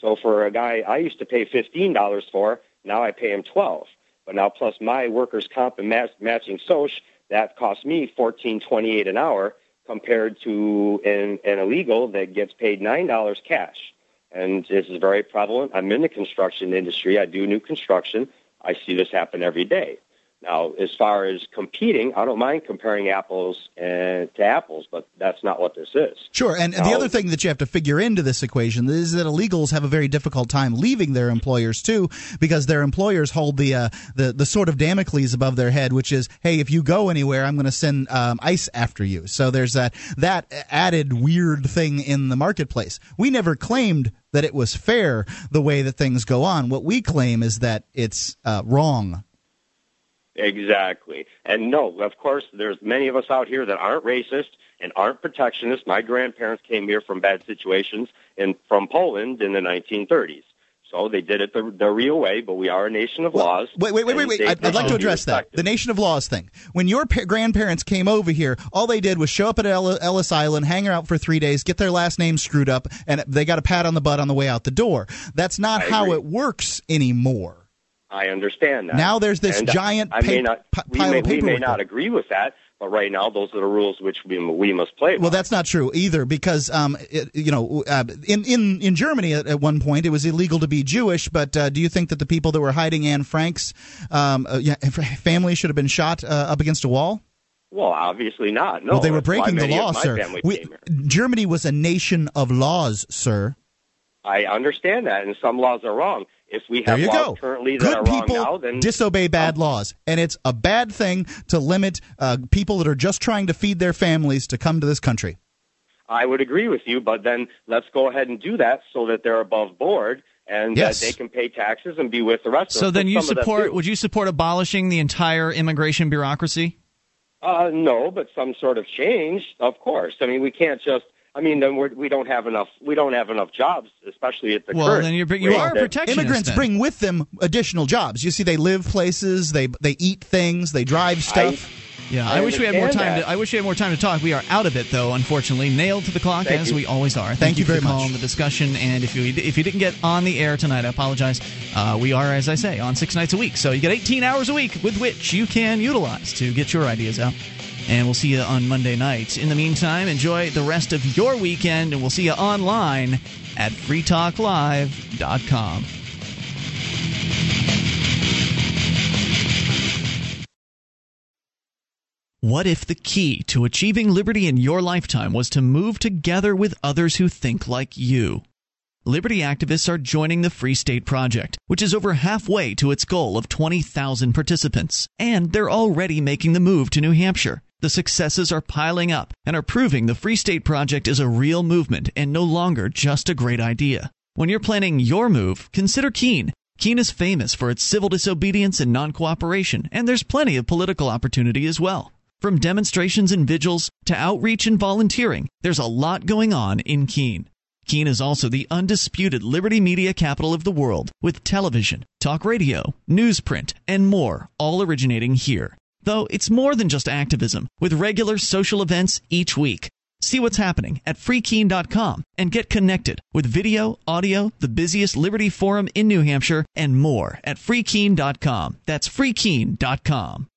So for a guy I used to pay fifteen dollars for, now I pay him twelve. But now plus my workers' comp and match, matching Soch, that costs me fourteen twenty eight an hour compared to an, an illegal that gets paid nine dollars cash. And this is very prevalent. I'm in the construction industry. I do new construction. I see this happen every day. Now, as far as competing, I don't mind comparing apples and to apples, but that's not what this is. Sure, and the other thing that you have to figure into this equation is that illegals have a very difficult time leaving their employers too, because their employers hold the uh, the the sword of Damocles above their head, which is, hey, if you go anywhere, I'm going to send um, ICE after you. So there's that that added weird thing in the marketplace. We never claimed that it was fair the way that things go on. What we claim is that it's uh, wrong. Exactly. And no, of course, there's many of us out here that aren't racist and aren't protectionist. My grandparents came here from bad situations in from Poland in the 1930s. So they did it the, the real way, but we are a nation of laws. Wait, wait, wait, wait, wait. I'd, I'd like to address that. The Nation of Laws thing. When your pa- grandparents came over here, all they did was show up at Ellis Island, hang out for three days, get their last name screwed up, and they got a pat on the butt on the way out the door. That's not I how agree. it works anymore. I understand that. Now there's this And giant I may pa- not, p- we pile may, of we may not agree with that, but right now those are the rules which we, we must play. by. Well, that's not true either, because um, it, you know, uh, in in in Germany at, at one point it was illegal to be Jewish. But uh, do you think that the people that were hiding Anne Frank's um, uh, yeah, family should have been shot uh, up against a wall? Well, obviously not. No, well, they were breaking the law, sir. We- Germany was a nation of laws, sir. I understand that, and some laws are wrong. If we There have you laws go. currently that Good are wrong people now, then disobey bad laws, and it's a bad thing to limit uh, people that are just trying to feed their families to come to this country. I would agree with you. But then let's go ahead and do that so that they're above board and Yes. that they can pay taxes and be with the rest of. So then you some of them support? Would you support abolishing the entire immigration bureaucracy? Uh, no, but some sort of change, of course. I mean, we can't just. I mean, then we're, we don't have enough. We don't have enough jobs, especially at the Well, current. then you're- you rate are a protectionist Immigrants then. bring with them additional jobs. You see, they live places, they they eat things, they drive stuff. Yeah, I, wish we had more time. understand To, I wish we had more time to talk. We are out of it, though. Unfortunately, nailed to the clock Thank as you. we always are. Thank, Thank you for very the much. and the discussion. And if you if you didn't get on the air tonight, I apologize. Uh, we are, as I say, on six nights a week, so you get 18 hours a week with which you can utilize to get your ideas out. And we'll see you on Monday night. In the meantime, enjoy the rest of your weekend, and we'll see you online at freetalklive.com. What if the key to achieving liberty in your lifetime was to move together with others who think like you? Liberty activists are joining the Free State Project, which is over halfway to its goal of 20,000 participants. And they're already making the move to New Hampshire. The successes are piling up and are proving the Free State Project is a real movement and no longer just a great idea. When you're planning your move, consider Keene. Keene is famous for its civil disobedience and non cooperation, and there's plenty of political opportunity as well. From demonstrations and vigils to outreach and volunteering, there's a lot going on in Keene. Keene is also the undisputed liberty media capital of the world, with television, talk radio, newsprint, and more, all originating here. Though it's more than just activism, with regular social events each week. See what's happening at freekeene.com and get connected with video, audio, the busiest Liberty Forum in New Hampshire, and more at freekeene.com. That's freekeene.com.